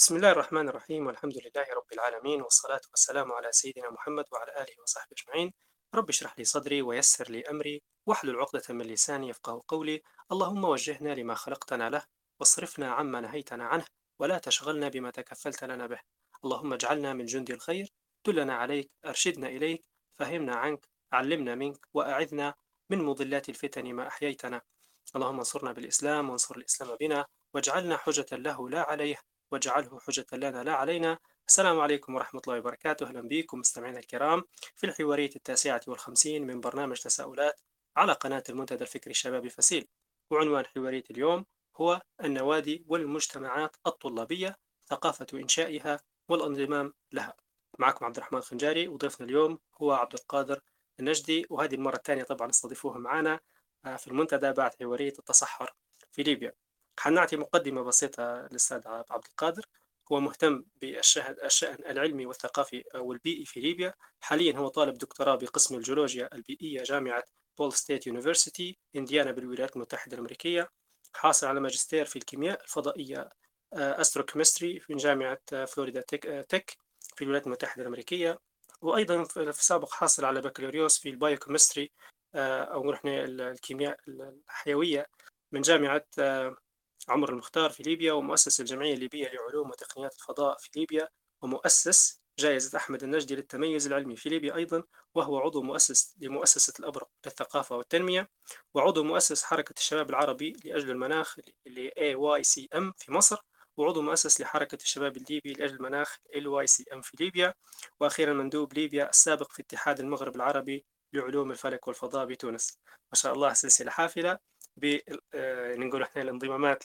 بسم الله الرحمن الرحيم والحمد لله رب العالمين والصلاة والسلام على سيدنا محمد وعلى آله وصحبه أجمعين. رب اشرح لي صدري ويسر لي أمري واحلل عقدة من لساني يفقه قولي. اللهم وجهنا لما خلقتنا له واصرفنا عما نهيتنا عنه ولا تشغلنا بما تكفلت لنا به. اللهم اجعلنا من جند الخير دلنا عليك أرشدنا إليك فهمنا عنك علمنا منك وأعذنا من مضلات الفتن ما أحييتنا. اللهم انصرنا بالإسلام وانصر الإسلام بنا واجعلنا حجة له لا عليه. واجعله حجة لنا لا علينا. السلام عليكم ورحمة الله وبركاته. أهلا بكم مستمعينا الكرام في الحوارية التاسعة والخمسين من برنامج تساؤلات على قناة المنتدى الفكري الشبابي فسيل. وعنوان حوارية اليوم هو النوادي والمجتمعات الطلابية ثقافة إنشائها والانضمام لها. معكم عبد الرحمن خنجاري وضيفنا اليوم هو عبد القادر النجدي. وهذه المرة الثانية طبعا نستضيفوه معنا آه، في المنتدى بعد حوارية التصحر في ليبيا. حنعطي مقدمة بسيطة للأستاذ عبد القادر. هو مهتم بالشأن العلمي والثقافي والبيئي في ليبيا. حاليا هو طالب دكتوراه بقسم الجيولوجيا البيئية جامعة Ball State University إنديانا بالولايات المتحدة الأمريكية حاصل على ماجستير في الكيمياء الفضائية astrochemistry في جامعة فلوريدا Tech, Tech في الولايات المتحدة الأمريكية. وأيضا في السابق حاصل على بكالوريوس في البايوكيمستري أو نحن الكيمياء الحيوية من جامعة عمر المختار في ليبيا ومؤسس الجمعية الليبية لعلوم وتقنيات الفضاء في ليبيا ومؤسس جائزة أحمد النجدي للتميز العلمي في ليبيا أيضا وهو عضو مؤسس لمؤسسة الأبرق للثقافة والتنمية وعضو مؤسس حركة الشباب العربي لأجل المناخ ل AYCM في مصر وعضو مؤسس لحركة الشباب الليبي لأجل المناخ LYCM في ليبيا وأخيرا مندوب ليبيا السابق في اتحاد المغرب العربي لعلوم الفلك والفضاء بتونس. ما شاء الله سلسلة حافلة. نقول إحنا الانضمامات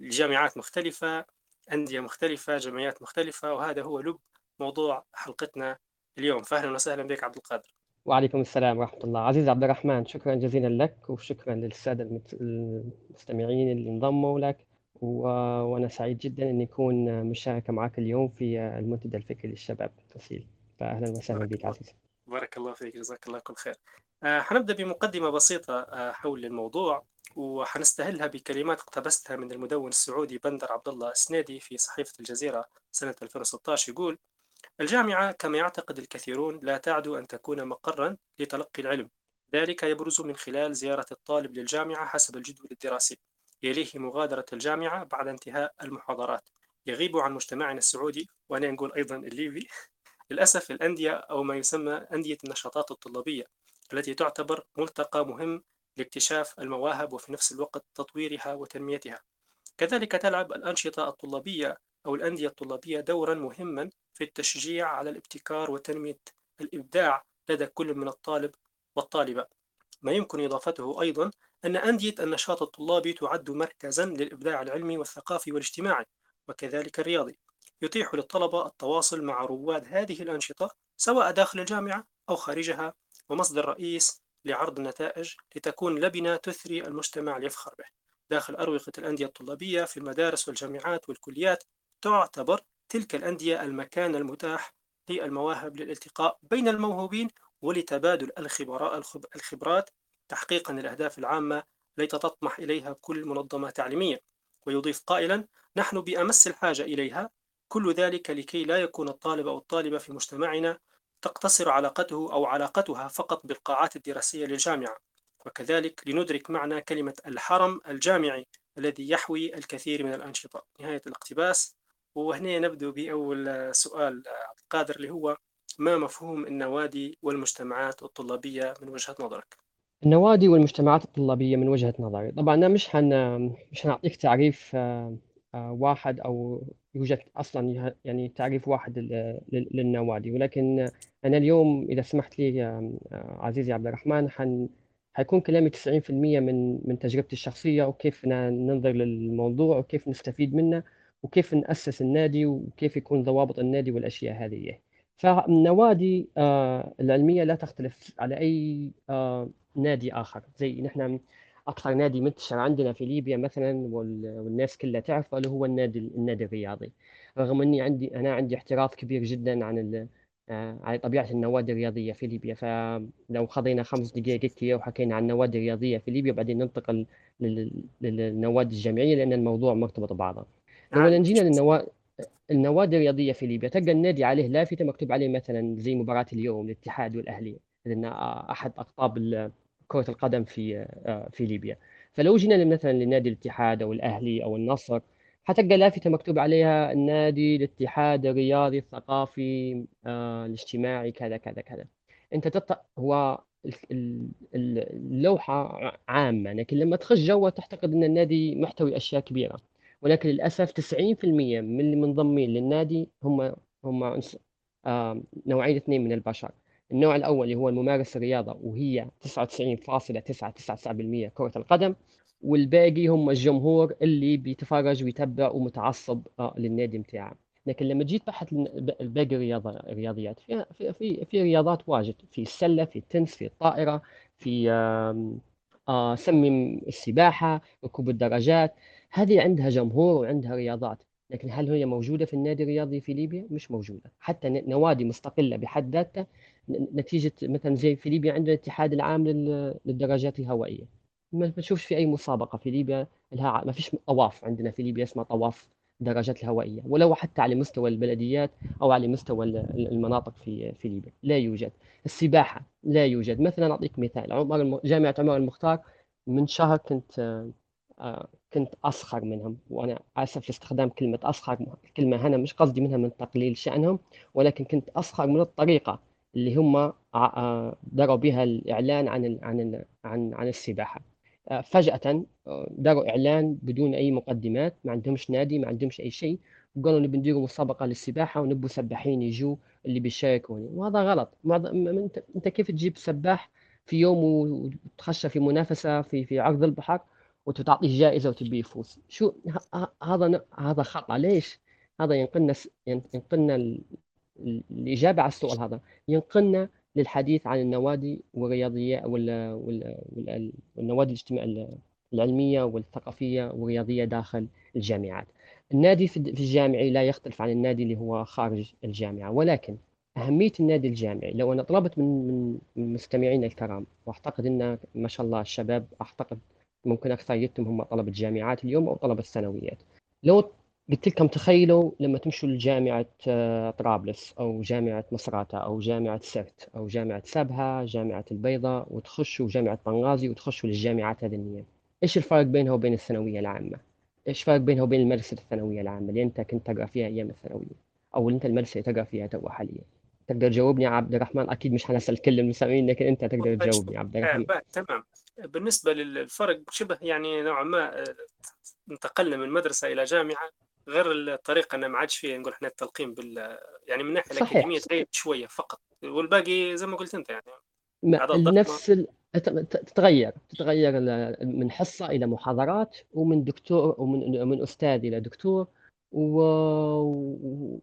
لجامعات مختلفة أندية مختلفة جمعيات مختلفة وهذا هو لب موضوع حلقتنا اليوم. فأهلا وسهلا بك عبد القادر. وعليكم السلام ورحمة الله. عزيز عبد الرحمن شكرا جزيلا لك وشكرا للسادة المستمعين اللي انضموا لك. و... وأنا سعيد جدا أن يكون مشاركة معك اليوم في المنتدى الفكري للشباب. تسهيل. فأهلا وسهلا بك عزيز بارك الله فيك جزاك الله كل خير. آه، حنبدأ بمقدمة بسيطة آه، حول الموضوع وحنستهلها بكلمات اقتبستها من المدون السعودي بندر عبد الله السنيدي في صحيفة الجزيرة سنة 2016 يقول الجامعة كما يعتقد الكثيرون لا تعد أن تكون مقرا لتلقي العلم. ذلك يبرز من خلال زيارة الطالب للجامعة حسب الجدول الدراسي. يليه مغادرة الجامعة بعد انتهاء المحاضرات. يغيب عن مجتمعنا السعودي وأنا نقول أيضا الليبي. للأسف الأندية أو ما يسمى أندية النشاطات الطلابية التي تعتبر ملتقى مهم لاكتشاف المواهب وفي نفس الوقت تطويرها وتنميتها. كذلك تلعب الأنشطة الطلابية أو الأندية الطلابية دورا مهما في التشجيع على الابتكار وتنمية الإبداع لدى كل من الطالب والطالبة. ما يمكن إضافته أيضا أن أندية النشاط الطلابي تعد مركزا للإبداع العلمي والثقافي والاجتماعي وكذلك الرياضي. يتيح للطلبة التواصل مع رواد هذه الأنشطة سواء داخل الجامعة أو خارجها ومصدر رئيس لعرض النتائج لتكون لبنة تثري المجتمع ليفخر به. داخل أروقة الأندية الطلابية في المدارس والجامعات والكليات تعتبر تلك الأندية المكان المتاح للمواهب للالتقاء بين الموهوبين ولتبادل الخبرات تحقيقا للأهداف العامة التي تطمح إليها كل منظمة تعليمية. ويضيف قائلا نحن بأمس الحاجة إليها كل ذلك لكي لا يكون الطالب أو الطالبة في مجتمعنا تقتصر علاقته أو علاقتها فقط بالقاعات الدراسية للجامعة. وكذلك لندرك معنى كلمة الحرم الجامعي الذي يحوي الكثير من الأنشطة. نهاية الاقتباس. وهنا نبدأ بأول سؤال القادر اللي هو ما مفهوم النوادي والمجتمعات الطلابية من وجهة نظرك؟ النوادي والمجتمعات الطلابية من وجهة نظري. طبعا أنا مش حن مش هنعطيك تعريف آه، آه، واحد أو يوجد أصلا يعني تعريف واحد للنوادي. ولكن أنا اليوم إذا سمحت لي آه، عزيزي عبد الرحمن حن حيكون كلامي 90% من من تجربتي الشخصية وكيف ننظر للموضوع وكيف نستفيد منه وكيف نأسس النادي وكيف يكون ضوابط النادي والأشياء هذه. فالنوادي آه، العلمية لا تختلف على أي نادي آخر. زي نحن أكثر نادي منتشر عندنا في ليبيا مثلا والناس كلها تعرفه اللي هو النادي النادي الرياضي. رغم إني عندي أنا عندي احتراف كبير جدا عن آه، على طبيعة النوادي الرياضية في ليبيا. فلو خذينا خمس دقائق كذا وحكينا عن النوادي الرياضية في ليبيا بعدين ننتقل للنوادي الجامعية لأن الموضوع مرتبط ببعضه. لو عادي نجينا مش للنوا... النوادي الرياضية في ليبيا تلقى النادي عليه لافتة مكتوب عليه مثلا زي مباراة اليوم الاتحاد والأهلي. لأن أحد أقطاب كرة القدم في آه، في ليبيا. فلو جينا مثلا لنادي الاتحاد أو الأهلي أو النصر حتلقى لافته مكتوب عليها النادي الاتحاد الرياضي الثقافي آه، الاجتماعي كذا كذا كذا. أنت تط... هو ال- ال- ال- اللوحة عامة لكن لما تخش جوا تعتقد أن النادي محتوي أشياء كبيرة. ولكن للأسف 90% من اللي منضمين للنادي هم هم آه، نوعين اثنين من البشر. النوع الأول اللي هو الممارس الرياضة وهي 99.999% كرة القدم والباقي هم الجمهور اللي بيتفرج ويتبع ومتعصب آه، للنادي بتاعه لكن لما جيت بحث باقي الرياضة الرياضيات في في في, رياضات واجد في السلة في التنس في الطائرة في آم، آه سمي السباحة ركوب الدراجات هذه عندها جمهور وعندها رياضات. لكن هل هي موجودة في النادي الرياضي في ليبيا؟ مش موجودة. حتى نوادي مستقلة بحد ذاتها نتيجة مثلا زي في ليبيا عندنا الاتحاد العام لل- للدراجات الهوائية. ما بتشوفش في أي مسابقة في ليبيا لها ما فيش طواف عندنا في ليبيا اسمها طواف الدراجات الهوائية ولو حتى على مستوى البلديات أو على مستوى ال- المناطق في في ليبيا. لا يوجد. السباحة لا يوجد. مثلا أعطيك مثال. عمر. جامعة عمر المختار من شهر كنت آه، كنت أسخر منهم وأنا آسف لاستخدام كلمة أسخر كلمة هنا مش قصدي منها من تقليل شأنهم ولكن كنت أسخر من الطريقة اللي هم آه، دروا بها الإعلان عن ال... عن ال... عن عن السباحة. آه، فجأة آه، داروا إعلان بدون أي مقدمات ما عندهمش نادي ما عندهمش أي شيء وقالوا نبي نديروا مسابقة للسباحة ونبوا سباحين يجوا اللي بيشاركوني. وهذا غلط. أنت كيف تجيب سباح في يوم وتخش في منافسة في في عرض البحر؟ وتعطيه جائزة وتبيه يفوز. شو هذا هذا خطأ. ليش؟ هذا ينقلنا ينقلنا ال- ال- الإجابة على السؤال هذا. ينقلنا للحديث عن النوادي والرياضية وال وال وال والنوادي الاجتماع العلمية والثقافية والرياضية داخل الجامعات. النادي في الجامعي لا يختلف عن النادي اللي هو خارج الجامعة ولكن أهمية النادي الجامعي لو أنا طلبت من من من مستمعينا الكرام وأعتقد أن ما شاء الله الشباب أعتقد ممكن أكثريتهم هم طلبة جامعات اليوم أو طلبة الثانويات لو قلت لكم تخيلوا لما تمشوا لجامعة آه، طرابلس أو جامعة مصراتة أو جامعة سرت أو جامعة سبها جامعة البيضاء وتخشوا جامعة بنغازي وتخشوا للجامعات هذه إيش الفرق بينها وبين الثانوية العامة؟ إيش الفرق بينها وبين المدرسة الثانوية العامة اللي أنت كنت تقرأ فيها أيام الثانوية أو اللي أنت المدرسة اللي تقرأ فيها تو حاليا؟ تقدر تجاوبني يا عبد الرحمن؟ أكيد مش حنسأل كل المستمعين لكن أنت تقدر تجاوبني يا عبد آه، الرحمن بقى تمام. بالنسبة للفرق شبه يعني نوعا ما آه، انتقلنا من مدرسة إلى جامعة غير الطريقة أن ما عادش فيه نقول إحنا التلقين بال يعني من الناحية الأكاديمية تغير شوية فقط والباقي زي ما قلت أنت يعني نفس ال... تتغير تتغير من حصة إلى محاضرات ومن دكتور ومن من أستاذ إلى دكتور ومن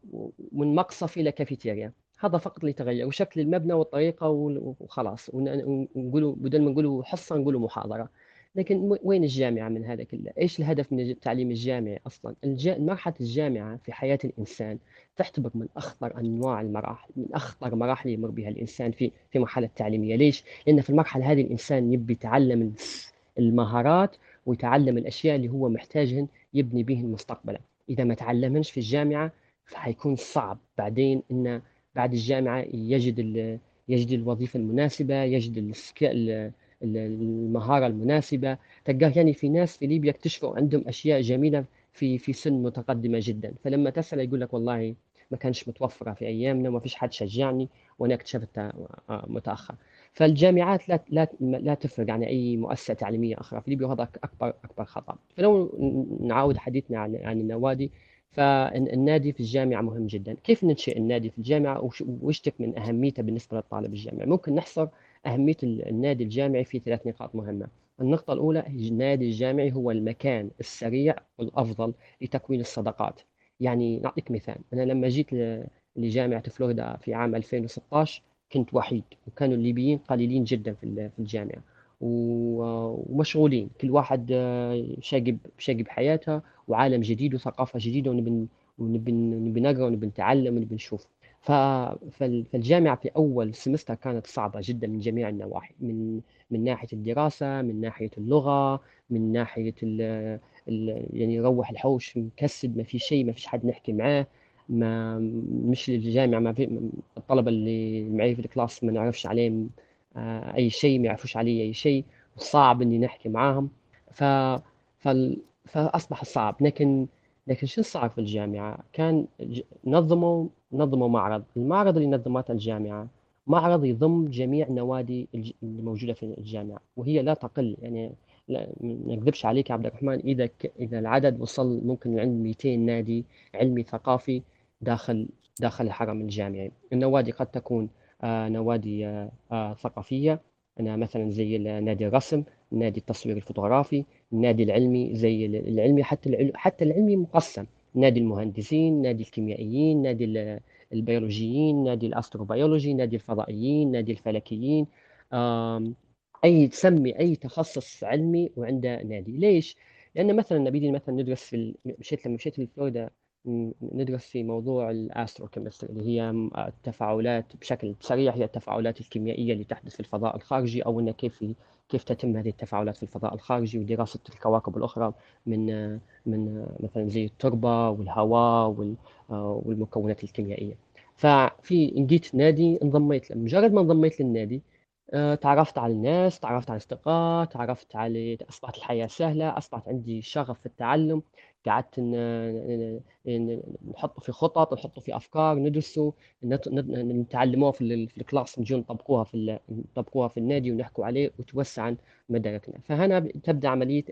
مقصف إلى كافيتيريا. هذا فقط اللي تغير وشكل المبنى والطريقة وال- وخلاص ون- ونقولوا بدل ما نقولوا حصة نقولوا محاضرة لكن وين الجامعة من هذا كله؟ إيش الهدف من التعليم الجامعي أصلا؟ الج... مرحلة الجامعة في حياة الإنسان تعتبر من أخطر أنواع المراحل من أخطر مراحل يمر بها الإنسان في في مرحلة تعليمية ليش؟ لأن في المرحلة هذه الإنسان يبي يتعلم المهارات ويتعلم الأشياء اللي هو محتاجهن يبني بهن مستقبلا إذا ما تعلمهنش في الجامعة فحيكون صعب بعدين إنه بعد الجامعة يجد يجد الوظيفة المناسبة يجد المهارة المناسبة. تلقاه يعني في ناس في ليبيا اكتشفوا عندهم أشياء جميلة في في سن متقدمة جدا. فلما تسأل يقول لك والله ما كانش متوفرة في أيامنا وما فيش حد شجعني وأنا اكتشفتها آه، متأخر. فالجامعات لا لا لا تفرق عن أي مؤسسة تعليمية أخرى. في ليبيا وهذا أكبر أكبر خطأ. فلو نعاود حديثنا عن عن النوادي. فالنادي في الجامعة مهم جدا. كيف ننشئ النادي في الجامعة؟ وش تكمن أهميته بالنسبة للطالب الجامعي؟ ممكن نحصر أهمية النادي الجامعي في ثلاث نقاط مهمة. النقطة الأولى النادي الجامعي هو المكان السريع والأفضل لتكوين الصداقات. يعني نعطيك مثال. أنا لما جيت لجامعة فلوريدا في عام 2016 كنت وحيد وكانوا الليبيين قليلين جدا في ال- في الجامعة. ومشغولين. كل واحد آه، شاقب شاقب حياته وعالم جديد وثقافة جديدة ونبي ونبي نبي نقرأ ونبي نتعلم ونبي نشوف. فالجامعة في أول سمستر كانت صعبة جدا من جميع النواحي. من من ناحية الدراسة من ناحية اللغة من ناحية ال ال يعني يروح الحوش مكسد ما في شيء ما فيش حد نحكي معاه. ما مش الجامعة ما في الطلبة اللي معي في الكلاس ما نعرفش عليهم آه، أي شيء ما يعرفوش علي أي شيء صعب إني نحكي معاهم. ف فأصبح صعب. لكن لكن شو صار في الجامعة؟ كان نظموا نظموا معرض، المعرض اللي نظمته الجامعة معرض يضم جميع نوادي اللي موجودة في الجامعة وهي لا تقل. يعني لا ما اكذبش عليك يا عبد الرحمن. إذا ك... إذا العدد وصل ممكن لعند 200 نادي علمي ثقافي داخل داخل الحرم الجامعي، النوادي قد تكون نوادي آه آه ثقافية. أنا مثلا زي نادي الرسم، نادي التصوير الفوتوغرافي، النادي العلمي زي العلمي حتى حتى العلمي مقسم. نادي المهندسين نادي الكيميائيين نادي البيولوجيين نادي ال astrobiology نادي الفضائيين نادي الفلكيين. أي تسمي أي تخصص علمي وعنده نادي. ليش؟ لأن مثلا نبيدي مثلا ندرس في مشيت لما مشيت لفلوريدا ندرس في موضوع ال astrochemistry اللي هي التفاعلات بشكل سريع هي التفاعلات الكيميائية اللي تحدث في الفضاء الخارجي أو انه كيف كيف تتم هذه التفاعلات في الفضاء الخارجي ودراسة الكواكب الأخرى من من مثلا زي التربة والهواء والمكونات الكيميائية. ففي جيت نادي انضميت مجرد ما انضميت للنادي آه، تعرفت على الناس تعرفت على الأصدقاء تعرفت على أصبحت الحياة سهلة أصبحت عندي شغف في التعلم. قعدت نحطه في خطط نحطه في أفكار ندرسه نتعلموه في, في الكلاس نجي نطبقوها في نطبقوها في النادي ونحكوا عليه وتوسع عن مداركنا. فهنا تبدأ عملية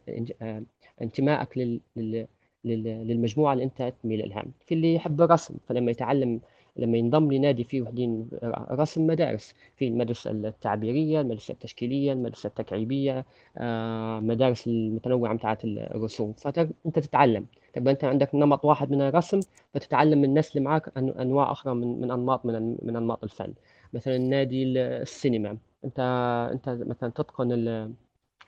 آه، انتمائك لل للمجموعة اللي أنت تميل لها. في اللي يحب الرسم فلما يتعلم لما ينضم لنادي فيه وحدين رسم مدارس في المدرسة التعبيرية المدرسة التشكيلية المدرسة التكعيبية آه، مدارس المتنوعة بتاعت الرسوم. فأنت تتعلم. تبقى أنت عندك نمط واحد من الرسم فتتعلم من الناس اللي معك أنواع أخرى من من أنماط من من أنماط الفن. مثلا نادي السينما. أنت أنت مثلا تتقن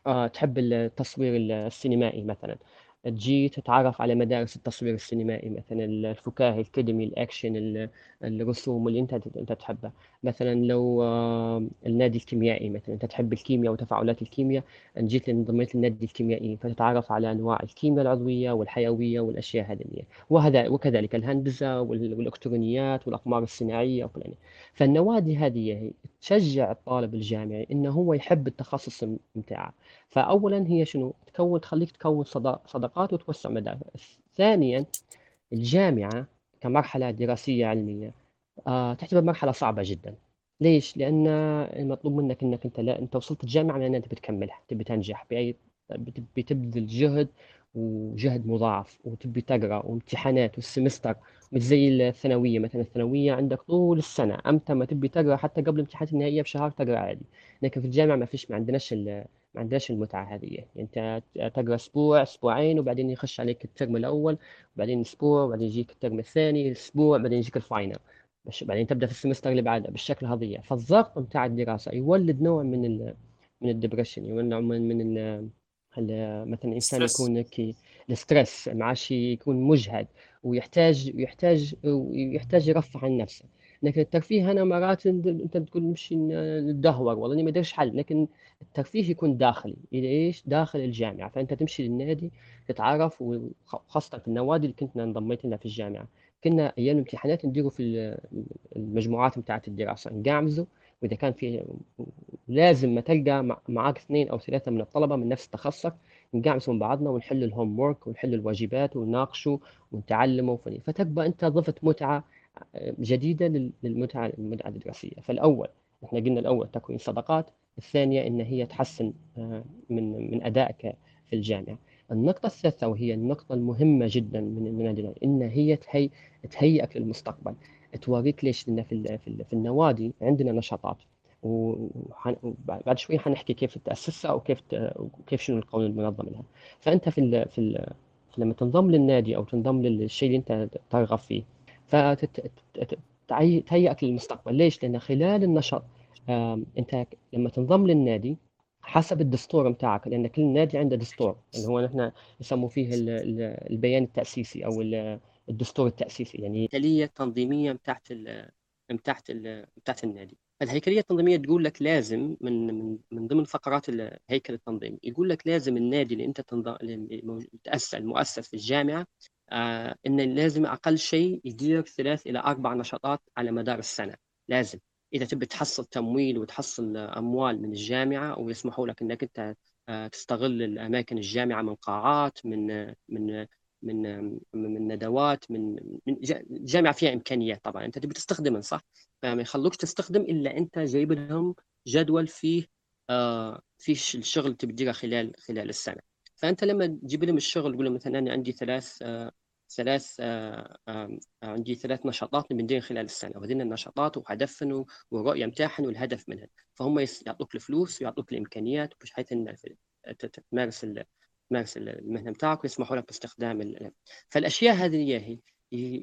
آه، تحب التصوير السينمائي مثلا. تجي تتعرف على مدارس التصوير السينمائي مثلا الفكاهي الكدمي الأكشن الرسوم اللي أنت انت تحبها مثلا لو آه، النادي الكيميائي مثلا أنت تحب الكيمياء وتفاعلات الكيمياء جيت انضميت للنادي الكيميائي فتتعرف على أنواع الكيمياء العضوية والحيوية والأشياء هذه وهذا وكذلك الهندسة والإلكترونيات والأقمار الصناعية وكل فالنوادي هذه تشجع الطالب الجامعي إنه هو يحب التخصص بتاعه فاولا هي شنو؟ تكون تخليك تكون صداقات وتوسع مدارك ثانيا الجامعة كمرحلة دراسية علمية آه تعتبر مرحلة صعبة جدا. ليش؟ لأن المطلوب منك إنك أنت لا أنت وصلت الجامعة لأن أنت بتكملها تبي تنجح بأي بتبذل جهد وجهد مضاعف وتبي تقرأ وامتحانات والسمستر مش زي الثانوية. مثلا الثانوية عندك طول السنة أمتى ما تبي تقرأ حتى قبل الامتحانات النهائية بشهر تقرأ عادي. لكن في الجامعة ما فيش ما عندناش ما عندناش المتعة هذه. يعني أنت تقرأ أسبوع أسبوعين وبعدين يخش عليك ال term الأول وبعدين أسبوع وبعدين يجيك ال term الثاني أسبوع بعدين يجيك ال final. بعدين تبدأ في ال semester اللي بعده بالشكل هذا. فالضغط بتاع الدراسة يولد نوع من ال من ال depression يولد نوع من من مثلا الانسان يكون كي ال stress معاه يكون مجهد ويحتاج يحتاج يحتاج يرفه عن نفسه. لكن الترفيه هنا مرات انت بتقول مش ندهور والله ما أدريش حل. لكن الترفيه يكون داخلي إلى إيش؟ داخل الجامعة. فأنت تمشي للنادي تتعرف وخاصة في النوادي اللي كنت انضميت لها في الجامعة. كنا أيام الامتحانات نديروا في المجموعات بتاعت الدراسة نقعمزوا وإذا كان في لازم ما تلقى معاك اثنين أو ثلاثة من الطلبة من نفس تخصصك نقعمسوا من بعضنا ونحل الهوم وورك ونحل الواجبات ونناقشوا ونتعلموا. فتبقى أنت ضفت متعة آه، جديدة للمتعة المتعه الدراسية. فالأول إحنا قلنا الأول تكوين صداقات الثانية إن هي تحسن آه، من من أدائك في الجامعة. النقطة الثالثة وهي النقطة المهمة جدا من من إن هي تهي تهيئك للمستقبل. توريك ليش؟ لأن في في النوادي عندنا نشاطات. وبعد شوي حنحكي كيف تاسسها أو كيف كيف شنو القانون المنظم لها. فأنت في ال في, ال لما تنضم للنادي أو تنضم للشيء اللي أنت ترغب فيه فتهيئك للمستقبل. ليش؟ لأن خلال النشاط أنت لما تنضم للنادي حسب الدستور بتاعك لأن كل نادي عنده دستور اللي هو نحن يسموا فيه البيان التأسيسي أو الدستور التأسيسي يعني الاليه التنظيمية بتاعت بتاعت بتاعت النادي. فالهيكليه التنظيمية تقول لك لازم من من من ضمن فقرات الهيكل التنظيمي يقول لك لازم النادي اللي أنت تأسس المؤسس في الجامعة آه إن لازم أقل شيء يدير ثلاث إلى أربع نشاطات على مدار السنة لازم. إذا تبي تحصل تمويل وتحصل أموال من الجامعة ويسمحوا لك إنك أنت آه، تستغل الأماكن الجامعة من قاعات من من من من ندوات من من جامعة فيها إمكانيات طبعا. أنت تبي تستخدمهم صح؟ فما يخلوكش تستخدم إلا أنت جايب لهم جدول فيه آه فيه الشغل تبي تديره خلال خلال السنة. فأنت لما تجيب لهم الشغل تقول لهم مثلا أنا عندي ثلاث آه ثلاث آه آه عندي ثلاث نشاطات بندير خلال السنة وهذين النشاطات وهدفهم والرؤيه متاعهم والهدف منها. فهم يعطوك الفلوس ويعطوك الإمكانيات بحيث إن تمارس تمارس المهنة بتاعك ويسمحوا لك باستخدام ال... فالأشياء هذه هي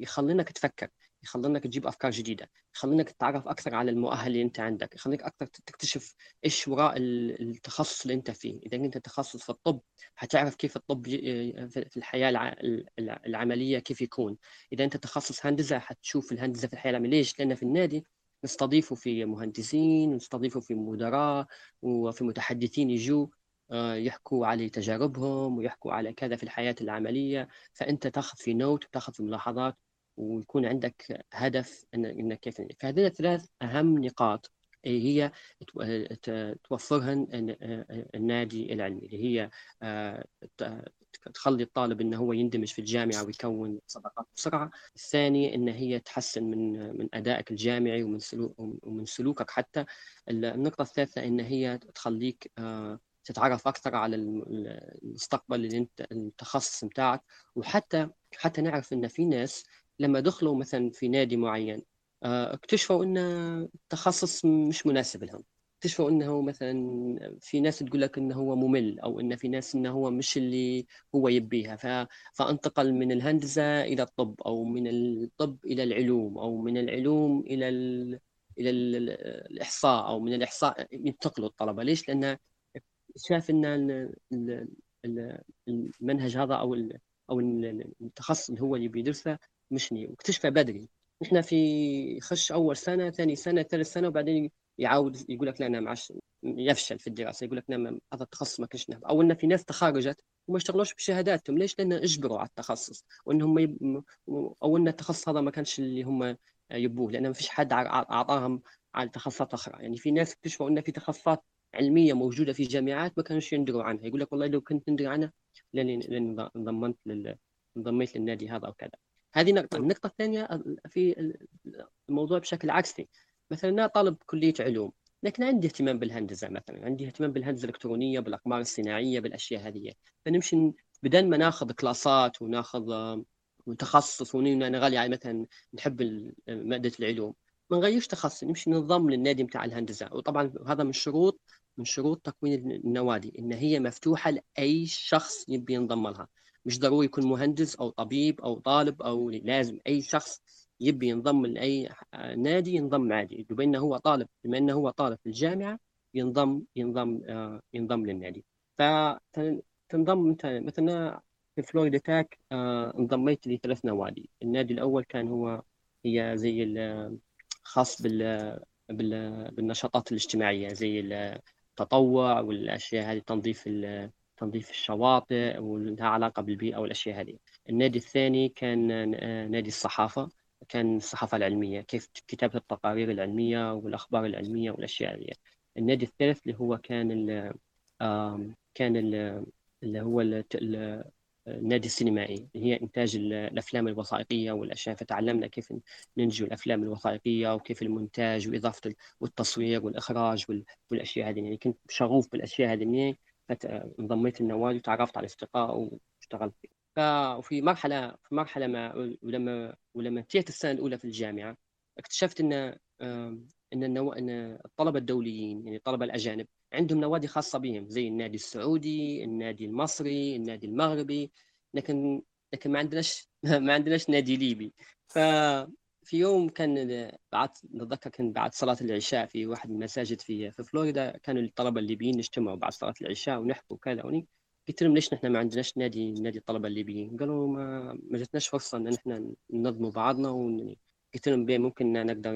يخلينك تفكر. يخلينك تجيب أفكار جديدة يخلينك تتعرف أكثر على المؤهل اللي أنت عندك يخليك أكثر تكتشف إيش وراء التخصص اللي أنت فيه. إذا انت تخصص في الطب حتعرف كيف الطب في الحياة العملية كيف يكون. إذا أنت تخصص هندسة حتشوف الهندسة في الحياة العملية ليش؟ لأن في النادي نستضيفوا في مهندسين نستضيفوا في مدراء وفي متحدثين يجوا آه، يحكوا على تجاربهم ويحكوا على كذا في الحياة العملية. فأنت تاخذ في نوت وتاخذ في ملاحظات ويكون عندك هدف إنك كيف فهذه الثلاث أهم نقاط. هي؟ توفرها النادي العلمي. اللي هي آه، تخلي الطالب إنه هو يندمج في الجامعة ويكون صداقات بسرعة، الثاني إن هي تحسن من من أدائك الجامعي ومن سلوك ومن سلوكك حتى، النقطة الثالثة إن هي تخليك آه، تتعرف أكثر على المستقبل اللي انت التخصص بتاعك. وحتى حتى نعرف إن في ناس لما دخلوا مثلا في نادي معين آه، اكتشفوا إن التخصص مش مناسب لهم. اكتشفوا إنه مثلا في ناس تقول لك إنه هو ممل أو إن في ناس إنه هو مش اللي هو يبيها. ف... فانتقل من الهندسة إلى الطب أو من الطب إلى العلوم أو من العلوم إلى ال... إلى ال... الإحصاء أو من الإحصاء ينتقلوا الطلبة. ليش؟ لأن شاف إن المنهج هذا أو أو التخصص اللي هو اللي بيدرسه مشني واكتشفه بدري. إحنا في خش أول سنة ثاني سنة ثالث سنة وبعدين يعاود يقول لك لا أنا معش يفشل في الدراسة يقول لك لا هذا التخصص ما كنتش نحب أو إن في ناس تخرجت وما اشتغلوش بشهاداتهم. ليش؟ لأن اجبروا على التخصص. وإنهم يب... أو إن التخصص هذا ما كانش اللي هم يبوه. لأن ما فيش حد أعطاهم على تخصصات أخرى. يعني في ناس اكتشفوا إن في تخصصات علمية موجودة في جامعات ما كانوش يندروا عنها. يقول لك والله لو كنت ندري عنها لاني انضممت لل... انضميت للنادي هذا أو كذا. هذه نقطة. النقطة الثانية في الموضوع بشكل عكسي. مثلا أنا طالب كلية علوم لكن عندي اهتمام بالهندسة مثلا عندي اهتمام بالهندسة الإلكترونية بالأقمار الصناعية بالأشياء هذه. فنمشي بدل ما ناخذ كلاسات وناخذ متخصص ونغلي على مثلا نحب مادة العلوم ما نغيرش تخصص نمشي ننضم للنادي بتاع الهندسة. وطبعا هذا من شروط من شروط تكوين النوادي إن هي مفتوحة لأي شخص يبي ينضم لها. مش ضروري يكون مهندس أو طبيب أو طالب أو لازم أي شخص يبي ينضم لاي نادي ينضم عادي. بما إنه هو طالب بما إنه هو طالب في الجامعة ينضم ينضم آه، ينضم للنادي. فتنضم أنت مثلا في فلوريدا تاك آه، انضميت لثلاث نوادي. النادي الأول كان هو هي زي خاص بال بالنشاطات الاجتماعية زي التطوع والأشياء هذه تنظيف تنظيف الشواطئ ولها علاقة بالبيئة والأشياء هذه. النادي الثاني كان نادي الصحافة كان الصحافة العلمية كيف كتابة التقارير العلمية والأخبار العلمية والأشياء هذه. النادي الثالث اللي هو كان ال كان ال اللي هو النادي السينمائي هي إنتاج الأفلام الوثائقية والأشياء. فتعلمنا كيف ننتج الأفلام الوثائقية وكيف المونتاج وإضافة والتصوير والإخراج والأشياء هذه. يعني كنت شغوف بالأشياء هذه. انضميت النوادي وتعرفت على أصدقاء واشتغلت وفي مرحلة في مرحلة ما ولما ولما انتهيت السنة الأولى في الجامعة اكتشفت أن إن النو... إن الطلبة الدوليين يعني الطلبه الأجانب عندهم نوادي خاصة بهم زي النادي السعودي، النادي المصري، النادي المغربي لكن لكن ما عندناش ما عندناش نادي ليبي. ففي يوم كان بعد نتذكر كان بعد صلاة العشاء في واحد المساجد في في فلوريدا كانوا الطلبة الليبيين يجتمعوا بعد صلاة العشاء ونحكوا كذا وني قلت لهم ليش نحن ما عندناش نادي نادي الطلبة الليبيين؟ قالوا ما ما جاتناش فرصة إن نحن ننظموا بعضنا. قلت لهم بيه ممكن نقدر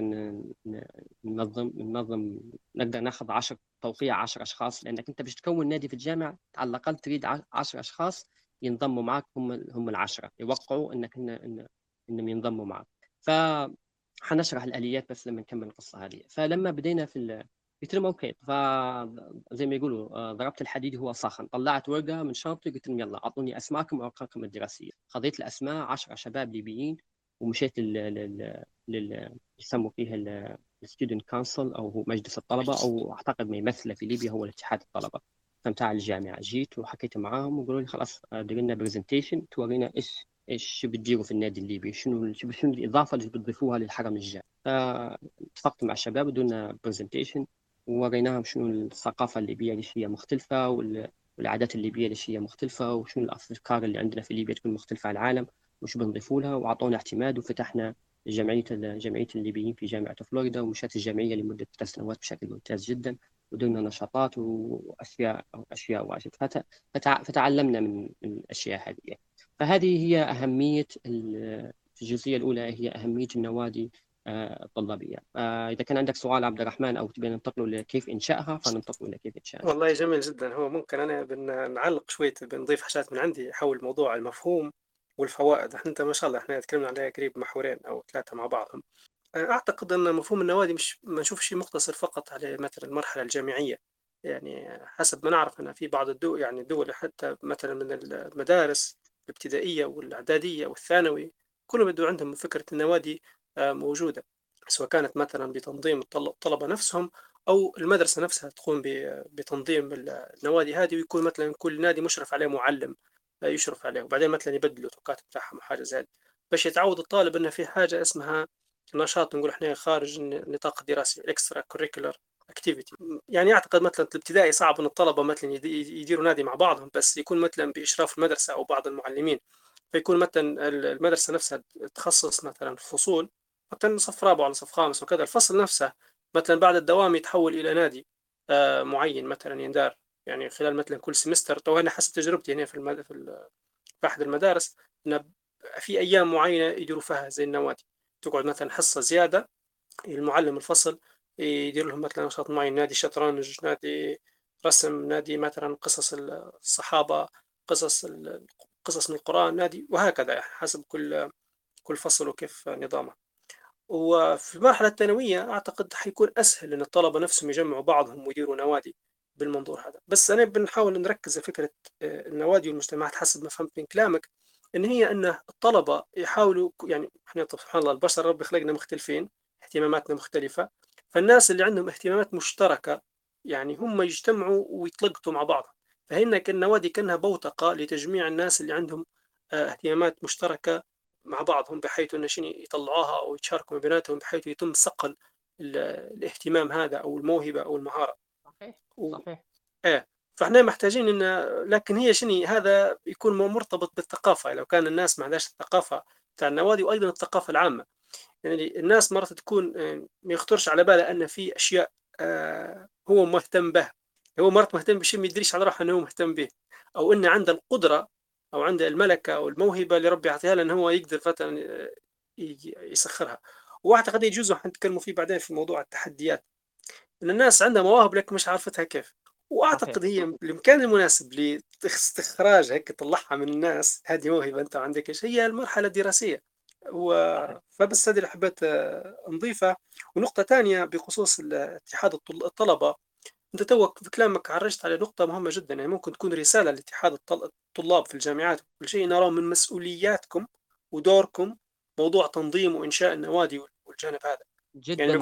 ننظم ننظم نقدر ناخذ 10 توقيع 10 أشخاص لأنك أنت باش تكون نادي في الجامعة على الأقل تريد 10 أشخاص ينضموا معك هم هم العشرة يوقعوا إنك إن إن إنهم ينضموا معك ف حنشرح الآليات بس لما نكمل القصة هذه. فلما بدينا في قلت لهم أوكي فزي ما يقولوا آه، ضربت الحديد هو صاخن طلعت ورقة من شنطتي قلت لهم يلا أعطوني أسماءكم وأرقامكم الدراسية. خذيت الأسماء 10 شباب ليبيين ومشيت لل لل يسموا فيها ال student council أو مجلس الطلبة أو أعتقد ما يمثله في ليبيا هو الاتحاد الطلبة. تاع الجامعة جيت وحكيت معاهم وقالوا لي خلاص دير لنا presentation تورينا إيش إيش بتديروا في النادي الليبي؟ شنو شنو الإضافة اللي بتضيفوها للحرم الجامعي فاتفقت مع الشباب ودرنا presentation ووريناهم شنو الثقافة الليبية اللي هي مختلفة والعادات الليبية اللي هي مختلفة وشنو الأفكار اللي عندنا في ليبيا تكون مختلفة عن العالم وش بنضيفوا لها وأعطونا اعتماد وفتحنا جمعية جمعية الليبيين في جامعة فلوريدا ومشت الجمعية لمدة ثلاث سنوات بشكل ممتاز جدا ودرنا نشاطات واشياء أشياء واجد. فتعلمنا من الأشياء هذه. فهذه هي أهمية في الجزئية الأولى هي أهمية النوادي الطلابية. إذا كان عندك سؤال عبد الرحمن أو تبي ننتقل لكيف انشائها فننتقل لكيف انشائها والله جميل جدا. هو ممكن أنا بنعلق شوية بنضيف حاجات من عندي حول موضوع المفهوم والفوائد. إحنا أنت ما شاء الله إحنا تكلمنا عليها قريب محورين أو ثلاثة مع بعضهم. أعتقد أن مفهوم النوادي مش ما نشوفش مقتصر فقط على مثلا المرحلة الجامعية. يعني حسب ما نعرف أن في بعض الدول يعني الدول حتى مثلا من المدارس الابتدائية والإعدادية والثانوي كلهم بدو عندهم فكرة النوادي آه، موجودة سواء كانت مثلا بتنظيم الطلبة نفسهم أو المدرسة نفسها تقوم بتنظيم النوادي هذه ويكون مثلا كل نادي مشرف عليه معلم يشرف عليه وبعدين مثلا يبدلوا التوقات بتاعهم وحاجه زي باش يتعود الطالب إنه في حاجة اسمها نشاط نقول إحنا خارج النطاق الدراسي ال extracurricular activity يعني أعتقد مثلا الابتدائي صعب إن الطلبة مثلا يديروا نادي مع بعضهم بس يكون مثلا بإشراف المدرسة أو بعض المعلمين. فيكون مثلا المدرسة نفسها تخصص مثلا فصول مثلا صف رابع ولا صف خامس وكذا. الفصل نفسه مثلا بعد الدوام يتحول إلى نادي آه، معين مثلا يندار. يعني خلال مثلا كل سمستر تو أنا حسب تجربتي هنا في المد... في أحد المدارس إن في أيام معينة يديروا فيها زي النوادي. تقعد مثلا حصة زيادة المعلم الفصل يدير لهم مثلا نشاط معين نادي شطرنج نادي رسم نادي مثلا قصص الصحابة قصص قصص من القرآن نادي وهكذا يعني حسب كل كل فصل وكيف نظامه. وفي المرحلة الثانوية أعتقد حيكون أسهل إن الطلبة نفسهم يجمعوا بعضهم ويديروا نوادي بالمنظور هذا. بس أنا بنحاول نركز فكرة آه، النوادي والمجتمعات حسب ما فهمت من كلامك إن هي إن الطلبة يحاولوا يعني إحنا سبحان الله البشر ربي خلقنا مختلفين اهتماماتنا مختلفة فالناس اللي عندهم اهتمامات مشتركة يعني هم يجتمعوا ويتلقطوا مع بعض. فهنا النوادي كأنها بوتقة لتجميع الناس اللي عندهم آه، اهتمامات مشتركة مع بعضهم بحيث شنو يطلعوها أو يتشاركوا بيناتهم بحيث يتم صقل الاهتمام هذا أو الموهبة أو المهارة. صحيح صحيح. إيه فإحنا محتاجين إن لكن هي شنو هذا يكون مرتبط بالثقافة. لو كان الناس ما عندهاش الثقافة بتاع النوادي وأيضا الثقافة العامة. يعني الناس مرات تكون ما يخطرش على باله أن في أشياء آه، هو مهتم به. هو مرات مهتم بشيء ما يدريش على روحه أنه هو مهتم به. أو انه عنده القدرة أو عنده الملكة أو الموهبة اللي ربي يعطيها له انه هو يقدر مثلا آه، يسخرها. واعتقد يجوز حنتكلموا فيه بعدين في موضوع التحديات. إن الناس عندها مواهب لكن مش عارفتها كيف. وأعتقد هي المكان المناسب لاستخراج هيك تطلعها من الناس. هذه موهبة أنت عندك إيش؟ هي المرحلة الدراسية. فبس هذه اللي حبيت آه، نضيفها ونقطة ثانية بخصوص اتحاد الطلبة. أنت توك في كلامك عرجت على نقطة مهمة جدا يعني ممكن تكون رسالة لاتحاد الطلاب في الجامعات وكل شيء. نرى من مسؤولياتكم ودوركم موضوع تنظيم وإنشاء النوادي والجانب هذا. جدا يعني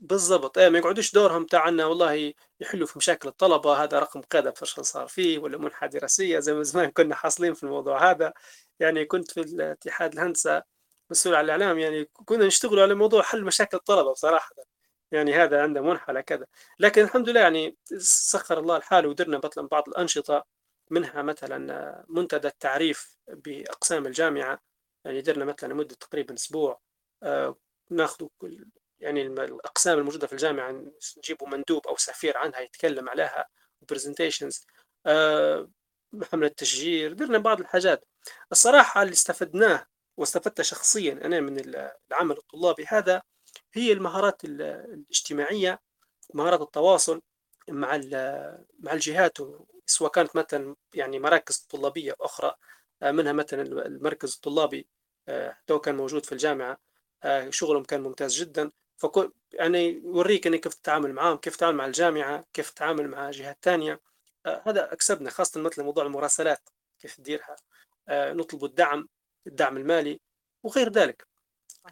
بالضبط. إيه ما يقعدوش دورهم تاعنا والله يحلوا في مشاكل الطلبة. هذا رقم كذا فشل صار فيه ولا منحة دراسية زي ما زمان كنا حاصلين في الموضوع هذا. يعني كنت في الاتحاد الهندسة مسؤول على الإعلام يعني كنا نشتغل على موضوع حل مشاكل الطلبة بصراحة. يعني هذا عنده منحة على كذا. لكن الحمد لله يعني سخر الله الحال ودرنا مثلا بعض الأنشطة منها مثلا منتدى التعريف بأقسام الجامعة. يعني درنا مثلا لمدة تقريبا أسبوع آه، ناخذ كل يعني الأقسام الموجودة في الجامعة نجيبوا مندوب أو سفير عنها يتكلم عليها برزنتيشنز حملة تشجير درنا بعض الحاجات. الصراحة اللي استفدناه واستفدت شخصيا أنا من العمل الطلابي هذا هي المهارات الاجتماعية مهارات التواصل مع مع الجهات سواء كانت مثلا يعني مراكز طلابية أخرى منها مثلا المركز الطلابي حتى كان موجود في الجامعة شغلهم كان ممتاز جدا. فكل يعني يوريك إنك كيف تتعامل معاهم كيف تتعامل مع الجامعة كيف تتعامل مع جهات ثانية آه هذا أكسبنا خاصة مثل موضوع المراسلات كيف تديرها آه نطلب الدعم الدعم المالي وغير ذلك.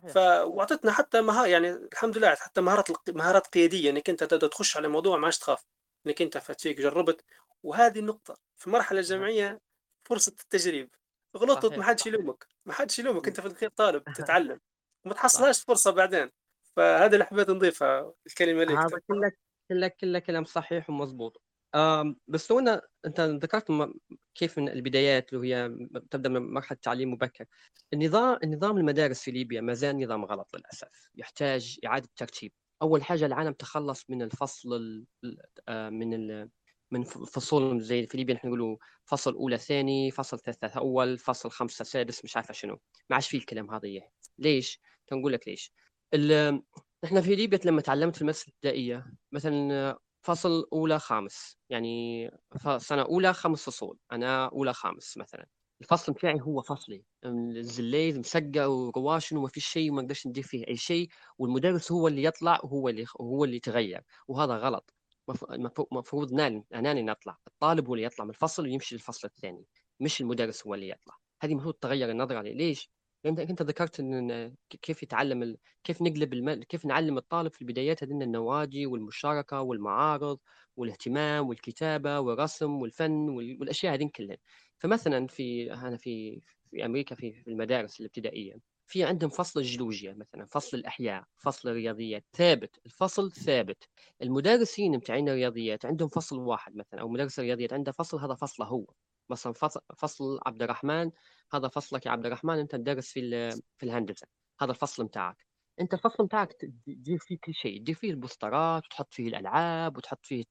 ف واعطتنا حتى مها يعني الحمد لله حتى مهارات مهارات قيادية إنك أنت تخش على موضوع ما تخاف إنك أنت فتفيك جربت. وهذه النقطة في المرحله الجامعيه فرصة التجريب. غلطت ما حدش يلومك ما حدش يلومك أنت في الخير طالب تتعلم. وما تحصلهاش فرصة بعدين. فهذا اللي حبيت نضيفها الكلمة لك. هذا كلك كلام صحيح ومضبوط. بس هنا أنت ذكرت كيف من البدايات اللي هي تبدأ من مرحلة تعليم مبكر. النظام النظام المدارس في ليبيا ما زال نظام غلط للأسف. يحتاج إعادة ترتيب. أول حاجة العالم تخلص من الفصل من ال من فصول زي في ليبيا نحن نقولوا فصل أولى ثاني فصل ثالثة أول فصل خمسة سادس مش عارفة شنو. ما عادش فيه الكلام هذا ليش؟ تنقول لك ليش. إحنا في ليبيا لما تعلمت في المدرسة الابتدائيه مثلا فصل أولى خامس. يعني سنة أولى خمس فصول أنا أولى خامس مثلا. الفصل بتاعي هو فصلي الزليز مسقع ورواشن وما في شيء وما أقدرش ندير فيه أي شيء والمدرس هو اللي يطلع وهو اللي هو اللي يتغير وهذا غلط. المفروض ناني أناني نطلع. الطالب هو اللي يطلع من الفصل ويمشي للفصل الثاني مش المدرس هو اللي يطلع. هذه المفروض تغير النظرة عليه ليش؟ أنت أنت ذكرت إن كيف يتعلم ال... كيف نقلب الم... كيف نعلم الطالب في البدايات هذين النوادي والمشاركة والمعارض والاهتمام والكتابة والرسم والفن وال... والأشياء هذين كلها فمثلا في أنا في في أمريكا في, في المدارس الابتدائية في عندهم فصل الجيولوجيا مثلا فصل الأحياء فصل الرياضيات ثابت الفصل ثابت. المدرسين بتاعين الرياضيات عندهم فصل واحد مثلا أو مدرس الرياضيات عنده فصل هذا فصله هو. مثلا فصل عبد الرحمن هذا فصلك يا عبد الرحمن أنت تدرس في في الهندسة. هذا الفصل بتاعك أنت الفصل بتاعك تدير فيه كل شيء. تدير فيه البوسترات وتحط فيه الألعاب وتحط فيه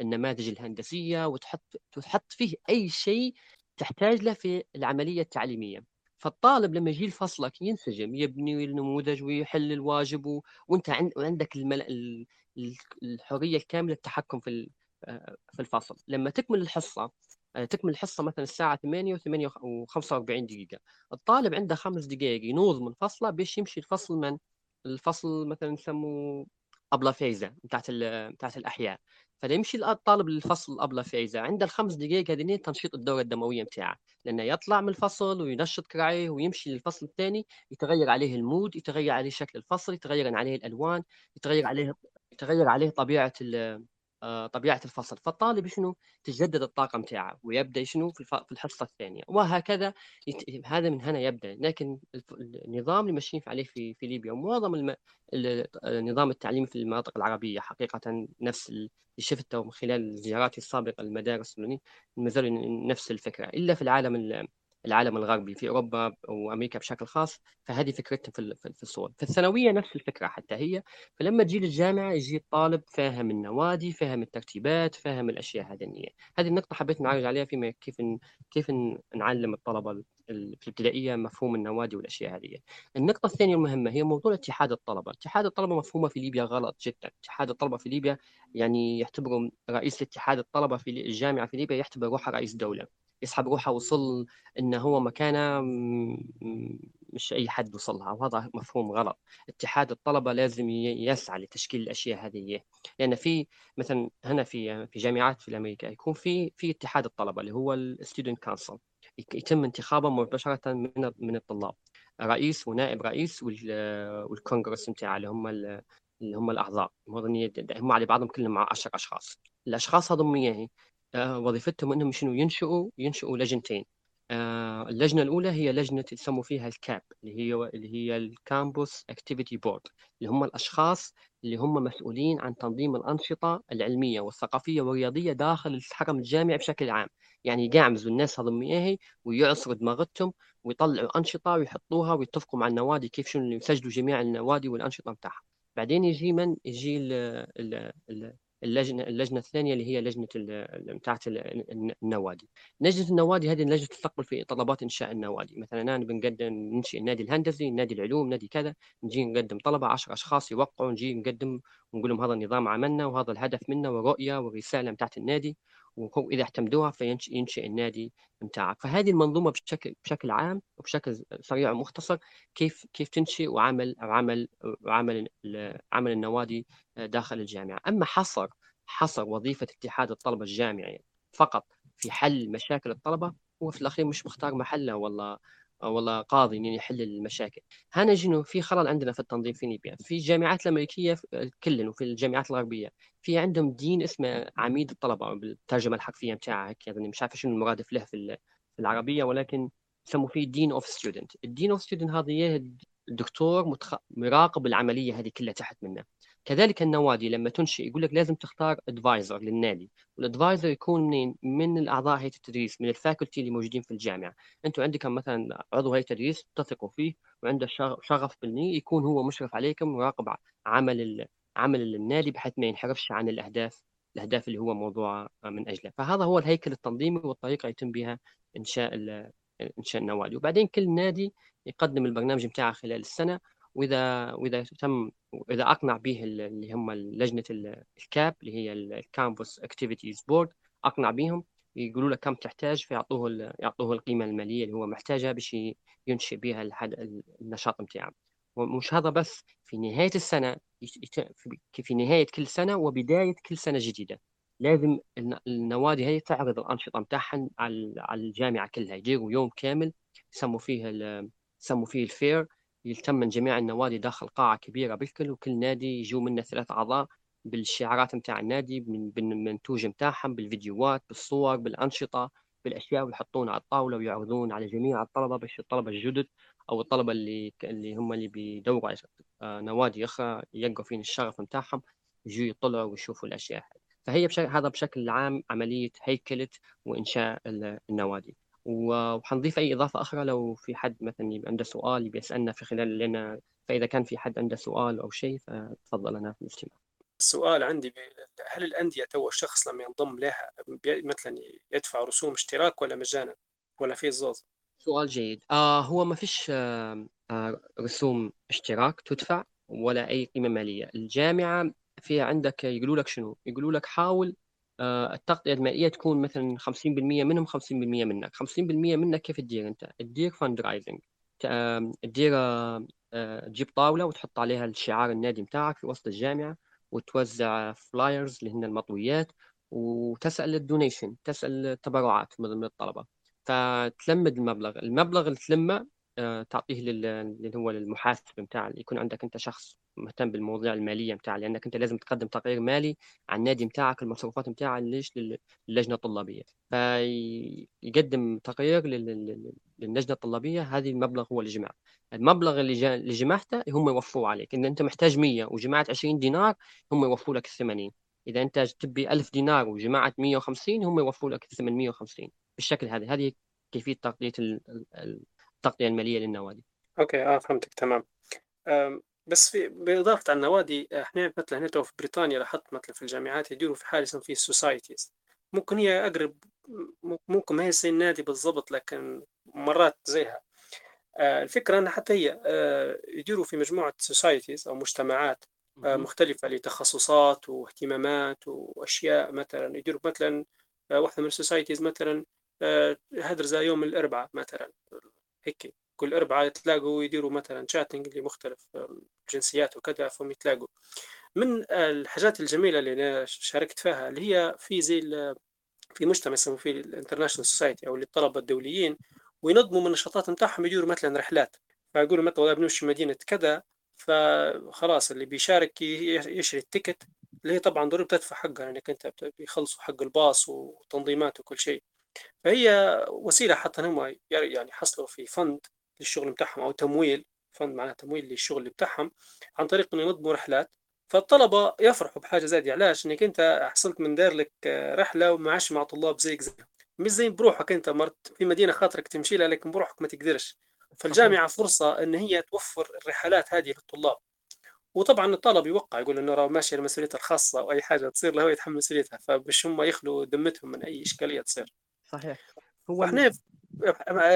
النماذج الهندسية وتحط تحط فيه أي شيء تحتاج له في العملية التعليمية. فالطالب لما يجي لفصلك ينسجم يبني النموذج ويحل الواجب و... وأنت عند... عندك المل... الحرية الكاملة التحكم في آه، في الفصل. لما تكمل الحصة تكمل الحصة مثلا الساعة 8 و8 و45 دقيقة. الطالب عنده خمس دقائق ينوض من فصله باش يمشي الفصل من الفصل مثلا نسموه أبلة فايزة بتاعت بتاعت الأحياء. فيمشي الطالب للفصل أبلة فايزة. عنده الخمس دقائق هذين تنشيط الدورة الدموية بتاعه لأنه يطلع من الفصل وينشط كراعيه ويمشي للفصل الثاني يتغير عليه المود يتغير عليه شكل الفصل يتغير عليه الألوان يتغير عليه يتغير عليه طبيعة آه، طبيعة الفصل. فالطالب شنو؟ تجدد الطاقة متاعه ويبدأ شنو؟ في الحصة الثانية. وهكذا يت... هذا من هنا يبدأ. لكن النظام اللي ماشيين عليه في في ليبيا ومعظم الم... النظام التعليمي في المناطق العربية حقيقة نفس اللي شفته من خلال زياراتي السابقة للمدارس ما نفس الفكرة. إلا في العالم العالم الغربي في أوروبا وأمريكا بشكل خاص فهذه فكرتهم في في الصور. في الثانوية نفس الفكرة حتى هي فلما تجي للجامعة يجي الطالب فاهم النوادي فاهم الترتيبات فاهم الأشياء هذه. هذه النقطة حبيت نعرج عليها فيما كيف كيف نعلم الطلبة في الابتدائية مفهوم النوادي والأشياء هذه. النقطة الثانية المهمة هي موضوع اتحاد الطلبة. اتحاد الطلبة مفهومة في ليبيا غلط جدا. اتحاد الطلبة في ليبيا يعني يعتبروا رئيس اتحاد الطلبة في الجامعة في ليبيا يعتبر روحه رئيس دولة. يسحب روحه وصل إنه هو مكانه مش أي حد وصلها. وهذا مفهوم غلط. اتحاد الطلبة لازم يسعى لتشكيل الأشياء هذه. لأن في مثلا هنا في في جامعات في أمريكا يكون في في اتحاد الطلبة اللي هو ال student council يتم انتخابه مباشرة من من الطلاب. رئيس ونائب رئيس والكونغرس بتاعه اللي هم اللي هم الأعضاء. هم على بعضهم كلهم معاهم 10 أشخاص. الأشخاص آه، وظيفتهم إنهم شنو؟ ينشئوا ينشئوا لجنتين. آه، اللجنة الأولى هي لجنة يسموا فيها ال CAB اللي هي اللي هي ال campus activity board اللي هم الأشخاص اللي هم مسؤولين عن تنظيم الأنشطة العلمية والثقافية والرياضية داخل الحرم الجامعي بشكل عام. يعني يقعمزوا الناس هذول إياهي ويعصروا دماغاتهم ويطلعوا أنشطة ويحطوها ويتفقوا مع النوادي كيف شنو يسجلوا جميع النوادي والأنشطة بتاعها. بعدين يجي من؟ يجي ال ال اللجنه اللجنة الثانية اللي هي لجنة بتاعت النوادي. لجنة النوادي هذه اللجنة تستقبل في طلبات إنشاء النوادي. مثلا أنا بنقدم ننشئ النادي الهندسي النادي العلوم نادي كذا نجي نقدم طلبة 10 أشخاص يوقعوا نجي نقدم ونقول لهم هذا النظام عملنا وهذا الهدف منه ورؤية ورسالة بتاعت النادي. واذا احتمدوها فينشئ النادي بتاعك. فهذه المنظومة بشكل بشكل عام وبشكل سريع ومختصر كيف كيف تنشئ وعمل عمل عمل عمل النوادي داخل الجامعة. أما حصر حصر وظيفة اتحاد الطلبة الجامعي فقط في حل مشاكل الطلبة هو في الأخير مش مختار محله والله والله قاضي إنه يحل المشاكل. هنا جنو في خلل عندنا في التنظيم في ليبيا. في الجامعات الأمريكية كلن وفي الجامعات الغربية. في عندهم دين اسمه عميد الطلبة بالترجمة الحرفيه بتاعها يعني مش عارف شنو المرادف له في العربية ولكن يسموا فيه دين اوف ستودنت الدين اوف ستودنت هذا الدكتور متخ... مراقب العملية هذه كلها تحت منه. كذلك النوادي لما تنشئ يقول لك لازم تختار advisor للنادي. وال advisor يكون منين؟ من الأعضاء هيئة التدريس من ال faculty اللي موجودين في الجامعة. أنتم عندكم مثلا عضو هيئة تدريس تثقوا فيه وعنده شغف بالنادي يكون هو مشرف عليكم ويراقب عمل. عمل النادي بحيث ما ينحرفش عن الأهداف الأهداف اللي هو موضوع من أجله. فهذا هو الهيكل التنظيمي والطريقة يتم بها إنشاء إنشاء النوادي. وبعدين كل نادي يقدم البرنامج بتاعه خلال السنة. وإذا وإذا تم وإذا اقتنع به اللي هم لجنة ال CAB اللي هي ال campus activities board اقتنع بهم. يقولوا له كم تحتاج فيعطوه يعطوه القيمة المالية اللي هو محتاجها باش ينشئ بها النشاط بتاعه. ومش هذا بس في نهاية السنة في نهاية كل سنة وبداية كل سنة جديدة. لازم النوادي هي تعرض الأنشطة بتاعها على الجامعة كلها. يديروا يوم كامل يسموا فيه يسموا فيه الفير يلتم جميع النوادي داخل قاعة كبيرة بالكل وكل نادي يجوا منه ثلاث أعضاء بالشعارات متاع النادي بالمنتوج متاعهم بالفيديوهات بالصور بالأنشطة بالأشياء ويحطونها على الطاولة ويعرضون على جميع الطلبة باش الطلبة الجدد أو الطلبة اللي اللي هم اللي بيدوروا على آه، نوادي أخرى يلقوا فين الشغف متاعهم يجوا يطلعوا ويشوفوا الأشياء فهي بشكل هذا بشكل عام عملية هيكلة وإنشاء النوادي. وحنضيف أي إضافة أخرى لو في حد مثلا عنده سؤال يبي يسألنا في خلال لنا فإذا كان في حد عنده سؤال أو شيء فتفضل أنا في الاستماع. السؤال عندي هل الأندية تو الشخص لما ينضم لها مثلا يدفع رسوم اشتراك ولا مجانا ولا في زوز؟ سؤال جيد. آه هو ما فيش آه آه رسوم اشتراك تدفع ولا أي قيمة مالية. الجامعة في عندك يقولوا لك شنو؟ يقولوا لك حاول آه، التغطية المالية تكون مثلا 50% منهم 50% منك. 50% منك كيف تدير أنت؟ تدير fundraising تدير آه، تجيب طاولة وتحط عليها الشعار النادي بتاعك في وسط الجامعة وتوزع flyers اللي هن المطويات وتسأل ال donation تسأل التبرعات من الطلبة. فتلم المبلغ. المبلغ اللي تلمه آه، تعطيه اللي هو المحاسب بتاع يكون عندك انت شخص مهتم بالمواضيع المالية بتاع لأنك انت لازم تقدم تقرير مالي عن النادي بتاعك المصروفات بتاعه ليش للجنة الطلابية. فيقدم تقرير للجنة الطلابية هذه المبلغ هو اللي جمع المبلغ اللي اللي جمعته هم يوفوه عليك. إن أنت محتاج 100 وجمعت 20 دينار هم يوفوا لك 80 إذا أنت تبي 1000 دينار وجمعت 150 هم يوفوا لك 850 بالشكل هذا هذه كيفية تغطيه التغطيه المالية للنوادي. أوكي آه فهمتك تمام. بس في بإضافة على النوادي إحنا مثلا هنا في بريطانيا لاحظت مثلا في الجامعات يديروا في يسمى فيه ال societies ممكن هي أقرب ممكن ما هي زي النادي بالضبط لكن مرات زيها. آه، الفكرة أن حتى هي آه، يديروا في مجموعة societies أو مجتمعات آه، مختلفة لتخصصات وإهتمامات وأشياء مثلا يديروا مثلا واحدة من ال societies مثلا هدرزة يوم الأربعاء مثلا. هيك كل أربعة يتلاقوا يديروا مثلا chatting لمختلف الجنسيات وكذا فهم يتلاقوا. من الحاجات الجميلة اللي أنا شاركت فيها اللي هي في زي في مجتمع يسموه فيه ال international society أو الطلبة الدوليين وينظموا من النشاطات نتاعهم يديروا مثلا رحلات. فيقولوا مثلا والله بنمشي مدينة كذا فخلاص اللي بيشارك يشري ال ticket اللي هي طبعا ضروري بتدفع حقها لانك يعني انت بيخلصوا حق الباص وتنظيمات وكل شيء. فهي وسيلة حتى هم يعني حصلوا في فند للشغل بتاعهم أو تمويل فند معناه تمويل للشغل بتاعهم عن طريق إنه ينظموا رحلات. فالطلبة يفرحوا بحاجة زي دي. علاش؟ إنك أنت حصلت من دار لك رحلة ومعاش مع طلاب زيك زي. مش زي بروحك أنت مرت في مدينة خاطرك تمشي لها لكن بروحك ما تقدرش. فالجامعة فرصة إن هي توفر الرحلات هذه للطلاب. وطبعا الطلب يوقع يقول إنه راه ماشي مسؤوليته الخاصة أو اي حاجة تصير له يتحمل مسؤوليتها. فباش هم يخلوا ذمتهم من أي إشكالية تصير. صحيح. هو فاحنا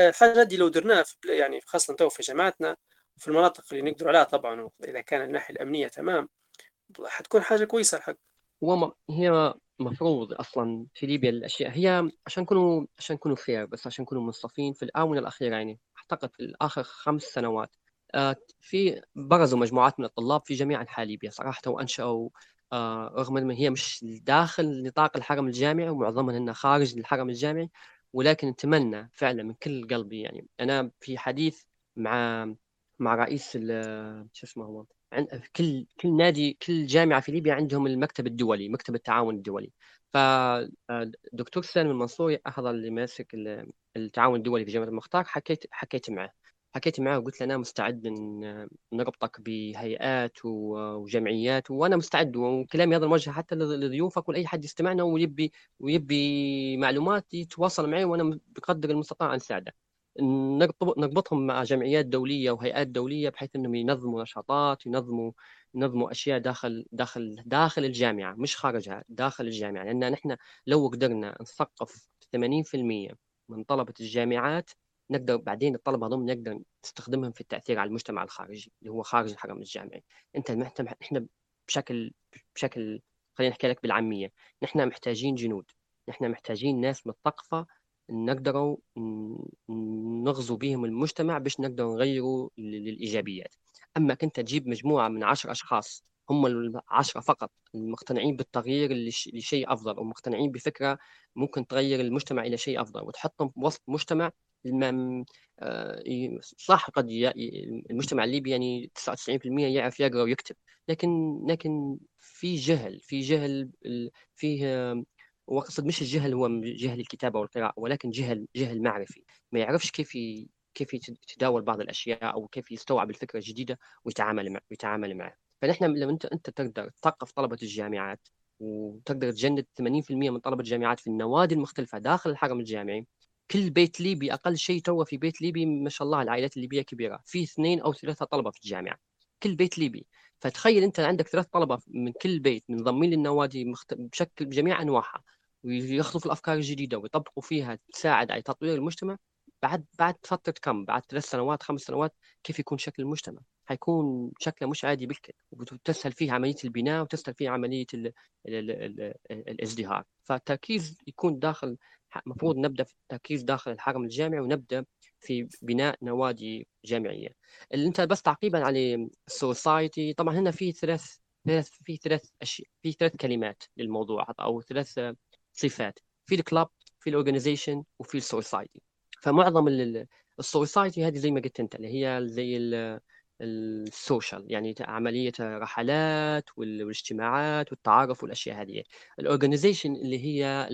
الحاجات دي لو درناها يعني خاصة تو في جامعاتنا في المناطق اللي نقدروا عليها طبعا اذا كان الناحية الأمنية تمام حتكون حاجة كويسة الحق. هو م... هي مفروض أصلا في ليبيا الأشياء هي عشان نكونوا عشان نكونوا fair بس عشان نكونوا منصفين في الاونه الاخيره يعني أعتقد في اخر خمس سنوات. آه، في برزوا مجموعات من الطلاب في جميع أنحاء ليبيا صراحة وأنشأوا رغم ان هي مش داخل نطاق الحرم الجامعي ومعظمها إنها خارج الحرم الجامعي ولكن أتمنى فعلا من كل قلبي يعني. أنا في حديث مع مع رئيس شو اسمه هو؟ كل كل نادي كل جامعة في ليبيا عندهم المكتب الدولي مكتب التعاون الدولي. فدكتور سالم المنصوري هذا اللي ماسك التعاون الدولي في جامعة المختار حكيت حكيت معه. حكيت معه وقلت له أنا مستعد نربطك بهيئات وجمعيات وأنا مستعد وكلامي هذا موجه حتى لضيوفك ولأي حد يستمعنا ويبي ويبي معلومات يتواصل معي وأنا بقدر المستطاع نساعده نربطهم مع جمعيات دولية وهيئات دولية بحيث إنهم ينظموا نشاطات ينظموا ينظموا أشياء داخل داخل داخل الجامعة مش خارجها داخل الجامعة. لأن نحن لو قدرنا نثقف 80% من طلبة الجامعات نقدر بعدين الطلبة هذول نقدر نستخدمهم في التأثير على المجتمع الخارجي اللي هو خارج الحرم الجامعي. أنت إحنا بشكل بشكل خلينا نحكي لك بالعامية. نحن محتاجين جنود. نحن محتاجين ناس مثقفه نقدروا نغزو بهم المجتمع باش نقدر نغيروا للإيجابيات. أما كنت تجيب مجموعة من عشر أشخاص هم العشرة فقط المقتنعين بالتغيير لشيء أفضل ومقتنعين بفكرة ممكن تغير المجتمع إلى شيء أفضل وتحطهم وسط مجتمع آه، صح قد المجتمع الليبي يعني 99% يعرف يقرأ ويكتب لكن لكن في جهل في جهل فيه واقصد مش الجهل هو جهل الكتابة والقراءة ولكن جهل جهل معرفي. ما يعرفش كيف كيف يتداول بعض الأشياء أو كيف يستوعب الفكرة الجديدة ويتعامل مع ويتعامل معها. فنحن لما أنت أنت تقدر تثقف طلبة الجامعات وتقدر تجند 80% من طلبة الجامعات في النوادي المختلفة داخل الحرم الجامعي كل بيت ليبي أقل شيء تو في بيت ليبي ما شاء الله العائلات الليبية كبيرة في اثنين أو ثلاثة طلبة في الجامعة كل بيت ليبي. فتخيل أنت عندك ثلاث طلبة من كل بيت منضمين للنوادي مخت... بشكل بجميع أنواعها وياخذوا في الأفكار الجديدة ويطبقوا فيها تساعد على تطوير المجتمع بعد بعد فترة كم؟ بعد ثلاث سنوات خمس سنوات كيف يكون شكل المجتمع؟ حيكون شكله مش عادي بالكل وتسهل فيه عملية البناء وتسهل فيه عملية ال ال ال الازدهار فالتركيز يكون داخل المفروض نبدأ في التركيز داخل الحرم الجامعي ونبدأ في بناء نوادي جامعية. أنت بس تعقيبا على ال society طبعا هنا في ثلاث ثلاث في ثلاث اشياء في ثلاث كلمات للموضوع أو ثلاث صفات في ال club في ال organization وفي ال society. فمعظم ال society هذه زي ما قلت أنت اللي هي زي ال social يعني عملية رحلات والاجتماعات والتعارف والأشياء هذه. الأورجنايزيشن اللي هي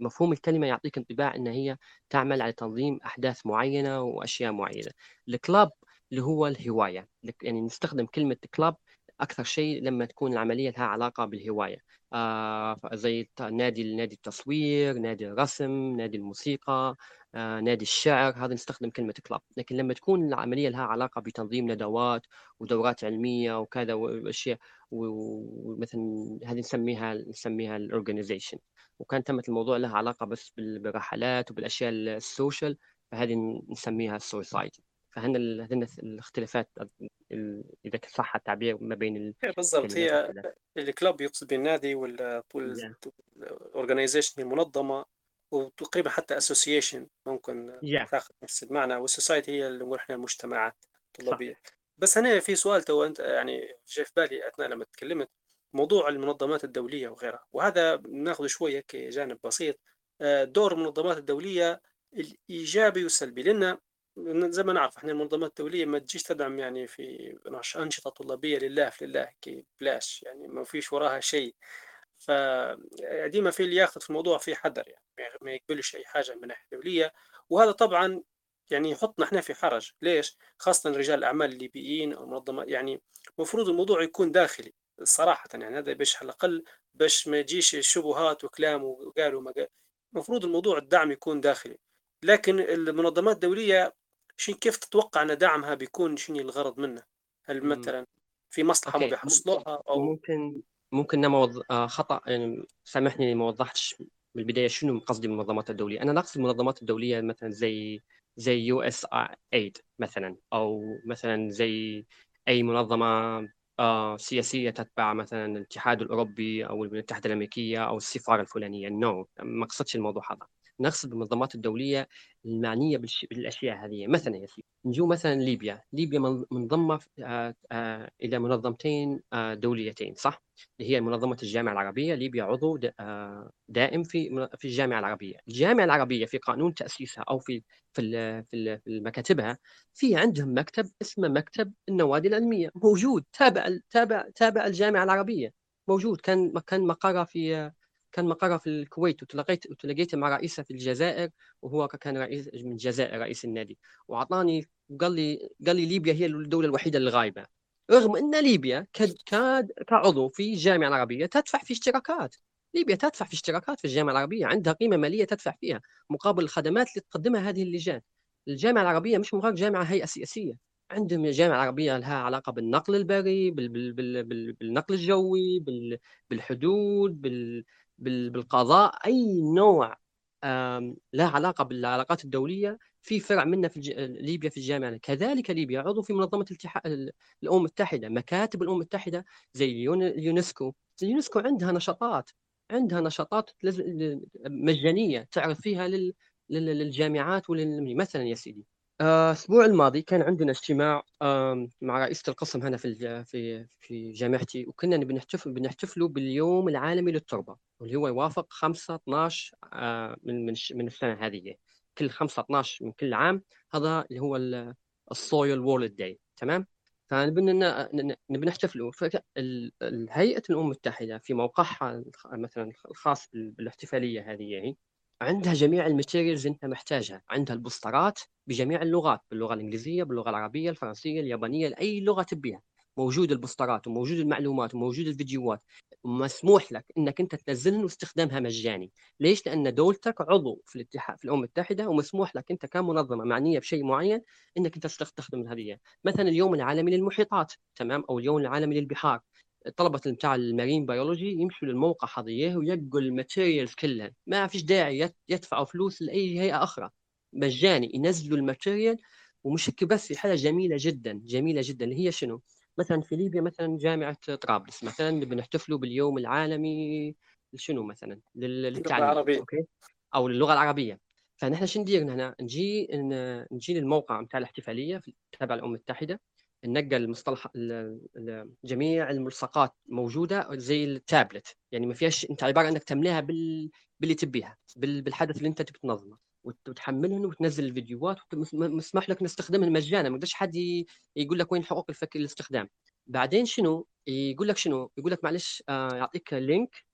مفهوم الكلمة يعطيك انطباع أن هي تعمل على تنظيم أحداث معينة وأشياء معينة. الكلاب اللي هو الهواية. يعني نستخدم كلمة كلاب أكثر شيء لما تكون العملية لها علاقة بالهواية. آه زي نادي نادي التصوير نادي الرسم نادي الموسيقى. آه، نادي الشعر هذا نستخدم كلمة كلاب لكن لما تكون العملية لها علاقة بتنظيم ندوات ودورات علمية وكذا وأشياء ومثلا هذه نسميها نسميها ال organization وكان تمت الموضوع لها علاقة بس بالرحلات وبالأشياء ال social فهذه نسميها ال society فهنا هنا الاختلافات إذا صح التعبير ما بين بالضبط. هي ال club يقصد بالنادي وال organization المنظمة وتقريبا حتى association ممكن yeah. تاخذ نفس المعنى وال society هي اللي نقول إحنا المجتمعات الطلابية. بس هنا في سؤال تو أنت يعني جاي في بالي أثناء لما تكلمت موضوع المنظمات الدولية وغيرها وهذا بناخذ شوية كجانب بسيط. آه، دور المنظمات الدولية الإيجابي والسلبي لأن زي ما نعرف إحنا المنظمات الدولية ما تجيش تدعم يعني في أنشطة طلابية لله في لله كي بلاش يعني ما فيش وراها شيء. فديما في اللي ياخذ في الموضوع في حذر يعني ما يقبلش أي حاجة من الناحيه الدوليه وهذا طبعا يعني يحطنا إحنا في حرج. ليش؟ خاصة رجال الأعمال الليبيين أو المنظمات يعني المفروض الموضوع يكون داخلي صراحة يعني هذا باش على الأقل باش ما يجيش شبهات وكلام وقالوا ما قال المفروض الموضوع الدعم يكون داخلي. لكن المنظمات الدولية شين كيف تتوقع أن دعمها بيكون شنو الغرض منه؟ هل مثلا في مصلحة ما بيحصلوها أو ممكن ممكن أنا موض... آه خطأ. يعني سامحني ما وضحتش بالبدايه شنو قصدي بالمنظمات الدولية. أنا نقصد المنظمات الدولية مثلا زي زي USAID مثلا أو مثلا زي أي منظمة آه سياسية تتبع مثلا الاتحاد الأوروبي أو الولايات المتحدة الأمريكية أو السفارة الفلانية. no no. ما قصدش الموضوع هذا. نقصد بالمنظمات الدولية المعنية بالأشياء هذه. مثلا يا سيدي نجو مثلا ليبيا. ليبيا منضمه آه، آه، إلى منظمتين آه، دوليتين صح؟ اللي هي منظمة الجامعة العربية. ليبيا عضو دائم في في الجامعة العربية. الجامعة العربية في قانون تأسيسها أو في في في مكاتبها في عندهم مكتب اسمه مكتب النوادي العلمية. موجود تابع تابع تابع الجامعة العربية. موجود. كان كان مقرة في كان مقرها في الكويت وتلقيت وتلاقيت مع رئيسة في الجزائر وهو كان رئيس من الجزائر رئيس النادي. وأعطاني قال لي قال لي ليبيا هي الدولة الوحيدة الغايبة. رغم إن ليبيا كاد كعضو في الجامعة العربيه تدفع في اشتراكات. ليبيا تدفع في اشتراكات في الجامعة العربية عندها قيمة مالية تدفع فيها مقابل الخدمات اللي تقدمها هذه اللجان. الجامعة العربية مش مجرد جامعة هيئة سياسية. عندهم الجامعة العربية لها علاقة بالنقل البري بالنقل الجوي بالحدود بال بالقضاء أي نوع له علاقة بالعلاقات الدولية في فرع منه في ليبيا في الجامعة. كذلك ليبيا عضو في منظمة الاتحاد الأمم المتحده مكاتب الأمم المتحده زي اليونسكو. اليونسكو عندها نشاطات عندها نشاطات مجانية تعرض فيها للجامعات مثلا يا سيدي الأسبوع الماضي كان عندنا اجتماع مع رئيسة القسم هنا في في في جامعتي وكنا بنحتفل بنحتفلوا باليوم العالمي للتربة. واللي هو يوافق 5 12 آه، من من من السنة هذه. كل 5 12 من كل عام هذا اللي هو ال soil world day تمام؟ فنبي نبي نحتفلوا. هيئه الامم المتحدة في موقعها مثلا الخاص بالاحتفالية هذه يعني عندها جميع ال materials انت محتاجها. عندها ال poster ات بجميع اللغات باللغة الإنجليزية باللغة العربية الفرنسية اليابانية اي لغة تبيها. موجود ال poster ات وموجود المعلومات وموجود الفيديوهات. مسموح لك إنك أنت تنزلهم واستخدامها مجاني. ليش؟ لأن دولتك عضو في الاتحاد في الأمم المتحدة ومسموح لك أنت كمنظمة معنية بشيء معين إنك أنت تستخدم هذه مثلا اليوم العالمي للمحيطات تمام؟ أو اليوم العالمي للبحار. الطلبه بتاع ال marine biology يمشوا للموقع هذيه ويلقوا ال materials كلها. ما فيش داعي يدفعوا فلوس لأي هيئة أخرى. مجاني ينزلوا ال material ومش بس في حاجة جميلة جدا جميلة جدا. اللي هي شنو؟ مثلا في ليبيا مثلا جامعة طرابلس مثلا بنحتفلوا باليوم العالمي شنو مثلا؟ للتعليم العربية. أوكي؟ أو للغة العربية. فنحن شو ندير هنا؟ نجي نجي للموقع نتاع الاحتفالية تبع الامم المتحدة. نقل المصطلح جميع الملصقات موجودة زي التابلت. يعني ما فيهاش أنت عبارة إنك تملاها بال... باللي تبيها بال... بالحدث اللي أنت تبي تنظمه. وتحملهم وتنزل الفيديوهات مسمح لك نستخدمهم مجانا ما يقدرش حد يقول لك وين حقوق الفك الاستخدام. بعدين شنو؟ يقول لك شنو؟ يقول لك معلش آه يعطيك link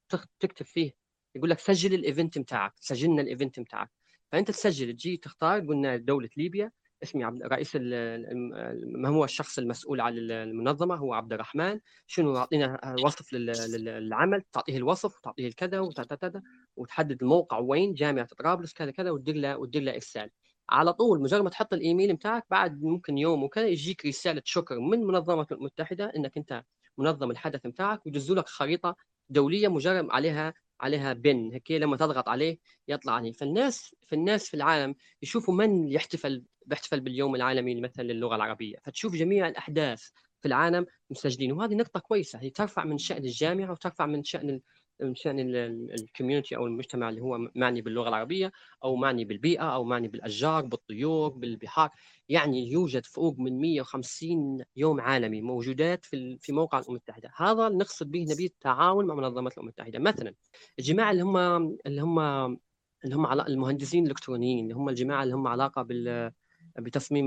تكتب فيه. يقول لك سجل ال event بتاعك سجلنا ال event بتاعك فأنت تسجل تجي تختار قلنا دولة ليبيا. اسمي عبد رئيس ما هو الشخص المسؤول عن المنظمة؟ هو عبد الرحمن. شنو يعطينا وصف للعمل؟ تعطيه الوصف وتعطيه الكذا وتحدد الموقع وين؟ جامعة طرابلس كذا كذا. وتدير له وتدير له إرسال. على طول مجرد ما تحط الإيميل بتاعك بعد ممكن يوم وكذا يجيك رسالة شكر من منظمة المتحدة إنك أنت منظم الحدث بتاعك ويجزوا لك خريطة دولية مجرد عليها عليها بن هيك لما تضغط عليه يطلع عليه. فالناس في الناس في العالم يشوفوا من يحتفل بيحتفل باليوم العالمي مثلا للغة العربية. فتشوف جميع الأحداث في العالم مسجلين. وهذه نقطة كويسة هي ترفع من شأن الجامعة وترفع من شأن من شأن الكوميونتي أو المجتمع اللي هو معني باللغة العربية أو معني بالبيئة أو معني بالأشجار بالطيور بالبحار. يعني يوجد فوق من 150 يوم عالمي موجودات في في موقع الأمم المتحدة. هذا نقصد به نبي التعاون مع منظمة الأمم المتحدة. مثلا الجماعة اللي هم اللي هم اللي هم المهندسين الإلكترونيين اللي هم الجماعة اللي هم علاقة بال بتصميم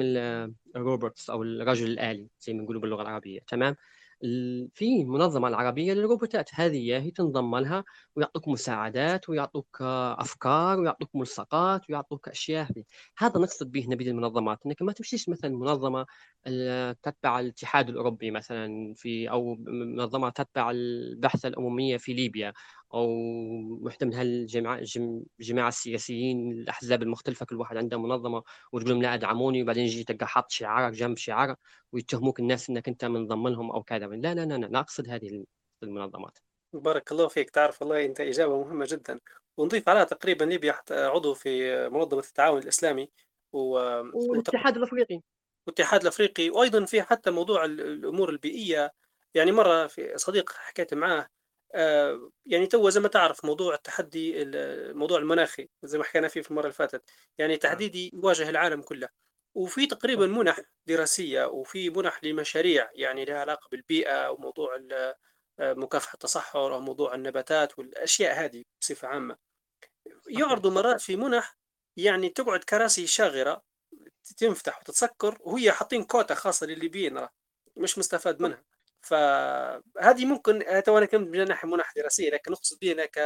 الروبوتس أو الرجل الآلي زي ما نقولوا باللغة العربية. تمام؟ في منظمة العربية للروبوتات. هذه هي تنضم لها ويعطوك مساعدات ويعطوك أفكار ويعطوك ملصقات ويعطوك أشياء. هذا نقصد به نبيل المنظمات إنك ما تمشيش مثلا منظمة تتبع الاتحاد الأوروبي مثلا في أو منظمة تتبع البحث الأممية في ليبيا. أو وحده من هالجماعه الجماعه السياسيين الأحزاب المختلفة كل واحد عنده منظمة وتقول لهم لا أدعموني وبعدين يجي تلقى حاط شعارك جنب شعارك ويتهموك الناس إنك أنت منضم لهم أو كذا. لا لا لا لا, أقصد هذه المنظمات. بارك الله فيك. تعرف والله أنت إجابة مهمة جدا. ونضيف عليها تقريبا ليبيا عضو في منظمة التعاون الإسلامي و... والاتحاد الأفريقي. والاتحاد الأفريقي وأيضا في حتى موضوع الأمور البيئية. يعني مرة في صديق حكيت معاه يعني تو زي ما تعرف موضوع التحدي الموضوع المناخي زي ما حكينا فيه في المرة اللي فاتت. يعني نعم. تحديدي يواجه العالم كله. وفي تقريبا منح دراسية وفي منح لمشاريع يعني لها علاقة بالبيئة وموضوع آه، مكافحة التصحر وموضوع النباتات والأشياء هذه بصفة عامة. يعرضوا مرات في منح يعني تقعد كراسي شاغرة تنفتح وتتسكر وهي حاطين كوتا خاصة للليبيين مش مستفاد منها. فهذه ممكن تو أنا كنت من ناحية منح دراسية لكن أقصد بها ك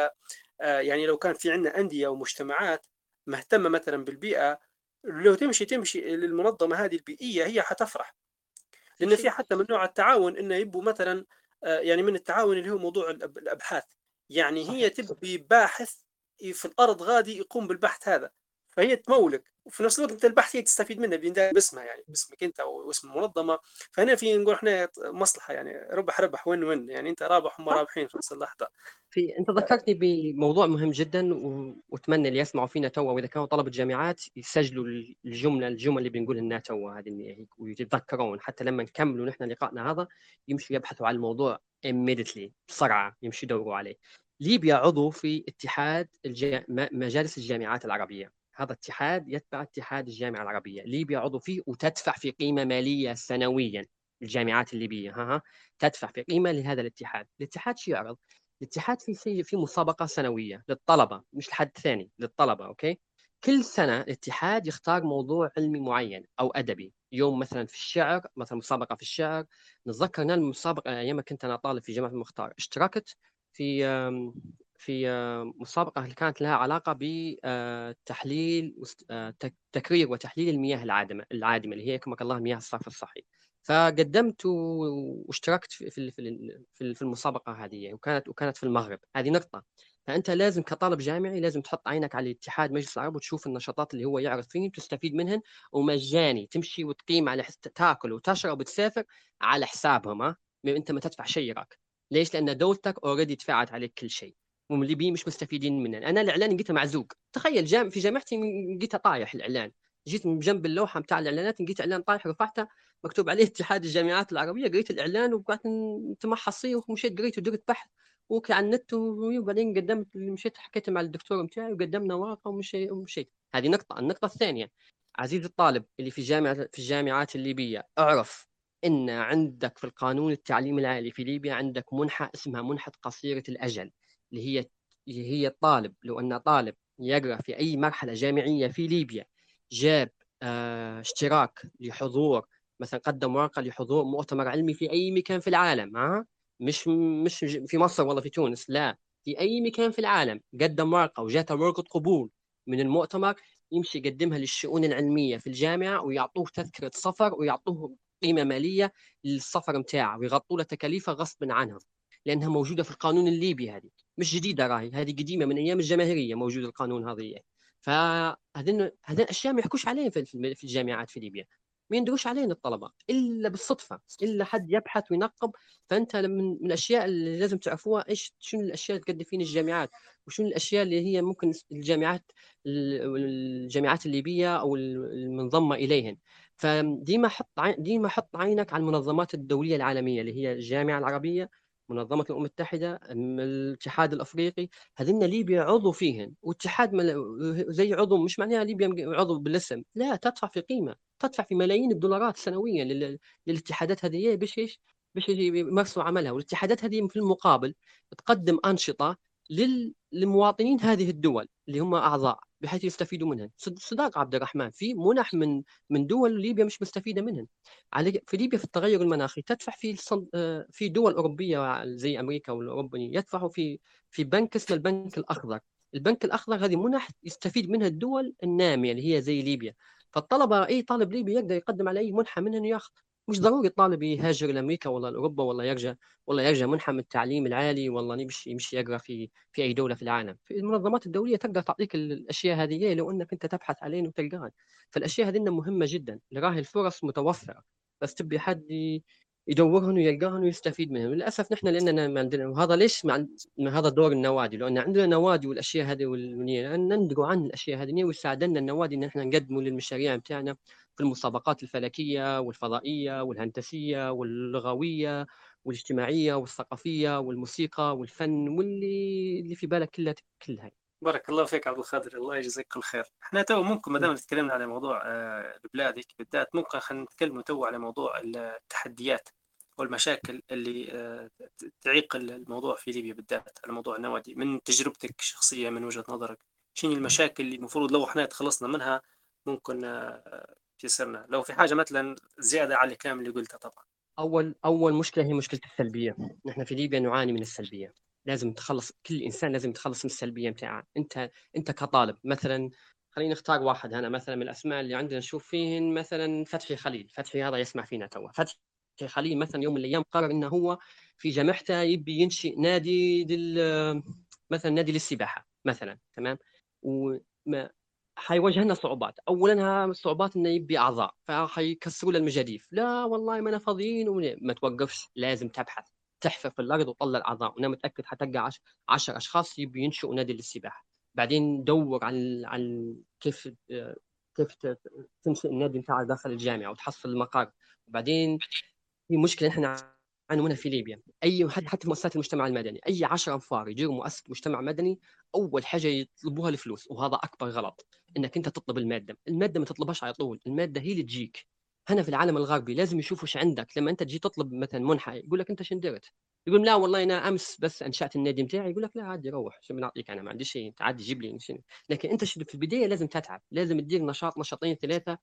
آه، يعني لو كان في عندنا أندية ومجتمعات مهتمة مثلا بالبيئة لو تمشي تمشي للمنظمة هذه البيئية هي حتفرح. لأن في حتى من نوع التعاون إنه يبوا مثلا آه، يعني من التعاون اللي هو موضوع الأبحاث. يعني هي تبي باحث في الأرض غادي يقوم بالبحث هذا. فهي تمولك. وفي نفس الوقت أنت البحث هي تستفيد منه باسمها يعني باسمك انت أو اسم المنظمه فهنا في نقول إحنا مصلحة يعني ربح ربح وين وين يعني أنت رابح وهم رابحين في نفس اللحظة. في أنت ذكرتني بموضوع مهم جدا وأتمنى اللي يسمعوا فينا توا وإذا كانوا طلبة جامعات يسجلوا الجملة الجمل اللي بنقولها لنا توا هذه ويتذكرون حتى لما نكملوا نحن لقائنا هذا يمشوا يبحثوا عن الموضوع immediately بسرعة يمشوا يدوروا عليه. ليبيا عضو في اتحاد الجا... مجالس الجامعات العربية. هذا اتحاد يتبع اتحاد الجامعة العربية ليبيا عضو فيه وتدفع في قيمة مالية سنويا الجامعات الليبية ها ها تدفع في قيمة لهذا الاتحاد. الاتحاد شو يعرض؟ الاتحاد في في مسابقة سنوية للطلبة مش لحد ثاني للطلبة أوكي؟ كل سنة الاتحاد يختار موضوع علمي معين أو أدبي. يوم مثلا في الشعر مثلا مسابقة في الشعر نتذكر أن المسابقة أيام كنت أنا طالب في جامعة المختار اشتركت في في آه، مسابقة كانت لها علاقة بتحليل آه، آه، تكرير وتحليل المياه العادمة العادمة اللي هي كما الله مياه الصرف الصحي. فقدمت واشتركت في في المسابقة هذه وكانت وكانت في المغرب. هذه نقطة. فأنت لازم كطالب جامعي لازم تحط عينك على الاتحاد مجلس العرب وتشوف النشاطات اللي هو يعرض فيه تستفيد منهن ومجاني. تمشي وتقيم على تاكل وتشرب وتسافر على حسابهم ها؟ أنت ما تدفع شيء راك ليش؟ لأن دولتك اوريدي دفعت عليك كل شيء. والليبيين مش مستفيدين منه. أنا الإعلان لقيته معزوق تخيل جام في جامعتي لقيته طايح الإعلان. جيت من جنب اللوحة بتاع الإعلانات لقيت إعلان طايح رفعته مكتوب عليه اتحاد الجامعات العربية. قريت الإعلان وقعدت نتمحص فيه ومشيت قريت ودرت بحث وكي على النت وبعدين قدمت مشيت حكيت مع الدكتور بتاعي وقدمنا ورقة ومشي ومشيت. هذه نقطة. النقطة الثانية عزيزي الطالب اللي في جامعه في الجامعات الليبية اعرف إن عندك في القانون التعليم العالي في ليبيا عندك منحة اسمها منحة قصيرة الأجل. اللي هي اللي هي الطالب لو أن طالب يقرأ في أي مرحلة جامعية في ليبيا جاب آه اشتراك لحضور مثلا قدم ورقة لحضور مؤتمر علمي في أي مكان في العالم ها؟ مش مش في مصر ولا في تونس لا. في أي مكان في العالم قدم ورقة وجاته ورقة قبول من المؤتمر يمشي يقدمها للشؤون العلمية في الجامعة ويعطوه تذكرة سفر ويعطوه قيمة مالية للسفر متاعه ويغطوا له تكاليفه غصبا عنهم لأنها موجودة في القانون الليبي هذه. مش جديدة راهي هذه قديمة من أيام الجماهيرية موجود القانون هذه فهذين هذين أشياء ما يحكوش عليهم في الجامعات في ليبيا. ما يندروش علينا الطلبه إلا بالصدفة إلا حد يبحث وينقب. فأنت من, من الأشياء اللي لازم تعرفوها إيش شنو الأشياء اللي تقدم فين الجامعات؟ وشنو الأشياء اللي هي ممكن الجامعات الجامعات الليبية أو المنضمة إليهن. فديما حط ديما حط عينك على المنظمات الدولية العالمية اللي هي الجامعة العربية منظمة الأمم المتحدة الاتحاد الأفريقي هذين ليبيا عضو فيهن واتحاد مل... زي عضو مش معناها ليبيا عضو بالاسم لا تدفع في قيمة تدفع في ملايين الدولارات سنويا لل... للاتحادات هذه باش إيش؟ باش يمارسوا عملها والاتحادات هذه في المقابل تقدم لل... لمواطنين هذه الدول اللي هم أعضاء بحيث يستفيدوا منها صداق عبد الرحمن في منح من من دول ليبيا مش مستفيدة منها على في ليبيا في التغير المناخي تدفع في في دول أوروبية زي أمريكا والاوروبا يدفعوا في في بنك اسمه البنك الأخضر. البنك الأخضر هذه منح يستفيد منها الدول النامية اللي هي زي ليبيا. فالطلبة أي طالب ليبي يقدر يقدم على أي منحة منها ياخذ. مش ضروري الطالب يهاجر لأمريكا ولا لأوروبا ولا يرجع ولا يرجع منحى من التعليم العالي والله يمشي يمشي يقرأ في في أي دولة في العالم. في المنظمات الدولية تقدر تعطيك الأشياء هذه لو أنك أنت تبحث عليها وتلقاها فالأشياء هذه مهمة جدا. راهي الفرص متوفرة. بس تبي حد يدورهن ويلقاهن ويستفيد منهم. للأسف نحن لأننا ما عندنا وهذا ليش مع هذا دور النوادي؟ لأن عندنا نوادي والأشياء هذه والنية ندروا عن الأشياء هذه ويساعدنا النوادي إن إحنا نقدموا للمشاريع بتاعنا. في المسابقات الفلكية والفضائية والهندسية واللغوية والاجتماعية والثقافية والموسيقى والفن واللي اللي في بالك كلها كلها. بارك الله فيك عبد القادر الله يجزيك كل خير. إحنا تو ممكن ما دام تكلمنا على موضوع آه، بلادك بالذات ممكن خلينا نتكلم تو على موضوع التحديات والمشاكل اللي آه، تعيق الموضوع في ليبيا بالذات على موضوع النوادي. من تجربتك الشخصية من وجهة نظرك شنو المشاكل اللي المفروض لو إحنا تخلصنا منها ممكن آه، يصيرنا لو في حاجة مثلا زيادة على الكلام اللي قلته طبعا. أول أول مشكلة هي مشكلة السلبية. نحن في ليبيا نعاني من السلبية. لازم تخلص كل إنسان لازم يتخلص من السلبية بتاعه أنت أنت كطالب مثلا خلينا نختار واحد هنا. مثلا من الأسماء اللي عندنا نشوف فيهن مثلا فتحي خليل. فتحي هذا يسمع فينا توا. فتحي خليل مثلا يوم من الأيام قرر إنه هو في جامعته يبي ينشئ نادي دل مثلا نادي للسباحة مثلا تمام؟ وما حيواجه لنا صعوبات. اولا الصعوبات إنه يبي أعضاء فحيكسروا له المجاديف لا والله ما أنا فاضيين ما توقفش لازم تبحث. تحفر في الأرض وطلع الأعضاء. وأنا متأكد حتلقى 10 أشخاص يبي ينشئوا نادي للسباحة. بعدين دور على على كيف كيف تنشئ النادي بتاعك داخل الجامعة وتحصل المقر. وبعدين في مشكلة إحنا نعاني منها في ليبيا. أي حتى حتى مؤسسات المجتمع المدني. أي 10 أنفار يديروا مؤسسة مجتمع مدني أول حاجة يطلبوها الفلوس وهذا أكبر غلط إنك أنت تطلب المادة. المادة ما تطلبهاش على طول المادة هي اللي تجيك. هنا في العالم الغربي لازم يشوفوا إيش عندك. لما أنت تجي تطلب مثلا منحة يقول لك أنت شن درت يقول لا والله أنا أمس بس أنشأت النادي بتاعي يقول لك لا عادي روح شو بنعطيك أنا ما عندي شيء عادي جيب لي شيء لكن أنت في البداية لازم تتعب لازم تدير نشاط نشاطين ثلاثة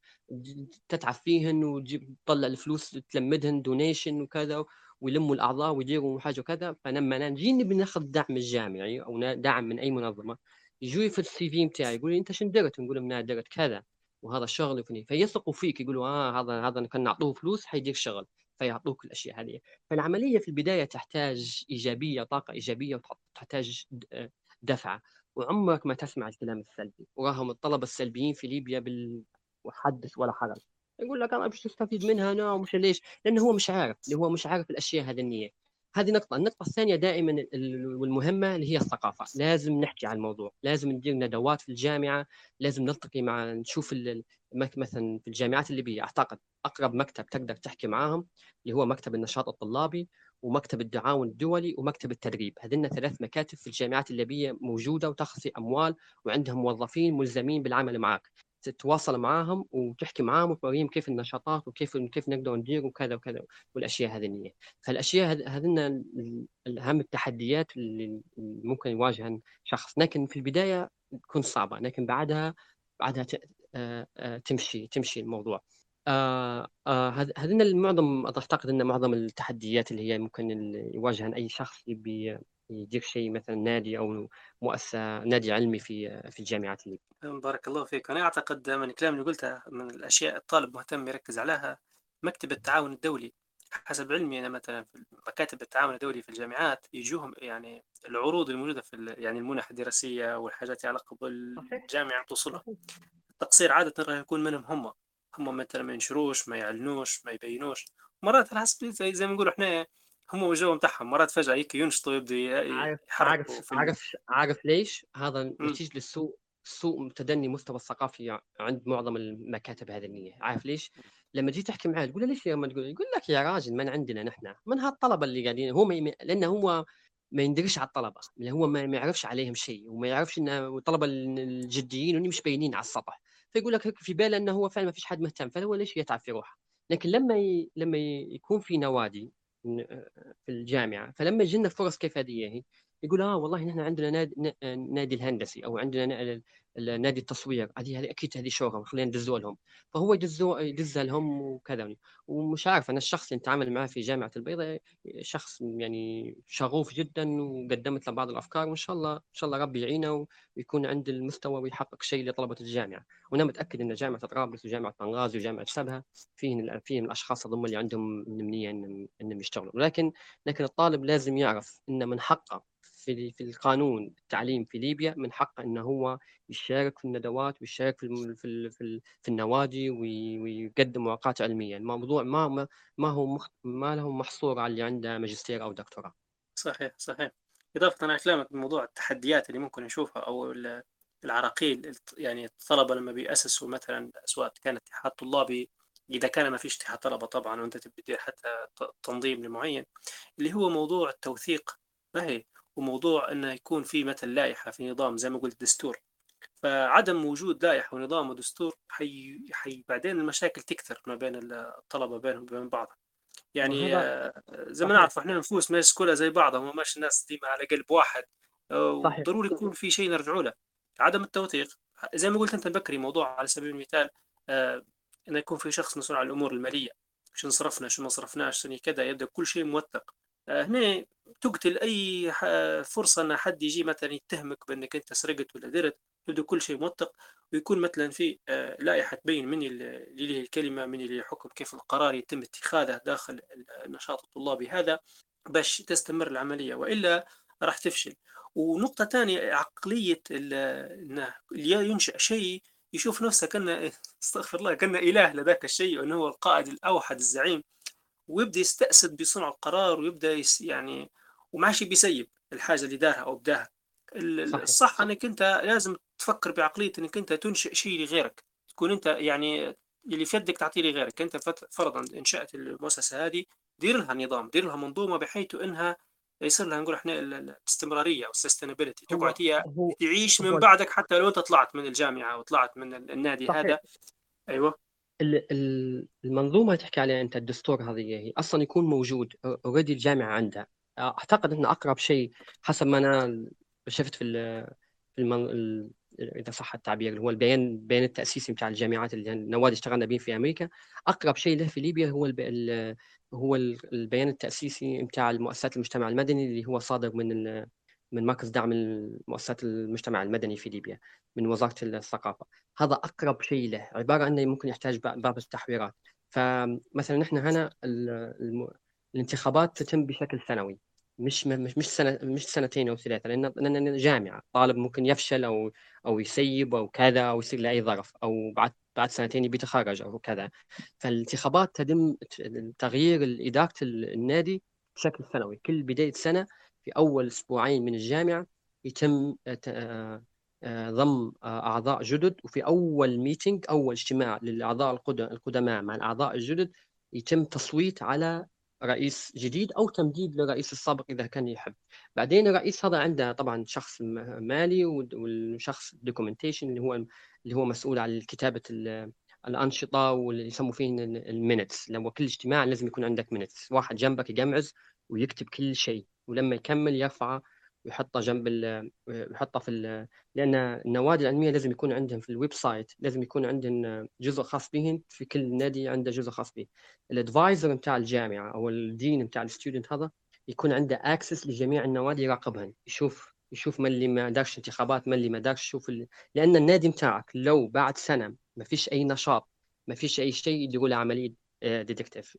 تتعب فيهن وتجيب تطلع الفلوس تلمدهن donation وكذا ويلموا الأعضاء ويديروا حاجة وكذا فلما نجي نبي ناخذ دعم الجامعي أو دعم من أي منظمة يجوا في ال CV بتاعي يقول لي أنت شن درت؟ نقول لهم درت كذا وهذا الشغل وفني فيثقوا فيك يقولوا آه هذا هذا كان نعطوه فلوس حيدير شغل فيعطوك الأشياء هذه. فالعملية في البداية تحتاج إيجابية طاقة إيجابية وتحتاج دفعة. وعمرك ما تسمع الكلام السلبي وراهم الطلبة السلبيين في ليبيا بال وحدث ولا حرج. يقول لك أنا مش تستفيد منها أنا ومش ليش؟ لأنه هو مش عارف اللي هو مش عارف الأشياء هذه النية. هذه نقطة، النقطة الثانية دائما والمهمة اللي هي الثقافة، لازم نحكي عن الموضوع، لازم ندير ندوات في الجامعة، لازم نلتقي مع نشوف مثلا في الجامعات الليبية أعتقد أقرب مكتب تقدر تحكي معاهم اللي هو مكتب النشاط الطلابي ومكتب التعاون الدولي ومكتب التدريب، هذين ثلاث مكاتب في الجامعات الليبية موجودة وتخفي أموال وعندهم موظفين ملزمين بالعمل معك، تتواصل معاهم وتحكي معاهم وتوريهم كيف النشاطات وكيف كيف نقدر ندير وكذا وكذا والأشياء هذه فالأشياء هذين أهم التحديات اللي ممكن يواجهها شخص. لكن في البداية تكون صعبة لكن بعدها بعدها آه، آه، تمشي تمشي الموضوع. هذين معظم اعتقد إن معظم التحديات اللي هي ممكن يواجهها أي شخص يبي يدير شيء مثلا نادي أو مؤسسة نادي علمي في في الجامعات اللي بارك الله فيك. أنا أعتقد من الكلام اللي قلته من الأشياء الطالب مهتم يركز عليها مكتب التعاون الدولي. حسب علمي أنا مثلا في مكاتب التعاون الدولي في الجامعات يجوهم يعني العروض الموجودة في يعني المنح الدراسية والحاجات علاقة بالجامعة توصلها. التقصير عادة راح يكون منهم هم. هم مثلا ما ينشروش ما يعلنوش ما يبينوش. مرات على حسب زي, زي ما نقول إحنا هم والجو بتاعهم مرات فجأة هيك ينشطوا يبدوا يحركوا عارف عارف عارف ليش؟ هذا نتيجة للسوء سوء تدني مستوى الثقافي عند معظم المكاتب هذه النية. عارف ليش؟ لما تجي تحكي معاه تقول له ليش يا ما تقول يقول لك يا راجل من عندنا نحن؟ من هالطلبة اللي قاعدين؟ هو ما. لأنه هو ما يندرش على الطلبة. اللي هو ما يعرفش عليهم شيء وما يعرفش إن الطلبة الجديين مش باينين على السطح. فيقول لك في باله إنه هو فعلا ما فيش حد مهتم فهو ليش يتعب في روحه؟ لكن لما ي... لما يكون في نوادي في الجامعة. فلما يجينا فرص كيف هذه يقول آه والله نحن عندنا نادي نادي الهندسي أو عندنا نادي التصوير. هذه هذه أكيد هذه شغل خلينا ندزوا لهم. فهو يدزوا يدزها لهم وكذا. ومش عارف أنا الشخص اللي نتعامل معاه في جامعة البيضاء شخص يعني شغوف جدا وقدمت له بعض الأفكار وإن شاء الله إن شاء الله ربي يعينه ويكون عند المستوى ويحقق شيء لطلبة الجامعة. وأنا متأكد إن جامعة طرابلس وجامعة بنغازي وجامعة سبها فيهم فيهم الأشخاص هذول اللي عندهم نمنيه انهم إنهم يشتغلوا. ولكن لكن الطالب لازم يعرف إن من حقه في في القانون التعليم في ليبيا من حقه انه هو يشارك في الندوات ويشارك في في في, في النوادي ويقدم ورقات علمية. الموضوع ما ما هو ما له محصور على اللي عنده ماجستير أو دكتوراه. صحيح صحيح. إضافة على كلامك بموضوع التحديات اللي ممكن نشوفها أو العراقيل يعني الطلبة لما بيأسسوا مثلا سواء كان اتحاد طلابي إذا كان ما فيش اتحاد طلبة طبعا وأنت تبي حتى تنظيم معين اللي هو موضوع التوثيق. فهي وموضوع إنه يكون في مثل لائحة في نظام زي ما قلت دستور. فعدم وجود لائحة ونظام ودستور حي... حي بعدين المشاكل تكثر ما بين الطلبة بينهم وبين بعض يعني آه، زي ما نعرف إحنا نفوس ما كلها زي بعضها وما ماشي الناس ديما على قلب واحد. آه، ضروري يكون في شيء نرجعوا له. عدم التوثيق زي ما قلت أنت بكري موضوع على سبيل المثال آه إنه يكون في شخص مسؤول عن الأمور المالية. شو صرفنا شو ما صرفناش كذا يبدأ كل شيء موثق. هنا تقتل أي فرصة إن حد يجي مثلا يتهمك بأنك أنت سرقت ولا درت يبدو كل شيء موثق ويكون مثلا في آه، لائحة تبين من اللي الكلمة من اللي يحكم كيف القرار يتم اتخاذه داخل النشاط الطلابي هذا باش تستمر العملية وإلا راح تفشل. ونقطة ثانية عقلية انه ينشأ شيء يشوف نفسه كأنه استغفر الله كأنه إله لذاك الشيء وأنه هو القائد الأوحد الزعيم. ويبدأ يستأسد بصنع القرار ويبدأ يس يعني وماشي بيسيب الحاجة اللي دارها أو بداها. الصح إنك أنت لازم تفكر بعقلية إنك أنت تنشئ شيء لغيرك. تكون أنت يعني اللي في يدك تعطيه لغيرك. أنت فرضا إنشأت المؤسسة هذه دير لها نظام دير لها منظومة بحيث إنها يصير لها نقول إحنا الاستمراريه أو ال sustainability تقعد هي تعيش من بعدك حتى لو أنت طلعت من الجامعة وطلعت من النادي صحيح. هذا. أيوه. المنظومة تحكي عليها أنت الدستور هذه هي أصلا يكون موجود already الجامعة عندها أعتقد ان أقرب شيء حسب ما أنا شفت في المن... إذا صح التعبير اللي هو البيان البيان التاسيسي بتاع الجامعات اللي النوادي اشتغلنا به في أمريكا أقرب شيء له في ليبيا هو الب... ال... هو البيان التأسيسي بتاع المؤسسات المجتمع المدني اللي هو صادر من. من مركز دعم المؤسسات المجتمع المدني في ليبيا من وزارة الثقافة هذا أقرب شيء له عبارة أنه ممكن يحتاج بعض التحويرات فمثلا نحن هنا. الانتخابات تتم بشكل سنوي مش مش مش سنه مش سنتين أو ثلاثة لأن لأن جامعة طالب ممكن يفشل أو أو يسيب أو كذا أو يصير له اي ظرف أو بعد بعد سنتين يبي يتخرج أو كذا فالانتخابات تتم تغيير إدارة النادي بشكل سنوي كل بداية سنة في أول أسبوعين من الجامعة يتم آه، آه، ضم آه، أعضاء جدد وفي أول ميتنج أول اجتماع للأعضاء القدماء مع الأعضاء الجدد يتم تصويت على رئيس جديد أو تمديد للرئيس السابق إذا كان يحب. بعدين الرئيس هذا عنده طبعا شخص مالي والشخص documentation اللي هو اللي هو مسؤول عن كتابة الأنشطة واللي يسموا فيه ال minutes لو كل اجتماع لازم يكون عندك minutes واحد جنبك يقمعز ويكتب كل شيء. ولما يكمل يرفعه ويحطه جنب ال يحطه في لأن النوادي العلمية لازم يكون عندهم في ال website لازم يكون عندهم جزء خاص بهم في كل نادي عنده جزء خاص به ال advisor بتاع الجامعة أو ال dean بتاع ال student هذا يكون عنده access لجميع النوادي يراقبهن يشوف يشوف من اللي ما دارش انتخابات من اللي ما دارش يشوف ال... لأن النادي بتاعك لو بعد سنة ما فيش أي نشاط ما فيش أي شيء يديروا عملية deactivate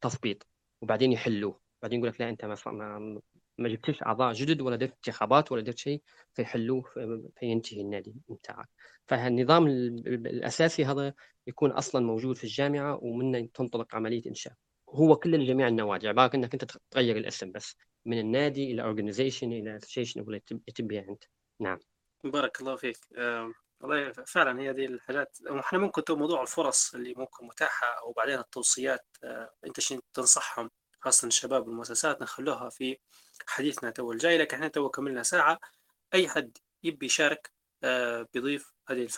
تثبيط وبعدين يحلوه. بعدين يقول لك لا أنت ما ما جبتش أعضاء جدد ولا درت انتخابات ولا درت شيء فيحلوه فينتهي النادي بتاعك فالنظام الأساسي هذا يكون أصلا موجود في الجامعة ومنه تنطلق عملية إنشاء. هو كل جميع النوادي عباره إنك أنت تغير الاسم بس من النادي إلى organization إلى association اللي تبيها أنت. نعم. بارك الله فيك. والله فعلا هي دي الحاجات. إحنا ممكن موضوع الفرص اللي ممكن متاحة وبعدين التوصيات آه، أنت شنو تنصحهم؟ خاصة الشباب والمؤسسات نخلوها في حديثنا تو الجاي. لكن إحنا تو كملنا ساعة. أي حد يبي يشارك آه، بيضيف هذه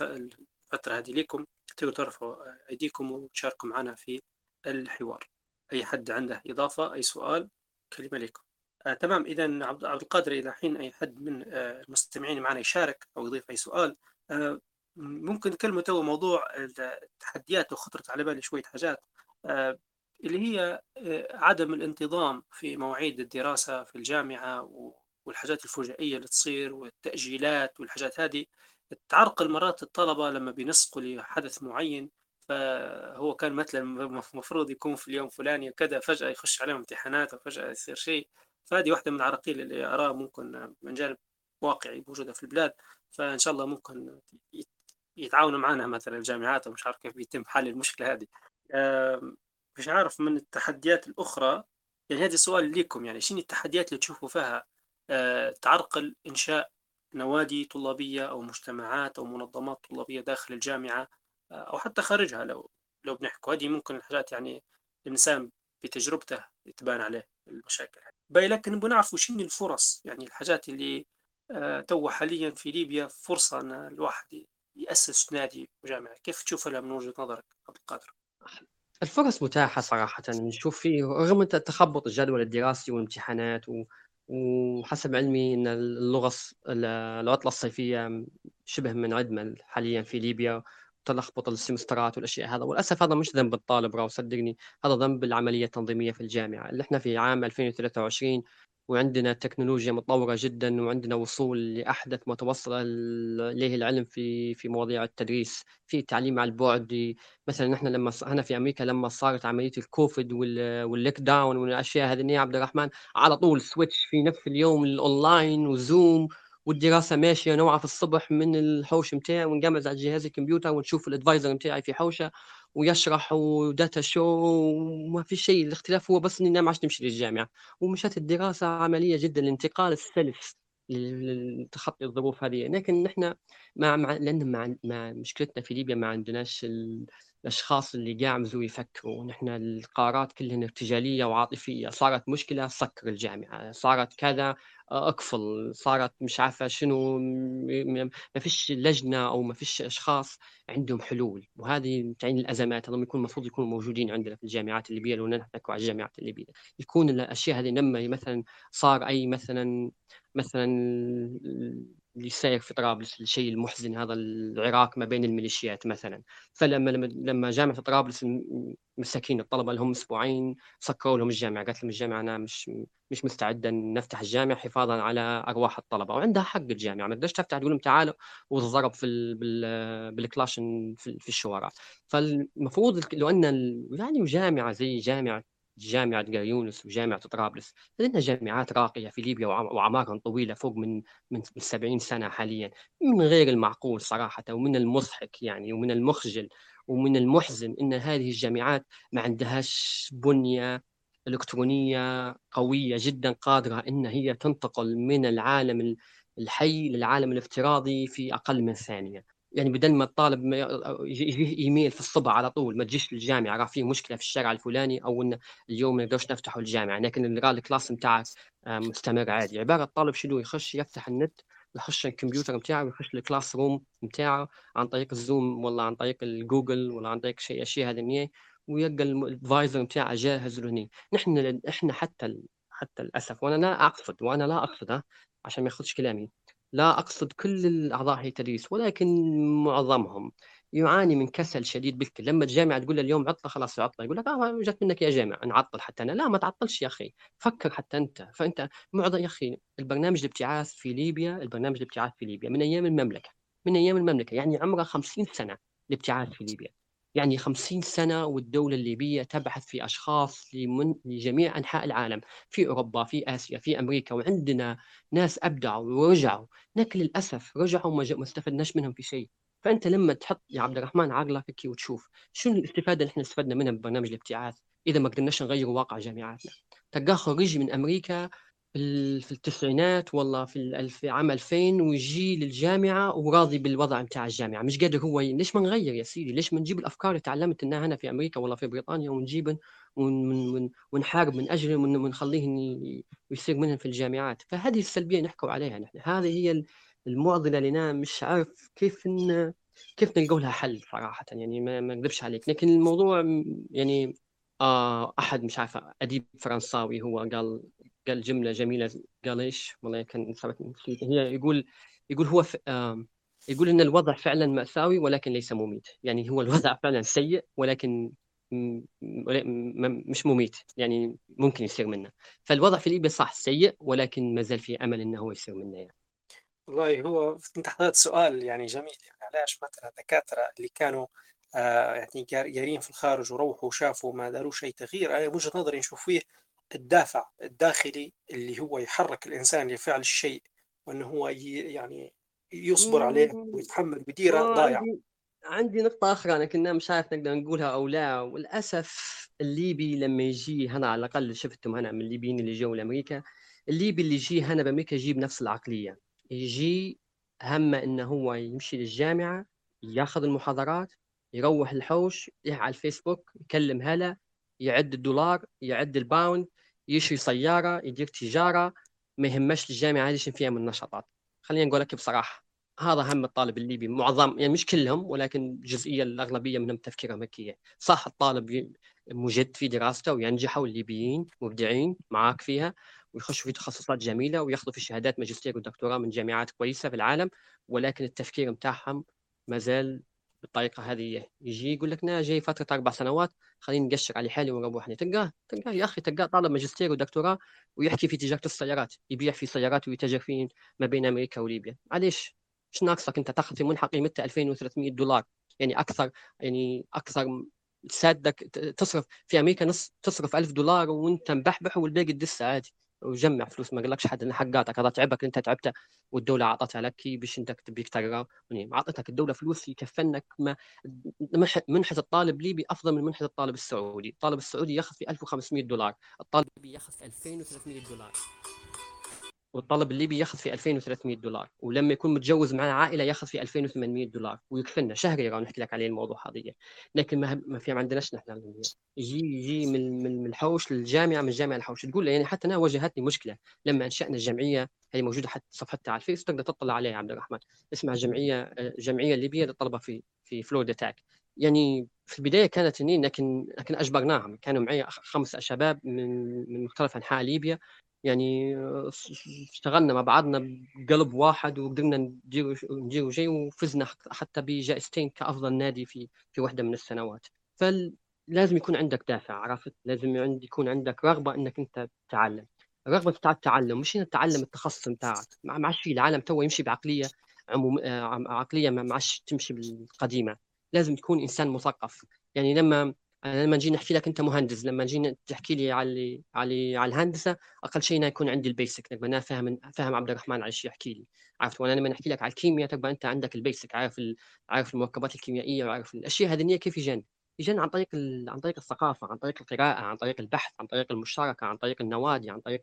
الفترة هذه لكم تقدروا ترفعوا أيديكم وتشاركوا معنا في الحوار. أي حد عنده إضافة أي سؤال كلمة لكم آه تمام. إذا عبد القادر إذا حين أي حد من آه المستمعين معنا يشارك أو يضيف أي سؤال آه ممكن نتكلم تو موضوع التحديات وخطرت على بالي شوية حاجات. آه اللي هي آه عدم الانتظام في مواعيد الدراسة في الجامعة والحاجات الفجائية اللي تصير والتأجيلات والحاجات هذه. تعرقل مرات الطلبة لما بينسقوا لحدث معين فهو كان مثلا المفروض يكون في اليوم فلاني وكذا فجأة يخش عليهم امتحانات وفجأة يصير شيء. فهذه واحدة من العراقيل اللي أراه ممكن من جانب واقعي موجودة في البلاد. فإن شاء الله ممكن يتعاونوا معنا مثلا الجامعات ومش عارف كيف بيتم حل المشكلة هذه. مش عارف من التحديات الأخرى يعني هذا سؤال لكم يعني شنو التحديات اللي تشوفوا فيها آه، تعرقل إنشاء نوادي طلابية أو مجتمعات أو منظمات طلابية داخل الجامعة آه، أو حتى خارجها لو لو بنحكوا؟ هذه ممكن الحاجات يعني الإنسان بتجربته تبان عليه المشاكل. باي لكن بنعرفوا شنو الفرص يعني الحاجات اللي آه، تو حاليا في ليبيا فرصة أن الواحد يأسس نادي وجامعة كيف تشوفها من وجهة نظرك عبد القادر؟ الفرص متاحة صراحة. نشوف فيه رغم تخبط الجدول الدراسي والامتحانات و... وحسب علمي إن اللغة العطله الصيفية شبه منعدمة حاليا في ليبيا. تلخبط السمسترات والأشياء هذا. وللأسف هذا مش ذنب الطالب راو صدقني هذا ذنب العملية التنظيمية في الجامعة. اللي إحنا في عام 2023 وعندنا تكنولوجيا متطورة جدا وعندنا وصول لأحدث ما توصل إليه العلم في في مواضيع التدريس. في التعليم على البعد مثلا نحن لما هنا في أمريكا لما صارت عملية الكوفيد وال lockdown والأشياء هذه يا عبد الرحمن على طول switch في نفس اليوم الأونلاين وزوم والدراسة ماشية نوعا في الصبح من الحوش متاعي ونقمز على جهاز الكمبيوتر ونشوف ال advisor متاعي في حوشه. ويشرح و data show وما في شيء الاختلاف هو بس إني ما عادش نمشي للجامعة. ومشات الدراسة عملية جدا الانتقال السلس لتخطي الظروف هذه. لكن نحن مع, مع لأن مع, مع مشكلتنا في ليبيا ما عندناش الأشخاص اللي قاعمزوا يفكروا. نحن القرارات كلها ارتجالية وعاطفية. صارت مشكلة سكر الجامعة. صارت كذا أقفل صارت مش عارفة شنو ما فيش لجنة أو ما فيش أشخاص عندهم حلول. وهذه تعين الأزمات هذول يكون المفروض يكونوا موجودين عندنا في الجامعات الليبية لو نحكوا على الجامعات الليبية. يكون الأشياء هذه لما مثلا صار أي مثلا مثلا اللي ساير في طرابلس الشيء المحزن هذا العراك ما بين الميليشيات مثلا. فلما لما جامعة طرابلس مساكين الطلبة لهم أسبوعين سكروا لهم الجامعة. قالت لهم الجامعة أنا مش مش مستعدة نفتح الجامعة حفاظا على أرواح الطلبة. وعندها حق الجامعة. ما تقدرش تفتح تقول لهم تعالوا وتضرب في ال بال بالكلاشن في, في الشوارع. فالمفروض لو أن يعني جامعة زي جامعة جامعة قايونس وجامعة طرابلس. لأنها جامعات راقية في ليبيا وأعمارهم طويلة فوق من من 70 سنة حاليا. من غير المعقول صراحة ومن المضحك يعني ومن المخجل ومن المحزن أن هذه الجامعات ما عندهاش بنية إلكترونية قوية جدا قادرة أن هي تنتقل من العالم الحي للعالم الافتراضي في أقل من ثانية. يعني بدل ما الطالب يجيه إيميل في الصبح على طول ما تجيش للجامعة راه في مشكلة في الشارع الفلاني أو ان اليوم ما نقدرش نفتحوا الجامعة لكن ال class بتاعك آه، مستمر عادي. عبارة الطالب شنو؟ يخش يفتح النت يخش الكمبيوتر بتاعه ويخش ال classroom بتاعه عن طريق الزوم ولا عن طريق الجوجل ولا عن طريق شيء أشياء هذه ويلقى ال advisor بتاعه جاهز له نحن إحنا حتى حتى للأسف وأنا لا أقصد وأنا لا أقصد عشان ما ياخذش كلامي. لا أقصد كل الأعضاء هيئة التدريس ولكن معظمهم يعاني من كسل شديد بالكل لما الجامعة تقول له اليوم عطلة خلاص عطلة يقول لك آه جت منك يا جامعة نعطل حتى أنا. لا ما تعطلش يا أخي فكر حتى أنت. فأنت معظم يا أخي البرنامج الابتعاث في ليبيا البرنامج الابتعاث في ليبيا من أيام المملكة من أيام المملكة يعني عمره 50 سنة الابتعاث في ليبيا. يعني 50 سنة والدولة الليبية تبحث في أشخاص لمن لجميع أنحاء العالم في أوروبا في آسيا في أمريكا وعندنا ناس أبدعوا ورجعوا لكن للأسف رجعوا وما استفدناش منهم في شيء. فأنت لما تحط يا عبد الرحمن عقلك وتشوف شنو الاستفادة اللي إحنا استفدنا منها ببرنامج الابتعاث إذا ما قدرناش نغير واقع جامعاتنا؟ تلقاه خريج من أمريكا في التسعينات والله في في عام 2000 ويجي للجامعة وراضي بالوضع بتاع الجامعة. مش قادر هو ليش ما نغير يا سيدي؟ ليش ما نجيب الأفكار اللي تعلمت إنها هنا في أمريكا ولا في بريطانيا ونجيبن ونحارب من اجلهم ونخليهم يصير منهم في الجامعات. فهذه السلبية نحكوا عليها نحن. هذه هي المعضلة لنا مش عارف كيف إن كيف نلقوا لها حل صراحة. يعني ما ما أكذبش عليك. لكن الموضوع يعني آه أحد مش عارف أديب فرنساوي هو قال قال جملة جميلة قال إيش؟ والله كان هي يقول يقول هو. يقول إن الوضع فعلا مأساوي ولكن ليس مميت. يعني هو الوضع فعلا سيء ولكن مش مميت. يعني ممكن يصير منه. فالوضع في ليبيا صح سيء ولكن ما زال في أمل إنه هو يصير منه يعني. والله هو انت حضرت سؤال يعني جميل. يعني علاش مثلا الدكاتره اللي كانوا آه يعني جارين في الخارج وروحوا وشافوا ما داروش اي تغيير. أنا وجهة نظري نشوف فيه الدافع الداخلي اللي هو يحرك الإنسان لفعل الشيء وإنه هو يعني يصبر عليه ويتحمل بديره ضايع عندي نقطة أخرى أنا كنا مش عارف نقدر نقولها أو لا. وللأسف الليبي لما يجي هنا على الأقل شفتهم هنا من الليبيين اللي جو لأمريكا الليبي اللي يجي هنا بأمريكا يجيب نفس العقلية. يجي همه إنه هو يمشي للجامعة ياخذ المحاضرات يروح الحوش على الفيسبوك يكلم هله يعد الدولار يعد الباوند يشري سيارة يدير تجارة ما يهمش الجامعة هذه فيها من نشاطات. خلينا نقول لك بصراحة هذا هم الطالب الليبي معظم يعني مش كلهم ولكن جزئيه الأغلبية منهم تفكيرها مكيه صح الطالب مجد في دراسته وينجح والليبيين مبدعين معاك فيها ويخشوا في تخصصات جميلة وياخذوا في شهادات ماجستير ودكتوراه من جامعات كويسة في العالم ولكن التفكير متاعهم ما زال بالطريقة هذه. يجي يقول لك أنا جاي فترة أربع سنوات خليني نقشر على حالي ونروحني تلقاه تلقاه يا أخي تلقاه طالب ماجستير ودكتوراه ويحكي في تجارة السيارات يبيع في سيارات ويتاجر في ما بين أمريكا وليبيا. معليش إيش ناقصك أنت؟ تأخذ في منحة قيمتها 2300 دولار. يعني أكثر يعني أكثر سادك تصرف في أمريكا نص تصرف 1000 دولار وأنت مبحبح والباقي تدس عادي. وجمع فلوس ما قالكش حد إن حقاتك هذا تعبك أنت تعبت والدولة أعطتها لك باش انت تبيك تقرأ. يعني أعطتك الدولة فلوس يكفنك ما منحة الطالب الليبي افضل من منحة الطالب السعودي، الطالب السعودي ياخذ في 1500 دولار، الطالب الليبي ياخذ في 2300 دولار. والطالب الليبي ياخذ في 2300 دولار ولما يكون متجوز مع عائلة ياخذ في 2800 دولار ويكفلنا. شهري راه نحكي لك عليه الموضوع هذا لكن ما ما في ما عندناش نحن يجي يجي من من الحوش للجامعة من الجامعة للحوش. تقول يعني حتى أنا واجهتني مشكلة لما أنشأنا الجمعية هي موجودة حتى صفحتها على الفيس تقدر تطلع عليها عبد الرحمن. اسمها جمعية الجمعيه الليبيه للطلبة في في فلوريدا تاك يعني في البداية كانت لكن لكن أجبرناهم. كانوا معي خمس شباب من من مختلف أنحاء ليبيا. يعني اشتغلنا مع بعضنا بقلب واحد وقدرنا نديروا شيء وفزنا حتى بجائزتين كأفضل نادي في في واحدة من السنوات. فلازم يكون عندك دافع عرفت؟ لازم يكون عندك رغبة إنك أنت تتعلم. الرغبة بتاع التعلم مش إنك تتعلم التخصص بتاعك. ما عادش في العالم تو يمشي بعقلية عموم آه، عقلية ما عادش تمشي بالقديمة. لازم تكون إنسان مثقف. يعني لما أنا لما نجي نحكي لك انت مهندس لما نجي تحكي لي على على على الهندسه أقل شيء يكون عندي ال basic تبقى أنا فاهم فاهم عبد الرحمن على إيش يحكي لي عرفت وأنا لما نحكي لك على الكيمياء تبقى انت عندك ال basic عارف ال... عارف المركبات الكيميائيه وعارف الاشياء هذه كيف يجن يجن عن طريق ال... عن طريق الثقافه عن طريق القراءه عن طريق البحث عن طريق المشاركه عن طريق النوادي عن طريق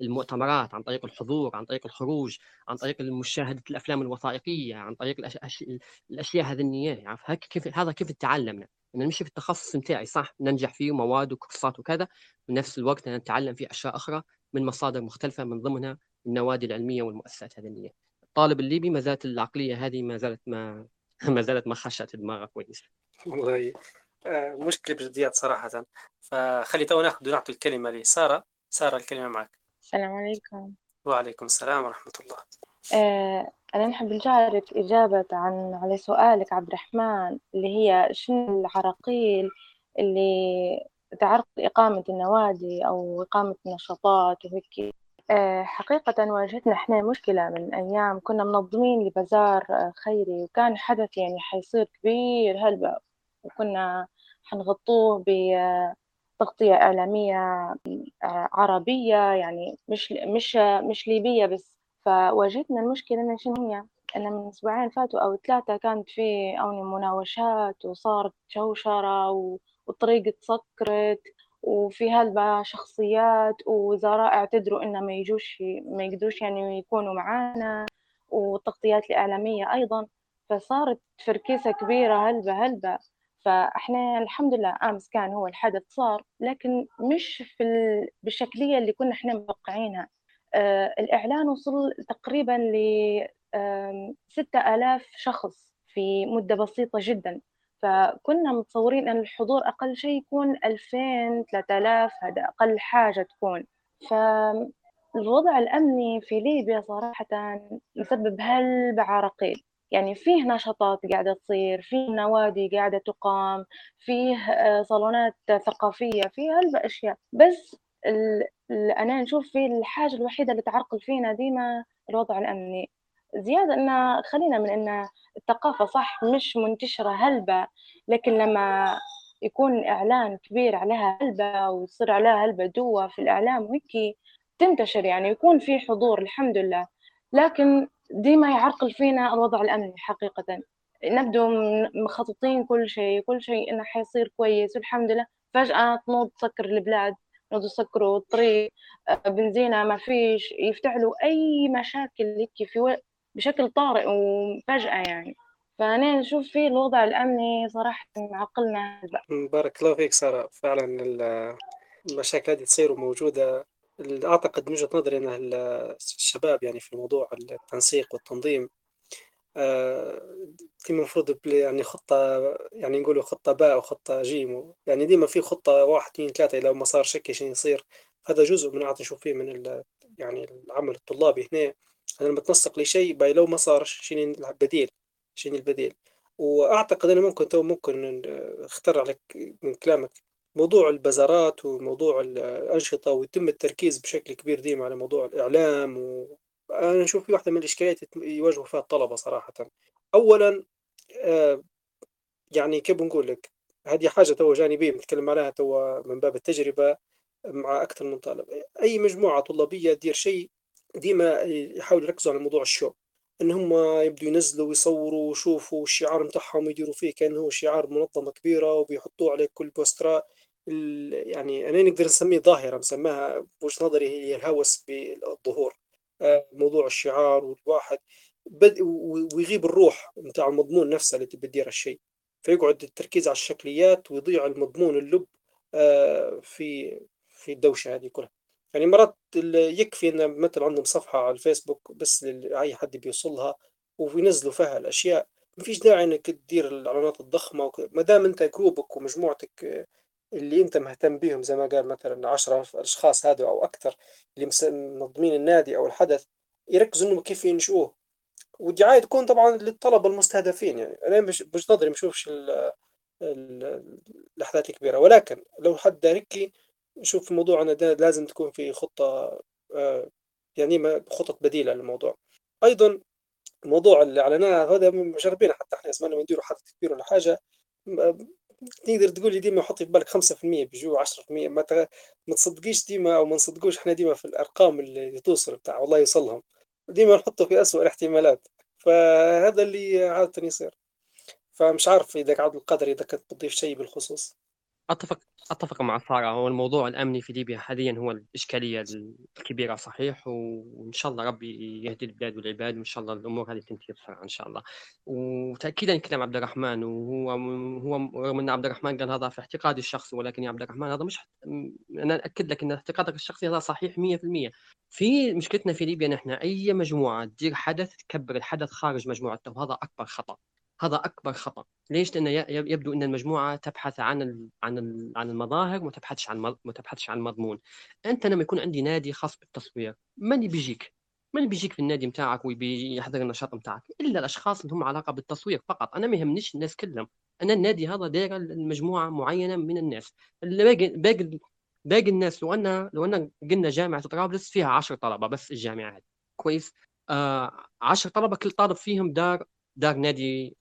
المؤتمرات عن طريق الحضور عن طريق الخروج عن طريق مشاهده الافلام الوثائقيه عن طريق الأش... الاشياء هذه عارف كيف هذا كيف تعلمنا ان نمشي في التخصص بتاعي صح؟ ننجح فيه مواد وكورسات وكذا. بنفس الوقت نتعلم فيه أشياء أخرى من مصادر مختلفة من ضمنها النوادي العلمية والمؤسسات هذه الطالب الليبي ما زالت العقلية هذه ما زالت ما ما زالت ما خشت دماغه كويس. والله آه، مشكلة بجديات صراحة. فخلي تو ناخذ نعطي الكلمة لساره سارة الكلمة معك. السلام عليكم. وعليكم السلام ورحمة الله. آه أنا نحب نشارك إجابة عن على سؤالك عبد الرحمن اللي هي شنو العراقيل اللي تعرق إقامة النوادي أو إقامة النشاطات وهيك؟ آه، حقيقة واجهتنا إحنا مشكلة من أيام كنا منظمين لبازار آه، خيري وكان حدث يعني حيصير كبير هلبة وكنا حنغطوه بتغطية إعلامية آه، عربية يعني مش مش مش ليبية بس. فواجهتنا المشكلة إن شنو هي؟ إن من أسبوعين فاتوا أو ثلاثة كانت في أوني مناوشات وصارت شوشرة والطريق تسكرت وفي هلبة شخصيات ووزراء اعتذروا إنه ما يجوش ما يقدروش يعني يكونوا معانا والتغطيات الإعلامية أيضا. فصارت فركيسة كبيرة هلبة هلبة. فإحنا الحمد لله آمس كان هو الحدث صار لكن مش في بالشكلية اللي كنا إحنا متوقعينها. الإعلان وصل تقريبا ل 6000 شخص في مدة بسيطة جدا. فكنا متصورين أن الحضور أقل شيء يكون 2000 3000 هذا أقل حاجة تكون. فالوضع الأمني في ليبيا صراحة مسبب هلبة عراقيل يعني فيه نشاطات قاعدة تصير فيه نوادي قاعدة تقام فيه آه، صالونات ثقافية فيه هلبة أشياء بس أنا نشوف في الحاجة الوحيدة اللي تعرقل فينا ديما الوضع الأمني. زيادة إن خلينا من إن الثقافة صح مش منتشرة هلبة لكن لما يكون إعلان كبير عليها هلبة ويصير عليها هلبة دوة في الإعلام وهيك تنتشر يعني يكون في حضور الحمد لله. لكن ديما يعرقل فينا الوضع الأمني حقيقة. نبدو مخططين كل شيء كل شيء إنه حيصير كويس والحمد لله. فجأة تنوض تسكر البلاد. نوض يسكروا الطريق آه، بنزينة ما فيش يفتعلوا أي مشاكل هيك في بشكل طارئ وفجأة يعني. فأنا نشوف فيه الوضع الأمني صراحة معقلنا بارك الله فيك سارة. فعلا المشاكل هذه تصير وموجودة. أعتقد من وجهة نظري أن الشباب يعني في موضوع التنسيق والتنظيم في المفروض يعني خطة يعني نقولوا خطة باء وخطة جيم يعني ديما في خطة واحد اثنين ثلاثة لو ما صار شكل شيء يصير. هذا جزء من نشوف فيه من يعني العمل الطلابي هنا. أنا لما تنسق لي شيء باي لو ما صار شنو البديل شنو البديل وأعتقد أنا ممكن تو ممكن أخذت لك من كلامك موضوع البازارات وموضوع الأنشطة ويتم التركيز بشكل كبير ديما على موضوع الإعلام وأنا أشوف في واحدة من الإشكاليات يواجهوا فيها الطلبة صراحة. أولا آه، يعني كيف بنقول لك؟ هذه حاجة تو جانبية بنتكلم عليها تو من باب التجربة مع أكثر من طالب. أي مجموعة طلابية تدير شيء ديما يحاولوا يركزوا على موضوع ال show. إن هم يبدوا ينزلوا ويصوروا ويشوفوا الشعار متاعهم ويديروا فيه كأنه هو شعار منظمة كبيرة وبيحطوه على كل بوسترا يعني أنا نقدر نسميه ظاهرة مسماها بوجهه نظري هي الهوس بالظهور. موضوع الشعار والواحد بد ويغيب الروح نتاع المضمون نفسه اللي تبي تدير الشيء فيقعد التركيز على الشكليات ويضيع المضمون اللب آه، في في الدوشة هذه كلها. يعني مرات يكفي إن مثلا عندهم صفحة على الفيسبوك بس لأي حد بيوصلها وينزلوا فيها الأشياء. ما فيش داعي إنك تدير الإعلانات الضخمة ما دام أنت جروبك ومجموعتك اللي انت مهتم بيهم زي ما قال مثلا 10 أشخاص هذا أو أكثر اللي منظمين النادي أو الحدث يركزوا انه كيف ينشئوه. والدعاية تكون طبعا للطلبه المستهدفين يعني أنا مش بوجهه نظري ما أشوفش الأحداث الكبيرة. ولكن لو حد داركي نشوف موضوع أن لازم تكون في خطة آه، يعني خطط بديلة للموضوع. أيضا موضوع الإعلانات هذا مجربين حتى إحنا زمان نديروا حدث كبير ولا حاجة تقدر تقول لي ديما حطي في بالك 5% بيجوا 10% ما ما تصدقيش ديما أو ما نصدقوش إحنا ديما في الأرقام اللي توصل بتاع والله يوصلهم. ديما نحطه في اسوء الاحتمالات. فهذا اللي عادة يصير. فمش عارف إذا عبد القادر إذا كنت بتضيف شيء بالخصوص. أتفق أتفق مع سارة. هو الموضوع الأمني في ليبيا حاليا هو الإشكالية الكبيرة صحيح وإن شاء الله ربي يهدي البلاد والعباد وإن شاء الله الأمور هذه تنتهي بسرعة إن شاء الله. وتأكيدا كلام عبد الرحمن وهو هو رغم أن عبد الرحمن قال هذا في اعتقادي الشخصي ولكن يا عبد الرحمن هذا مش أنا أكد لك أن اعتقادك الشخصي هذا صحيح 100% في مشكلتنا في ليبيا نحن أي مجموعة تدير حدث تكبر الحدث خارج مجموعته وهذا أكبر خطأ. هذا أكبر خطأ. ليش؟ لأن يبدو إن المجموعة تبحث عن ال عن ال عن المظاهر وما تبحثش عن ما تبحثش عن المضمون. أنت لما يكون عندي نادي خاص بالتصوير من بيجيك؟ من بيجيك في النادي بتاعك ويحضر النشاط بتاعك إلا الأشخاص اللي هم علاقة بالتصوير فقط. أنا ما يهمنيش الناس كلهم. أنا النادي هذا داير المجموعة معينة من الناس. اللي باقي باقي باقي الناس لو ان لو ان قلنا جامعة طرابلس فيها 10 طلبة بس الجامعة هذه. كويس؟ 10 آه طلبة كل طالب فيهم دار دار نادي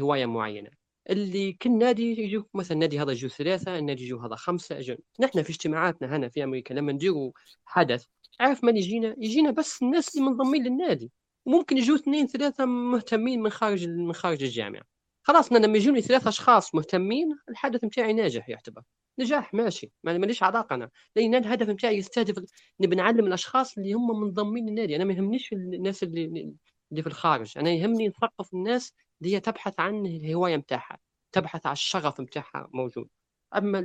هواية معينة. اللي كل نادي يجوا مثلا النادي هذا يجوا ثلاثة النادي يجوا هذا خمسة أجل. نحن في اجتماعاتنا هنا في أمريكا لما نديروا حدث عارف من يجينا؟ يجينا بس الناس اللي منضمين للنادي. وممكن يجوا اثنين ثلاثة مهتمين من خارج من خارج الجامعة. خلاص أنا لما يجوني ثلاث أشخاص مهتمين الحدث بتاعي ناجح يعتبر. نجاح ماشي ما ماليش علاقة أنا؟ لأن الهدف بتاعي يستهدف نبي نعلم الأشخاص اللي هم منضمين للنادي. أنا ما يهمنيش الناس اللي اللي في الخارج. أنا يهمني نثقف الناس اللي هي تبحث عن الهواية متاعها تبحث عن الشغف متاعها موجود. أما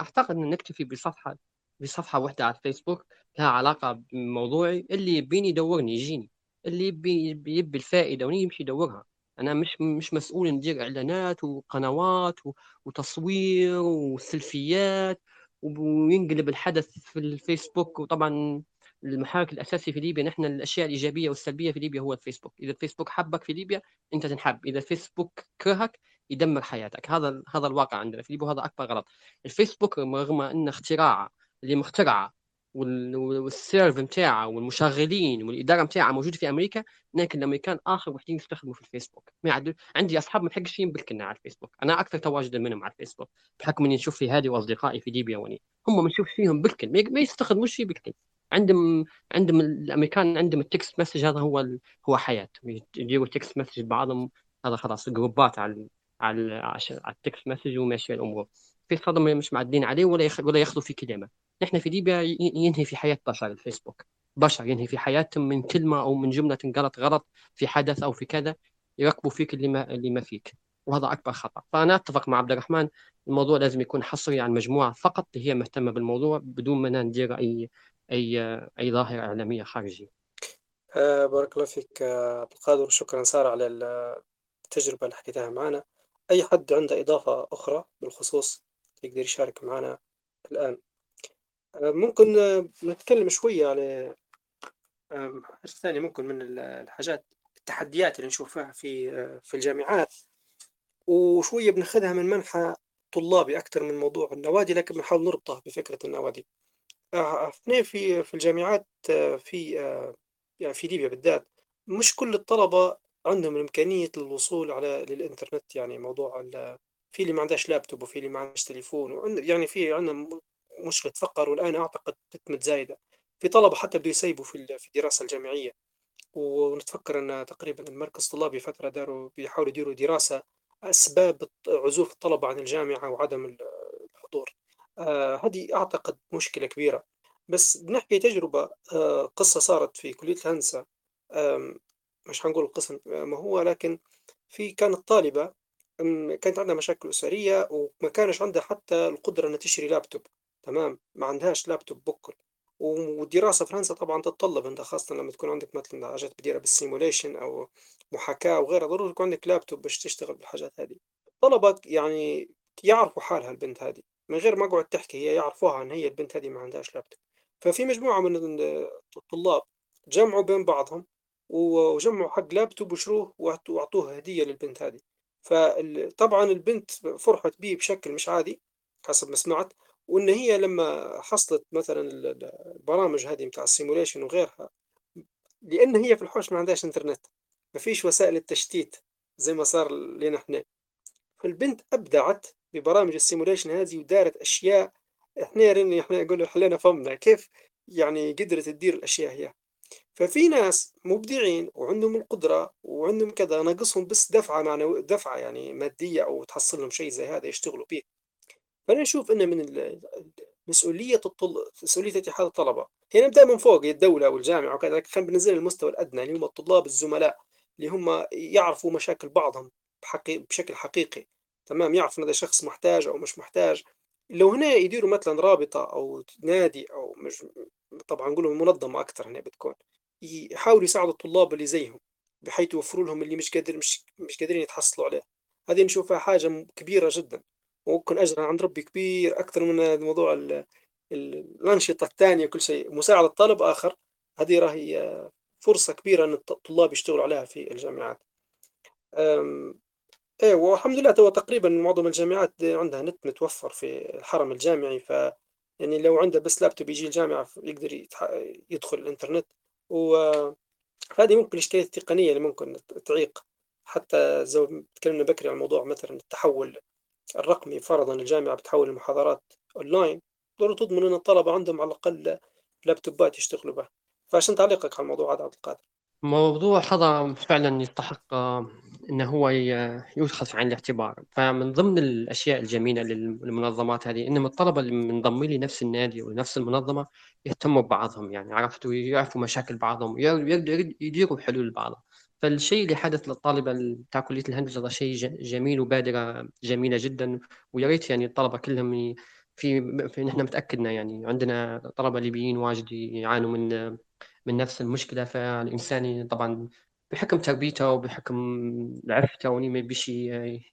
أعتقد ان نكتفي بصفحة بصفحة واحدة على الفيسبوك لها علاقة بموضوعي اللي يبيني يدورني يجيني. اللي يبي يبي الفائدة يمشي يدورها. أنا مش مش مسؤول ندير إعلانات وقنوات وتصوير و selfies وينقلب الحدث في الفيسبوك. وطبعا المحرك الأساسي في ليبيا نحن الأشياء الإيجابية والسلبية في ليبيا هو الفيسبوك. إذا الفيسبوك حبك في ليبيا أنت تنحب. إذا الفيسبوك كرهك يدمر حياتك. هذا هذا الواقع عندنا في ليبيا وهذا أكبر غلط. الفيسبوك رغم انه اختراع اللي مخترعه وال server نتاعه والمشغلين والإدارة نتاعها موجوده في أمريكا لكن الأمريكان آخر وحدين يستخدموا في الفيسبوك. ما عندي أصحاب ما بحقش بالكل على الفيسبوك. أنا أكثر تواجدا منهم على الفيسبوك بحكم إني نشوف في هذه وأصدقائي في ليبيا وين هم ما نشوف فيهم بالكل. ما يستخدموش شيء بالكل. عندهم عندهم الأمريكان عندهم ال text message هذا هو هو حياة. يديروا text message بعضهم هذا خلاص group ات على على على ال text message وماشيه الأمور. في صدمة مش معدين عليه ولا ولا ياخذوا في كلمه نحن في ليبيا ينهي في حياة بشر الفيسبوك. بشر ينهي في حياتهم من كلمة أو من جملة انقالت غلط في حدث أو في كذا يركبوا فيك اللي ما اللي ما فيك. وهذا أكبر خطأ. فأنا أتفق مع عبد الرحمن الموضوع لازم يكون حصري عن مجموعه فقط هي مهتمة بالموضوع بدون ما ندير اي أي أي ظاهرة إعلامية خارجية. آه بارك الله فيك آه عبد القادر. وشكرا سارة على التجربة اللي حكيتها معنا. أي حد عنده إضافة أخرى بالخصوص يقدر يشارك معنا الآن؟ آه ممكن آه نتكلم شوية على آه، حاجة ثانية ممكن من الحاجات التحديات اللي نشوفها في آه، في الجامعات. وشوية بناخذها من منحى طلابي أكثر من موضوع النوادي لكن بنحاول نربطها بفكرة النوادي. إحنا في في الجامعات في يعني في ليبيا بالذات. مش كل الطلبة عندهم إمكانية الوصول على للإنترنت يعني موضوع في اللي ما عندهاش لابتوب وفي اللي ما عندهاش تليفون يعني في عندنا مشكلة فقر والآن أعتقد تتمت زايدة. في طلبة حتى بدوا يسيبوا في في الدراسة الجامعية. ونتفكر أن تقريبا المركز الطلابي فترة داروا بيحاولوا يديروا دراسة أسباب عزوف الطلبة عن الجامعة وعدم الحضور. آه هذه أعتقد مشكلة كبيرة. بس بنحكي تجربة آه قصة صارت في كلية الهندسة. آه مش حنقول القسم ما هو لكن في كانت طالبة كانت عندها مشاكل أسرية وما كانش عندها حتى القدرة إنها تشتري لابتوب. تمام؟ ما عندهاش لابتوب بكل. والدراسة في فرنسا طبعا تتطلب أنت خاصة لما تكون عندك مثلا حاجات بديرة بال simulation أو محاكاة وغيرها ضروري يكون عندك لابتوب باش تشتغل بالحاجات هذه. طلبة يعني يعرفوا حالها البنت هذه. من غير ما أقعد تحكي هي يعرفوها إن هي البنت هذه ما عندهاش لابتوب. ففي مجموعة من الطلاب جمعوا بين بعضهم وجمعوا حق لابتوب وشروه واعطوه هدية للبنت هذه. فطبعا البنت فرحت به بشكل مش عادي حسب ما سمعت وإن هي لما حصلت مثلا البرامج هذه بتاع ال simulation وغيرها لأن هي في الحوش ما عندهاش إنترنت ما فيش وسائل التشتيت زي ما صار لنا إحنا. فالبنت أبدعت ببرامج ال simulation هذه ودارت أشياء. إحنا رني إحنا نقول حلينا فمنا كيف يعني قدرت تدير الأشياء هي. ففي ناس مبدعين وعندهم القدرة وعندهم كذا ناقصهم بس دفعة معنوية دفعة يعني مادية أو تحصل لهم شيء زي هذا يشتغلوا به. فأنا أشوف إن من مسؤولية الطل... مسؤولية اتحاد الطلبة. هي نبدأ من فوق الدولة والجامعة وكذا خلينا بننزل المستوى الأدنى اللي هم الطلاب الزملاء اللي هم يعرفوا مشاكل بعضهم بحقي... بشكل حقيقي. تمام يعرفوا إن هذا شخص محتاج أو مش محتاج. لو هنا يديروا مثلا رابطة أو نادي أو مش طبعا نقول منظمة أكثر هنا بتكون يحاولوا يساعدوا الطلاب اللي زيهم بحيث يوفروا لهم اللي مش قادر مش مش قادرين يتحصلوا عليه. هذه نشوفها حاجة كبيرة جدا. وممكن أجرها عند ربي كبير أكثر من موضوع الأنشطة الثانية كل شيء. مساعدة طالب آخر هذه راهي فرصة كبيرة أن الطلاب يشتغلوا عليها في الجامعات. إيه والحمد لله. تو تقريبا معظم الجامعات عندها نت متوفر في الحرم الجامعي ف يعني لو عنده بس لابتوب يجي الجامعة يقدر يدخل الإنترنت. وهذه ممكن الإشكاليات التقنية اللي ممكن تعيق حتى زي تكلمنا بكري عن موضوع مثلا التحول الرقمي فرضا الجامعة بتحول المحاضرات أونلاين ضروري تضمن أن الطلبة عندهم على الأقل لابتوبات يشتغلوا بها. فعشان تعليقك على الموضوع هذا عبد القادر. موضوع هذا فعلا يستحق إنه هو يؤخذ في عين الاعتبار. فمن ضمن الأشياء الجميلة للمنظمات هذه إنهم الطلبة اللي منضمين لنفس النادي ونفس المنظمة يهتموا ببعضهم يعني عرفتوا يعرفوا مشاكل بعضهم يديروا حلول لبعضهم فالشيء اللي حدث للطالبة بتاع كلية الهندسة هذا شيء جميل وبادرة جميلة جدا. ويا ريت يعني الطلبة كلهم في, في نحن متأكدنا يعني عندنا طلبة ليبيين واجد يعانوا من من نفس المشكلة. فالإنسان طبعا بحكم تربيته وبحكم عفته واني ما بيش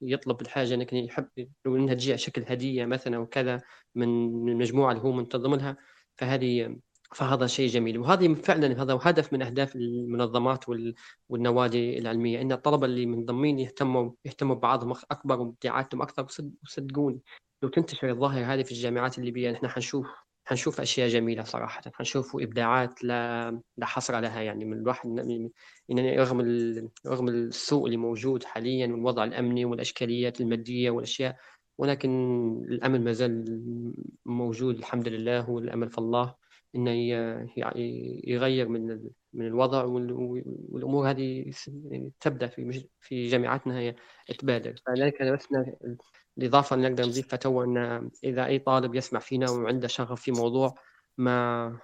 يطلب الحاجة لكن يحب لو إنها تجي على شكل هدية مثلا وكذا من المجموعه اللي هو منتظم لها فهذه فهذا شيء جميل. وهذه فعلا هذا هدف من أهداف المنظمات والنوادي العلمية إن الطلبة اللي منضمين يهتموا يهتموا ببعضهم أكبر وابداعاتهم أكثر وصدقوني لو تنتشر الظاهرة هذه في الجامعات الليبية نحن حنشوف حنشوف أشياء جميلة صراحة حنشوف إبداعات لا لا حصر لها يعني من الواحد يعني رغم رغم السوء اللي موجود حاليا والوضع الأمني والأشكاليات المادية والأشياء ولكن الأمل ما زال موجود الحمد لله والأمل في الله إنه يغير من من الوضع والأمور هذه تبدأ في في جامعاتنا هي تبادر. فلذلك أنا بس الإضافة نقدر نضيفها تو أن إذا أي طالب يسمع فينا وعنده شغف في موضوع ما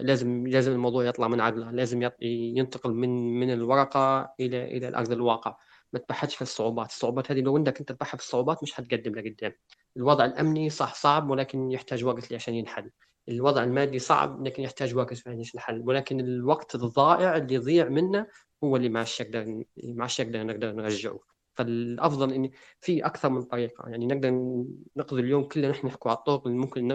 لازم لازم الموضوع يطلع من عقله لازم ينتقل من من الورقة إلى إلى الأرض الواقع. ما تبحثش في الصعوبات الصعوبات هذه لو عندك أنت تبحث في الصعوبات مش حتقدم لقدام الوضع الأمني صح صعب ولكن يحتاج وقت عشان ينحل. الوضع المادي صعب لكن يحتاج وقت عشان ينحل. ولكن الوقت الضائع اللي يضيع منه هو اللي ما عادش يقدر ما عادش يقدر نقدر نرجعه. فالأفضل إن في أكثر من طريقة. يعني نقدر نقضي اليوم كله نحن نحكي على الطرق اللي ممكن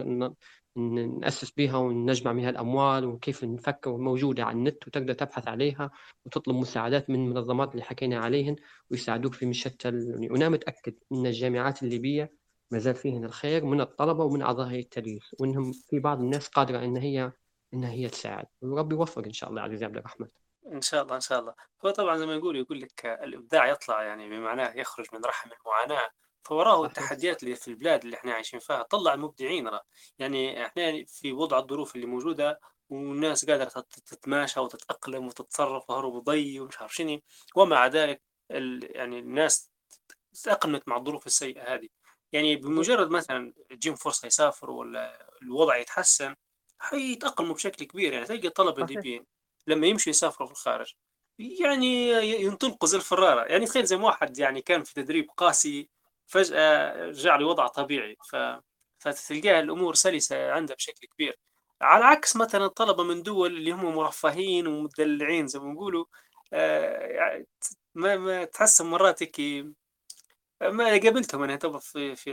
نأسس بها ونجمع بها الأموال وكيف نفكر موجودة على النت وتقدر تبحث عليها وتطلب مساعدات من المنظمات اللي حكينا عليهن ويساعدوك في مشتى يعني وأنا متأكد أن الجامعات الليبية ما زال فيهن الخير من الطلبة ومن أعضاء هيئة التدريس وأنهم في بعض الناس قادرة أن هي أن هي تساعد. وربي يوفق إن شاء الله عزيزي عبد الرحمن إن شاء الله إن شاء الله. هو طبعا زي ما يقول يقول لك الإبداع يطلع يعني بمعناه يخرج من رحم المعاناة. فوراه التحديات اللي في البلاد اللي إحنا عايشين فيها طلع المبدعين را. يعني إحنا في وضع الظروف اللي موجودة والناس قادرة تتماشى وتتأقلم وتتصرف وهرب ضي ومش عارف شنو. ومع ذلك يعني الناس تأقلمت مع الظروف السيئة هذه. يعني بمجرد مثلا تجيهم فرصة يسافروا ولا الوضع يتحسن حيتأقلموا بشكل كبير. يعني تلقى الطلبة الليبيين لما يمشوا يسافروا في الخارج. يعني ينطلقوا زي الفرارة. يعني تخيل زي واحد يعني كان في تدريب قاسي فجأة رجع لوضع طبيعي. ف... فتلقاه الأمور سلسة عنده بشكل كبير. على عكس مثلا الطلبة من دول اللي هم مرفهين ومدلعين زي ما نقولوا آه، ما ما تحس مرات هيك ما قابلتهم أنا تو في في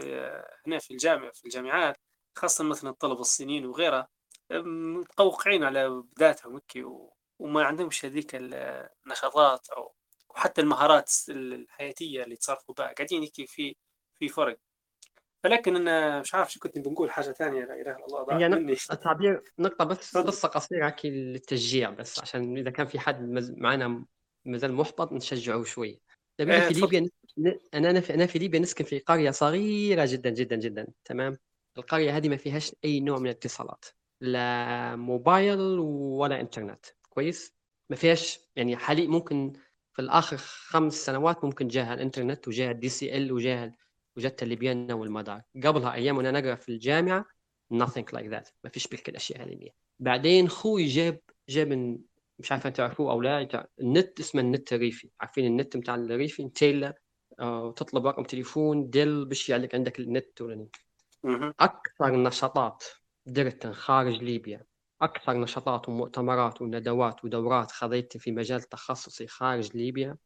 هنا في الجامعة في الجامعات خاصة مثلا الطلبة الصينيين وغيرها متقوقعين على بدايتهم هيك وما عندهمش هذيك النشاطات أو وحتى المهارات الحياتية اللي تصرفوا بها. قاعدين هيك في في فرق. ولكن أنا مش عارف شو كنت بنقول حاجة ثانية لا إله إلا الله ضاعت يعني مني. التعبير نقطة بس قصة قصيرة هيك للتشجيع بس عشان إذا كان في حد معنا مازال محبط نشجعه شوي. آه في ليبيا أنا أنا في أنا في ليبيا نسكن في قرية صغيرة جدا جدا جدا تمام؟ القرية هذه ما فيهاش أي نوع من الاتصالات لا موبايل ولا إنترنت. كويس؟ ما فيهاش يعني حاليا ممكن في الآخر خمس سنوات ممكن جاها الإنترنت وجاها ال DSL وجاها وجت الليبيانا والمدار. قبلها أيام وأنا نقرأ في الجامعة nothing like that. ما فيش بكل الأشياء هذه بعدين خوي جاب جاب مش عارف انت تعرفوه أو لا النت اسمه النت الريفي عارفين النت بتاع الريفي؟ تيلا آه تطلب رقم تليفون dial باش يعلق عندك النت ولا أكثر النشاطات درت خارج ليبيا. أكثر نشاطات ومؤتمرات وندوات ودورات خذيتها في مجال تخصصي خارج ليبيا.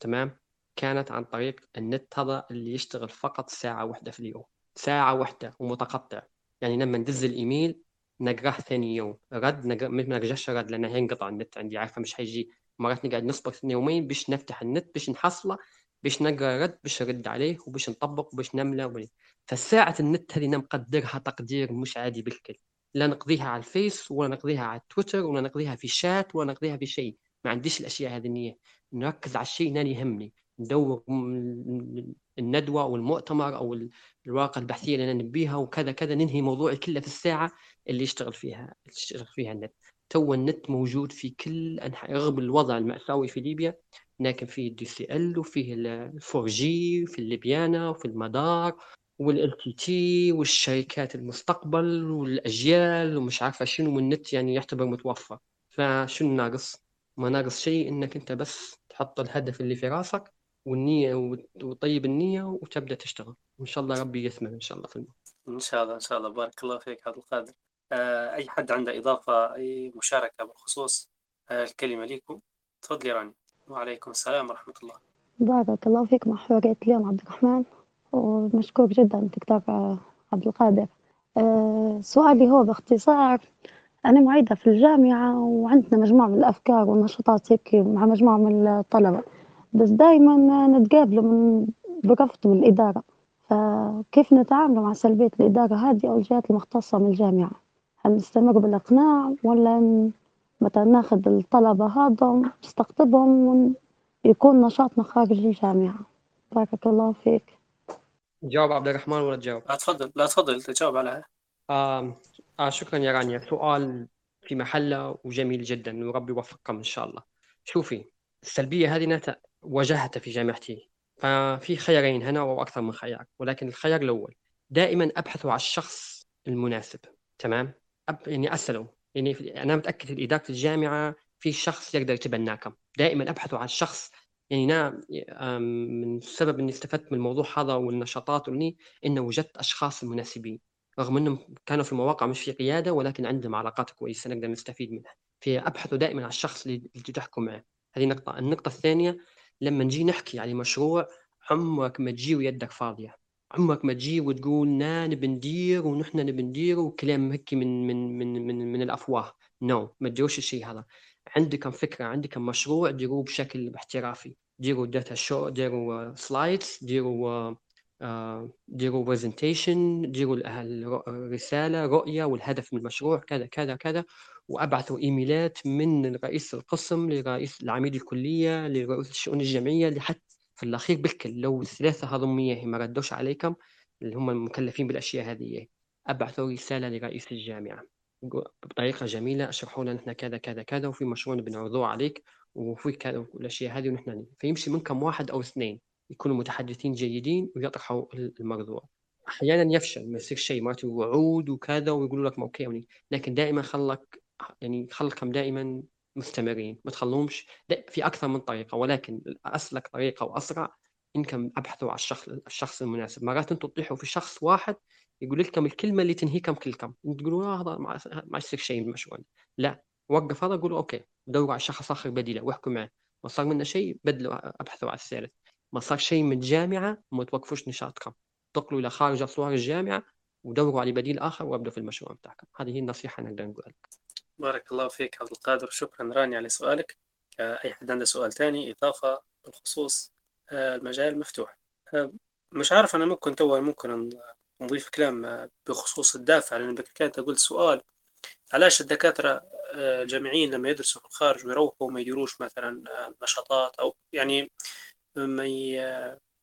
تمام. كانت عن طريق النت هذا اللي يشتغل فقط ساعة واحدة في اليوم. ساعة واحدة ومتقطع. يعني لما ندز الإيميل نقرأه ثاني يوم. رد نقرأ ما نرجعش رد لأنه هينقطع النت عندي عارفة مش هيجي مرات نقعد نصبر يومين باش نفتح النت باش نحصله باش نقرأ رد باش نرد عليه وباش نطبق وباش نملى فالساعة النت هذه مقدرها تقدير مش عادي بالكل. لا نقضيها على الفيس ولا نقضيها على تويتر ولا نقضيها في الشات ولا نقضيها في شيء. ما عنديش الأشياء هذه النية. نركز على الشيء اللي يهمني. ندور الندوة أو المؤتمر أو الورقة البحثية اللي أنا نبيها وكذا كذا. ننهي موضوعي كله في الساعة اللي يشتغل فيها يشتغل فيها النت. تو النت موجود في كل أنحاء رغم الوضع المأساوي في ليبيا لكن فيه ال DSL وفيه ال 4G وفي الليبيانا وفي المدار. وال LTT والشركات المستقبل والأجيال ومش عارفة شنو والنت يعني يعتبر متوفر. فشنو ناقص؟ ما ناقص شيء إنك أنت بس تحط الهدف اللي في راسك والنية وطيب النية وتبدأ تشتغل. إن شاء الله ربي يثمر إن شاء الله في الموضوع. إن شاء الله إن شاء الله. بارك الله فيك عبد القادر. آه أي حد عنده إضافة أي مشاركة بالخصوص آه الكلمة ليكم؟ تفضلي راني. وعليكم السلام ورحمة الله. بارك الله فيك مع حوارية اليوم عبد الرحمن. ومشكور جدا دكتور عبد القادر. أه سؤالي هو باختصار أنا معيدة في الجامعة وعندنا مجموعة من الأفكار والنشاطات هيك مع مجموعة من الطلبة بس دايما نتقابلوا من برفض من الإدارة. فكيف نتعامل مع سلبية الإدارة هذه أو الجهات المختصة من الجامعة؟ هل نستمر بالإقناع ولا مثلا ناخذ الطلبة هذا نستقطبهم ويكون نشاطنا خارج الجامعة؟ بارك الله فيك. جاوب عبد الرحمن ولا تجاوب؟ لا تفضل. لا تفضل. تجاوب عليها آه, آه شكرا يا رانيا. سؤال في محله وجميل جدا وربي يوفقكم إن شاء الله. شوفي السلبية هذه أنا واجهتها في جامعتي ففي خيارين هنا أو أكثر من خيار ولكن الخيار الأول دائما أبحث عن الشخص المناسب. تمام؟ أب... يعني أسأله يعني أنا متأكد في إدارة الجامعة في شخص يقدر يتبناكم. دائما أبحث عن شخص يعني أنا من السبب إني استفدت من الموضوع هذا والنشاطات وإني إنه وجدت أشخاص مناسبين رغم إنهم كانوا في مواقع مش في قيادة ولكن عندهم علاقات كويسة نقدر نستفيد منها. فابحثوا دائما عن الشخص اللي تحكوا معه. هذه نقطة. النقطة الثانية لما نجي نحكي على مشروع عمرك ما تجي ويدك فاضية. عمرك ما تجي وتقول نا نبي ندير ونحن نبي ندير وكلام هيك من من من من, من الأفواه. no no. ما تديروش الشيء هذا. عندكم فكرة عندكم مشروع ديروه بشكل احترافي ديروا data show ديروا slides ديروا ديروا presentation ديروا الرساله رؤية والهدف من المشروع كذا كذا كذا. وأبعثوا إيميلات من رئيس القسم لرئيس العميد الكلية لرئيس الشؤون الجمعيه لحتى في الأخير بكل لو الثلاثة هذم ما ردوش عليكم اللي هم المكلفين بالأشياء هذه أبعثوا رسالة لرئيس الجامعة. بطريقة جميلة اشرحوا لنا نحن كذا كذا كذا وفي مشروع بنعرضوه عليك وفي كذا والاشياء هذه ونحن فيمشي منكم واحد أو اثنين يكونوا متحدثين جيدين ويطرحوا الموضوع. أحيانا يفشل ما يصير شيء ما وعود وكذا ويقولوا لك okay لكن دائما خلك يعني خلكم دائما مستمرين ما تخلوهمش في أكثر من طريقة ولكن أسلك طريقة وأسرع إنكم أبحثوا على الشخص الشخص المناسب. مرات أنتم تطيحوا في شخص واحد يقول لكم الكلمة اللي تنهيكم كلكم تقولوا آه هذا ما يصير شيء بالمشروع لا وقف هذا قولوا okay دوروا على شخص آخر بديله واحكوا معه. ما صار منه شيء بدلوا أبحثوا على الثالث ما صار شيء من الجامعة وما توقفوش نشاطكم. انتقلوا إلى خارج أسوار الجامعة ودوروا على بديل آخر وابدوا في المشروع بتاعكم. هذه هي النصيحة نقدر نقول بارك الله فيك عبد القادر. شكرا راني على سؤالك. أي حد عنده سؤال ثاني إضافة بخصوص آه، المجال مفتوح. آه، مش عارف أنا ممكن تو ممكن نضيف كلام آه، بخصوص الدافع لأن كانت قلت سؤال علاش الدكاترة الجامعيين لما يدرسوا في الخارج ويروحوا ما يديروش مثلا نشاطات أو يعني ما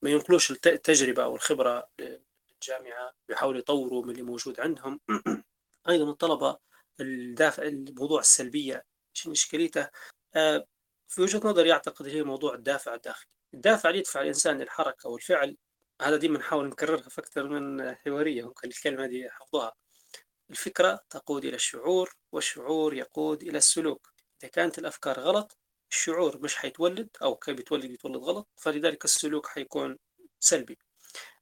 ما ينقلوش التجربة أو الخبرة للجامعة بيحاولوا يطوروا من اللي موجود عندهم. أيضا الطلبة الدافع الموضوع السلبية شنو إشكاليته آه، في وجهة نظري أعتقد هي موضوع الدافع الداخلي. الدافع اللي يدفع الإنسان للحركة والفعل هذا ديما نحاول نكررها في أكثر من حوارية ممكن الكلمة دي حفظها الفكرة تقود إلى الشعور والشعور يقود إلى السلوك. إذا كانت الأفكار غلط الشعور مش حيتولد أو كان بيتولد يتولد غلط فلذلك السلوك حيكون سلبي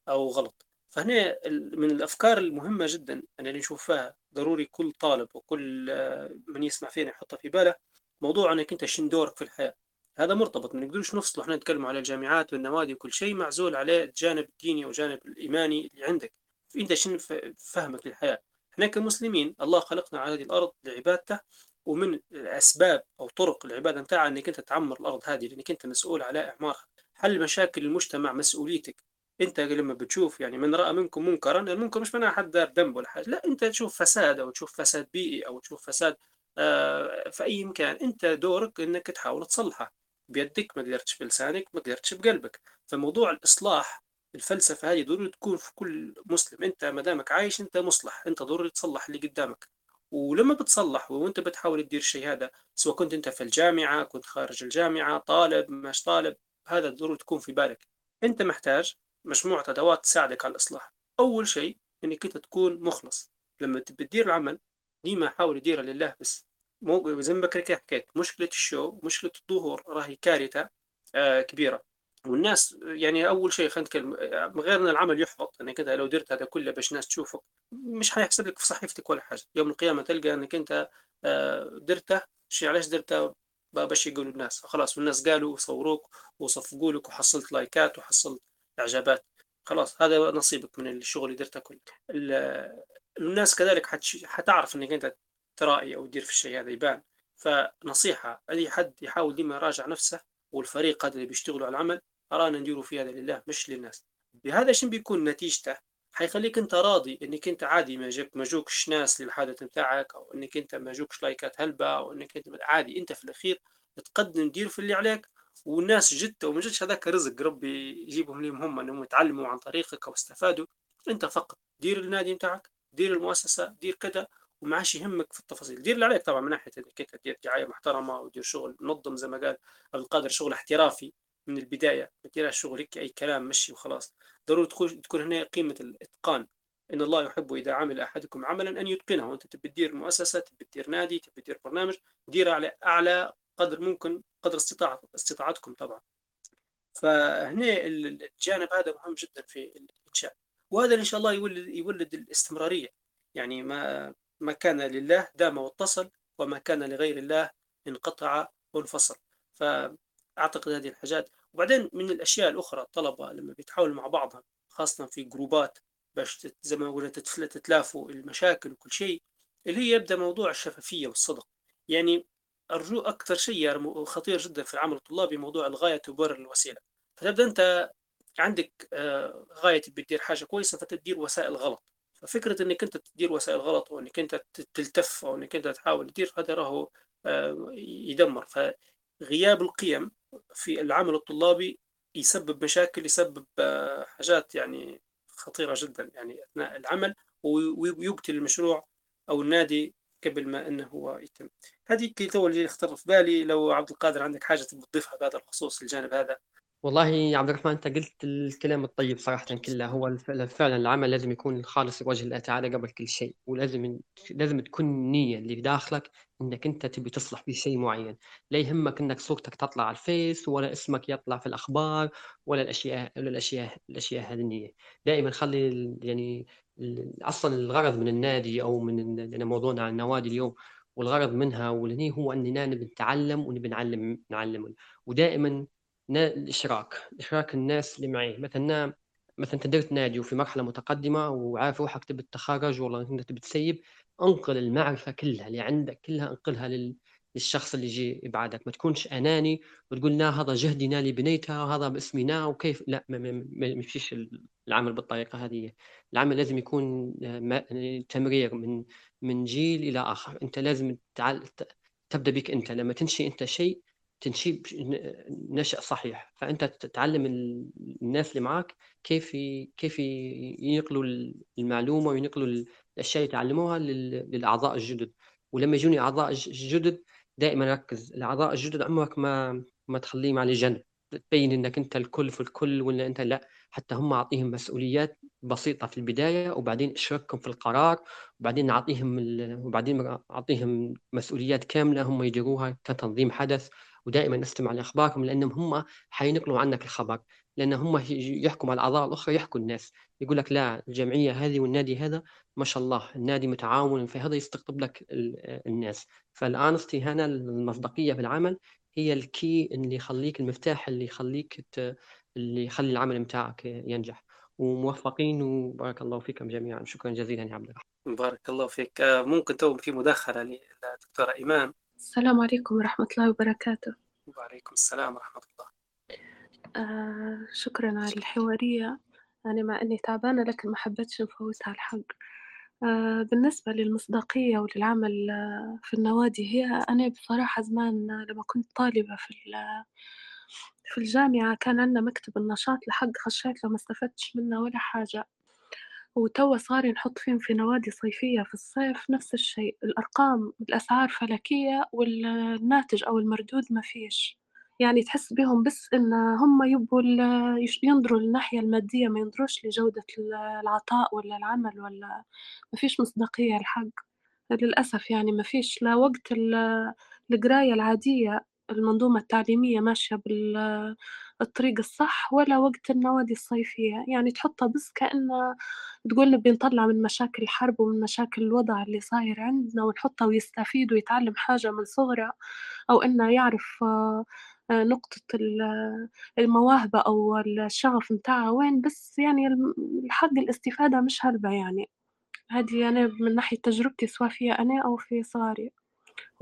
أو غلط. فهنا من الأفكار المهمة جدا أن نشوفها ضروري كل طالب وكل من يسمع فينا يحطها في باله موضوع أنك أنت شن دورك في الحياة. هذا مرتبط ما نقدرش نفصل إحنا نتكلم على الجامعات والنوادي وكل شيء معزول عليه الجانب الديني والجانب الإيماني اللي عندك. أنت شن فهمك للحياة؟ إحنا كمسلمين الله خلقنا على هذه الأرض لعبادته ومن اسباب أو طرق العبادة نتاعها إنك أنت تعمر الأرض هذه لأنك أنت مسؤول على إعمارها. حل مشاكل المجتمع مسؤوليتك. أنت لما بتشوف يعني من رأى منكم منكرا المنكر مش معناها حد دار ذنب ولا حاجة لا أنت تشوف فساد أو تشوف فساد بيئي أو تشوف فساد آه في أي مكان. أنت دورك إنك تحاول تصلحه. بيدك ما قدرتش بلسانك ما قدرتش بقلبك فموضوع الإصلاح الفلسفة هذه ضروري تكون في كل مسلم. أنت ما دامك عايش أنت مصلح. أنت ضروري تصلح اللي قدامك. ولما بتصلح وأنت بتحاول تدير الشيء هذا سواء كنت أنت في الجامعة كنت خارج الجامعة طالب مش طالب هذا ضروري تكون في بالك. أنت محتاج مجموعة أدوات تساعدك على الإصلاح. أول شيء إنك أنت تكون مخلص. لما تدير العمل ديما حاول تديره لله بس. مو زي ما حكيت مشكلة الشو مشكلة الظهور راهي كارثة آه كبيرة. والناس يعني أول شيء خلينا نتكلم غير إن العمل يحبط انك انت لو درت هذا كله باش الناس تشوفك مش حيحسب لك في صحيفتك ولا حاجة. يوم القيامة تلقى إنك أنت آه، درته شيء علاش درته؟ باش يقولوا الناس. خلاص والناس قالوا وصوروك وصفقوا لك وحصلت لايكات وحصلت إعجابات. خلاص هذا نصيبك من الشغل اللي درته كله. الناس كذلك حتعرف إنك أنت ترائي أو تدير في الشيء هذا يبان. فنصيحة أي حد يحاول ديما يراجع نفسه والفريق هذا اللي بيشتغلوا على العمل أرانا نديروا في هذا لله مش للناس. بهذا شنو بيكون نتيجته؟ حيخليك أنت راضي إنك أنت عادي ما جاك ما جوكش ناس للحدث بتاعك أو إنك أنت ما جوكش like ات هلبة أو إنك أنت عادي أنت في الأخير تقدم دير في اللي عليك والناس جت وما جتش هذاك رزق ربي يجيبهم لهم هم إنهم يتعلموا عن طريقك أو استفادوا. أنت فقط دير النادي بتاعك دير المؤسسة دير كذا وما عادش يهمك في التفاصيل. دير اللي عليك طبعا من ناحية أنت تدير دعاية محترمة ودير شغل منظم زي ما قال عبد القادر شغل احترافي من البداية. ما تديرش شغل هيك أي كلام مشي وخلاص. ضروري تكون تكون هنا قيمة الإتقان. إن الله يحب اذا عمل أحدكم عملا أن يتقنه. وانت تبي تدير مؤسسة تبي تدير نادي تبي تدير برنامج دير على أعلى قدر ممكن قدر استطاعة استطاعتكم طبعا. فهنا الجانب هذا مهم جدا في الإنشاء. وهذا إن شاء الله يولد يولد الاستمرارية. يعني ما ما كان لله دام واتصل وما كان لغير الله انقطع وانفصل. فأعتقد هذه الحاجات. وبعدين من الأشياء الأخرى الطلبة لما بيتحاولوا مع بعضهم خاصة في جروبات باش زي ما قلنا تتلافوا المشاكل وكل شيء اللي هي يبدأ موضوع الشفافية والصدق. يعني أرجو أكثر شيء خطير جدا في العمل الطلابي موضوع الغاية تبرر الوسيلة. فتبدأ أنت عندك آه، غاية بتدير حاجة كويسة فتدير وسائل غلط. ففكرة إنك أنت تدير وسائل غلط وانك أنت تلتف أو إنك أنت تحاول تدير هذا راهو آه، يدمر. فغياب القيم في العمل الطلابي يسبب مشاكل يسبب آه، حاجات يعني خطيرة جدا. يعني أثناء العمل ويقتل المشروع أو النادي قبل ما أنه هو يتم. هذه كي تو اللي اختر في بالي. لو عبد القادر عندك حاجة تضيفها بهذا الخصوص الجانب هذا؟ والله يا عبد الرحمن أنت قلت الكلام الطيب صراحة كله. هو فعلا العمل لازم يكون خالص لوجه الله تعالى قبل كل شيء ولازم لازم تكون النية اللي في داخلك إنك أنت تبي تصلح في شيء معين. لا يهمك إنك صورتك تطلع على الفيس ولا اسمك يطلع في الأخبار ولا الاشياء ولا الاشياء الأشياء هذه النية. دائما خلي يعني أصلا الغرض من النادي أو من موضوعنا عن النوادي اليوم والغرض منها واللي هو اننا نبي نتعلم ونبي نعلم نعلم ودائما الإشراك. إشراك الناس اللي معي مثلا مثلا أنت درت نادي وفي مرحلة متقدمة وعارف روحك تبي تتخرج والله أنت تبي تسيب أنقل المعرفة كلها اللي عندك كلها أنقلها لل... للشخص اللي يجي يبعدك ما تكونش أناني وتقول لا هذا جهدي نالي بنيتها وهذا باسمنا وكيف. لا ما يمشيش العمل بالطريقة هذه. العمل لازم يكون تمرير من من جيل إلى آخر. أنت لازم تعال... تبدأ بك أنت. لما تنشي أنت شيء تنشيب نشأ صحيح. فأنت تعلم الناس اللي معك كيف كيف ينقلوا المعلومة وينقلوا الأشياء اللي تعلموها للأعضاء الجدد. ولما يجوني أعضاء جدد دائما ركز. الأعضاء الجدد عمرك ما ما تخليهم على جنب. تبين إنك أنت الكل في الكل ولا أنت لأ. حتى هم أعطيهم مسؤوليات بسيطة في البداية وبعدين أشركهم في القرار وبعدين نعطيهم وبعدين أعطيهم مسؤوليات كاملة هم يديروها كتنظيم حدث. ودائما استمع لاخبارهم لأنهم هم حينقلوا عنك الخبر لأن هم يحكوا مع الاعضاء الأخرى يحكوا الناس. يقول لك لا الجمعية هذه والنادي هذا ما شاء الله النادي متعاون فهذا يستقطب لك الناس. فالأنستي هنا المصداقية في العمل هي الكي اللي يخليك المفتاح اللي يخليك اللي يخلي العمل بتاعك ينجح. وموفقين وبارك الله فيكم جميعا. شكرا جزيلا يا عبد الرحمن. بارك الله فيك. آه، ممكن تو في مداخلة للدكتوره إيمان. السلام عليكم ورحمة الله وبركاته. وعليكم السلام ورحمة الله. آه شكرا على الحوارية. أنا مع أني تعبانة لكن ما حبيتش نفوتها الحق آه بالنسبة للمصداقية وللعمل آه في النوادي هي أنا بصراحة زمان لما كنت طالبة في في الجامعة كان عندنا مكتب النشاط لحق خشيت لو ما استفدتش منه ولا حاجة. وتوا صار نحط فيهم في نوادي صيفية في الصيف نفس الشيء الأرقام الأسعار فلكية والناتج أو المردود ما فيش. يعني تحس بهم بس إن هم يبوا ينظروا للناحية المادية ما ينظروش لجودة العطاء ولا العمل ولا ما فيش مصداقية الحق. للأسف يعني ما فيش لا وقت القراية العادية المنظومة التعليمية ماشية الطريق الصح ولا وقت النوادي الصيفية. يعني تحطها بس كأنه تقول نبي نطلع من مشاكل الحرب ومن مشاكل الوضع اللي صاير عندنا ونحطه ويستفيد ويتعلم حاجة من صغره أو إنه يعرف آه، آه، نقطة المواهب أو الشغف متاعه وين. بس يعني الحق الاستفادة مش هلبة يعني. هذه أنا من ناحية تجربتي سواء فيها أنا أو في صغاري.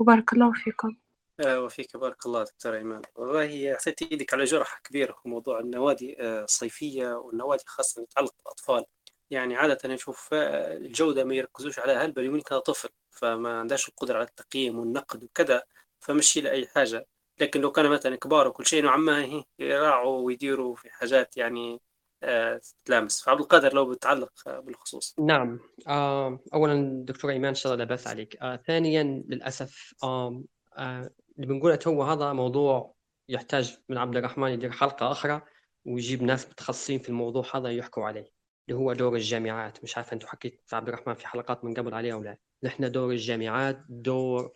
وبارك الله فيكم. آه، وفيك بارك الله دكتور إيمان. والله اعطيتي إيدك على جرح كبير في موضوع النوادي الصيفية والنوادي خاصة تتعلق بالأطفال. يعني عادة نشوف الجودة ما يركزوش عليها هل بل يمكن طفل فما عندهاش القدرة على التقييم والنقد وكذا فمشي لأي حاجة. لكن لو كان مثلا كبار وكل شيء نوعا ما يراعوا ويديروا في حاجات يعني آه تلامس فعبد القادر لو بتعلق بالخصوص. نعم. آه اولا دكتور إيمان إن شاء الله لا بأس عليك. آه ثانيا للأسف آه آه اللي بنقوله تو هذا موضوع يحتاج من عبد الرحمن يدير حلقة أخرى ويجيب ناس متخصصين في الموضوع هذا يحكوا عليه اللي هو دور الجامعات. مش عارف أنتم حكيت عبد الرحمن في حلقات من قبل عليه أو لا. نحن دور الجامعات دور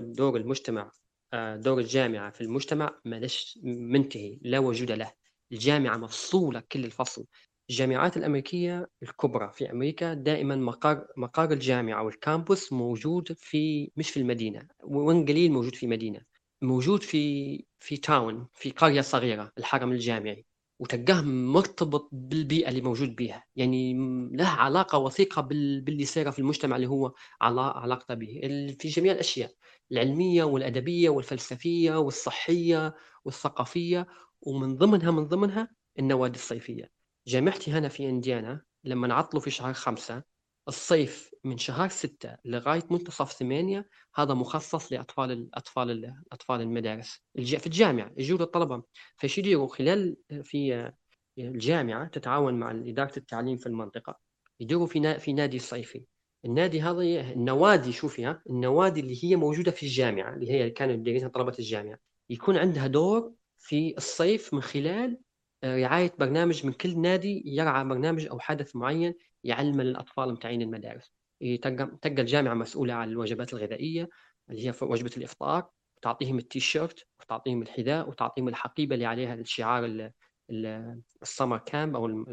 دور المجتمع آه، دور الجامعة في المجتمع مالش منتهي لا وجود له. الجامعة مفصولة كل الفصل. الجامعات الأمريكية الكبرى في أمريكا دائما مقر مقر الجامعة والكامبوس موجود في مش في المدينة وين قليل موجود في مدينة؟ موجود في في تاون في قرية صغيرة الحرم الجامعي وتلقاه مرتبط بالبيئة اللي موجود بها يعني له علاقة وثيقة باللي صايرة في المجتمع اللي هو علاقته به. في جميع الأشياء العلمية والأدبية والفلسفية والصحية والثقافية ومن ضمنها من ضمنها النوادي الصيفية. جامعتي هنا في إنديانا لما نعطلوا في شهر خمسة الصيف من شهر ستة لغاية منتصف ثمانية هذا مخصص لأطفال الأطفال الأطفال المدارس. في الجامعة يجوا الطلبة. فشو يديروا خلال في الجامعة تتعاون مع إدارة التعليم في المنطقة يديروا في في نادي صيفي. النادي هذا النوادي شوفي النوادي اللي هي موجودة في الجامعة اللي هي كانوا يديرونها طلبة الجامعة. يكون عندها دور في الصيف من خلال رعاية برنامج من كل نادي يرعى برنامج أو حدث معين يعلم للأطفال متاعين المدارس. تلقى الجامعة مسؤولة عن الوجبات الغذائية اللي هي وجبة الإفطار وتعطيهم التيشيرت وتعطيهم الحذاء وتعطيهم الحقيبة اللي عليها الشعار السمر كامب أو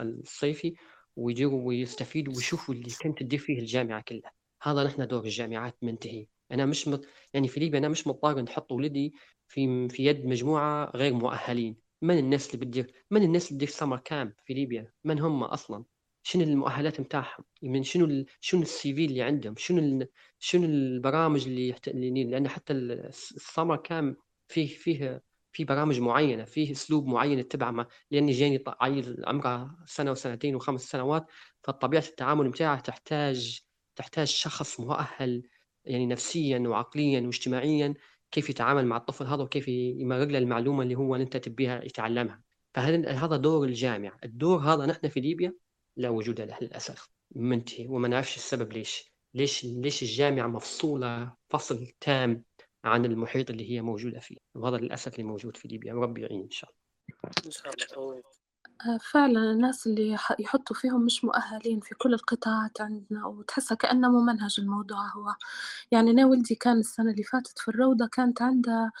الصيفي ويجوا ويستفيدوا ويشوفوا اللي كنت تدير فيه الجامعة كلها. هذا نحن دور الجامعات منتهي. أنا مش مط... يعني في ليبيا أنا مش مضطر نحط ولدي في في يد مجموعة غير مؤهلين. من الناس اللي بتدير من الناس اللي بتدير سمر كامب في ليبيا؟ من هم أصلا؟ شنو المؤهلات نتاعهم من شنو ال... شنو السي في اللي عندهم؟ شنو ال... شنو البرامج اللي يحت... اللي لأن حتى السمر كام فيه فيه في برامج معينة فيه أسلوب معين يتبعه لأني جاني عيل عمره سنة وسنتين وخمس سنوات فطبيعة التعامل بتاعه تحتاج تحتاج شخص مؤهل يعني نفسيا وعقليا واجتماعيا كيف يتعامل مع الطفل هذا وكيف يمرر له المعلومة اللي هو أنت تبيها يتعلمها. فهذا دور الجامعة. الدور هذا نحن في ليبيا لا وجود له للأسف. منتهي. وما نعرفش السبب ليش. ليش ليش الجامعة مفصولة فصل تام عن المحيط اللي هي موجودة فيه. وهذا للأسف اللي موجود في ليبيا. وربي يعين إن شاء الله. إن شاء الله. فعلا الناس اللي يحطوا فيهم مش مؤهلين في كل القطاعات عندنا وتحسها كأنه ممنهج الموضوع هو. يعني أنا ولدي كان السنة اللي فاتت في الروضة كانت عنده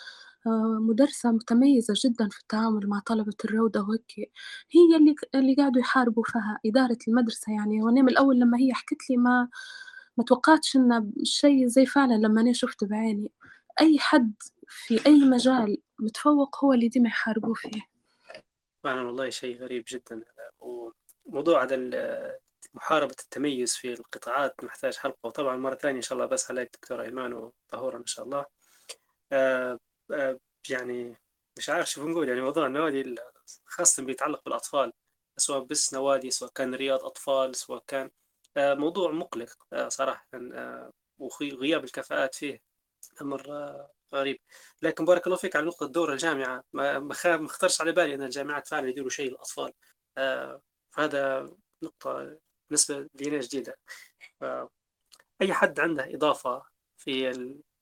آه، مدرسة متميزة جدا في التعامل مع طلبة الروضة وهيك. هي اللي اللي قاعدوا يحاربوا فيها إدارة المدرسة يعني. وأنا من الأول لما هي حكت لي ما ما توقعتش إنه شيء زي فعلا لما أنا شفته بعيني. أي حد في أي مجال متفوق هو اللي ديما يحاربوه فيه. فعلا والله شيء غريب جدا. وموضوع هذا محاربة التميز في القطاعات محتاج حلقة وطبعا مرة ثانية إن شاء الله بس عليك دكتور إيمان وطهورا إن شاء الله. آه آه، يعني مش عارف شو بنقول يعني موضوع النوادي خاصة بيتعلق بالأطفال سواء بس نوادي سواء كان رياض أطفال سواء كان آه، موضوع مقلق صراحة وغياب الكفاءات فيه. أمر غريب لكن بارك الله فيك على نقطة دور الجامعة. ما اخترش على بالي أن الجامعات فعلا يديروا شيء للأطفال. فهذا نقطة بالنسبة لي جديدة. أي حد عنده إضافة في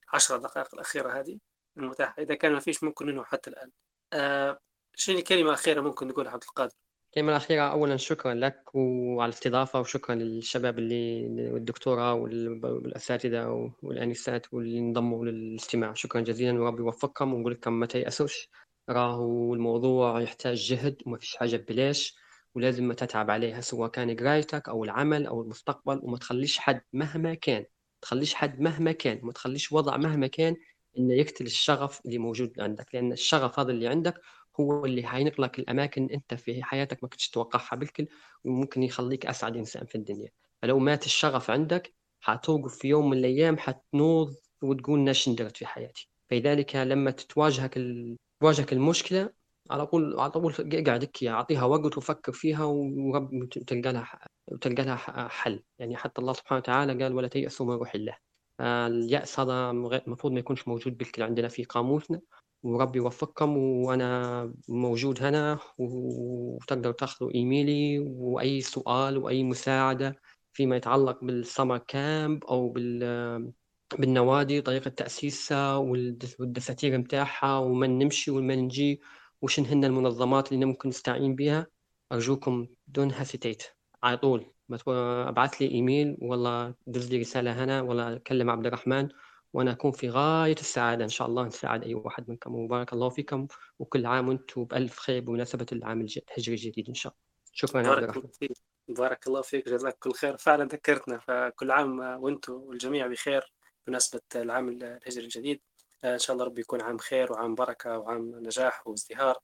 العشر دقائق الأخيرة هذه المتاحة؟ إذا كان ما فيش ممكن ننهي حتى الآن. آه شنو كلمة أخيرة ممكن نقولها عبد القادر؟ الكلمة الأخيرة أولا شكرا لك وعلى الاستضافة وشكرا للشباب اللي والدكتورة والأساتذة والأنسات واللي انضموا للاستماع. شكرا جزيلا وربي يوفقكم. ونقول لكم ما تيأسوش راهو الموضوع يحتاج جهد وما فيش حاجة ببلاش ولازم تتعب عليها سواء كان قرايتك أو العمل أو المستقبل. وما تخليش حد مهما كان تخليش حد مهما كان وما تخليش وضع مهما كان إنه يقتل الشغف اللي موجود عندك. لأن الشغف هذا اللي عندك هو اللي حينقلك لك الأماكن أنت في حياتك ما كنتش تتوقعها بالكل وممكن يخليك أسعد إنسان في الدنيا. فلو مات الشغف عندك حتوقف في يوم من الأيام حتنوض وتقول ناش ندرت في حياتي. فلذلك لما تتواجهك ال... تواجهك المشكلة على طول على طول قاعد أعطيها وقت وفكر فيها ورب تلقى لها تلقى لها حل. يعني حتى الله سبحانه وتعالى قال ولا تيأسوا من روح الله. فاليأس هذا المفروض ما يكونش موجود بالكل عندنا في قاموسنا. وربي يوفقكم وأنا موجود هنا وتقدروا تاخذوا إيميلي وأي سؤال وأي مساعدة فيما يتعلق بال summer camp أو بال بالنوادي طريقة تأسيسها والدساتير متاعها ومن نمشي ومن نجي وشن هن المنظمات اللي ممكن نستعين بها أرجوكم don't hesitate على طول. أبعث لي إيميل والله دز لي رسالة هنا ولا كلم عبد الرحمن. وأنا أكون في غاية السعادة. إن شاء الله نساعد أي واحد منكم. وبارك الله فيكم. وكل عام وأنتم بألف خير بمناسبة العام الهجري الجديد إن شاء الله. شكرا بارك الله فيك. بارك الله فيك. جزاك كل خير. فعلا ذكرتنا. فكل عام وأنتم والجميع بخير بمناسبة العام الهجري الجديد. إن شاء الله ربي يكون عام خير وعام بركة وعام نجاح وازدهار.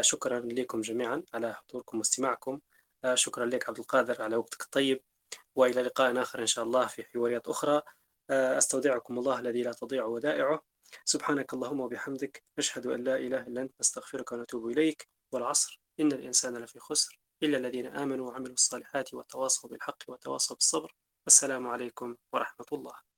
شكرا لكم جميعا على حضوركم واستماعكم. شكرا لك عبد القادر على وقتك الطيب. وإلى لقاء آخر إن شاء الله في حواريات أخرى. أستودعكم الله الذي لا تضيع ودائعه. سبحانك اللهم وبحمدك نشهد أن لا إله إلا أنت نستغفرك ونتوب إليك. والعصر إن الإنسان لفي خسر إلا الذين آمنوا وعملوا الصالحات وتواصوا بالحق وتواصوا بالصبر. والسلام عليكم ورحمة الله.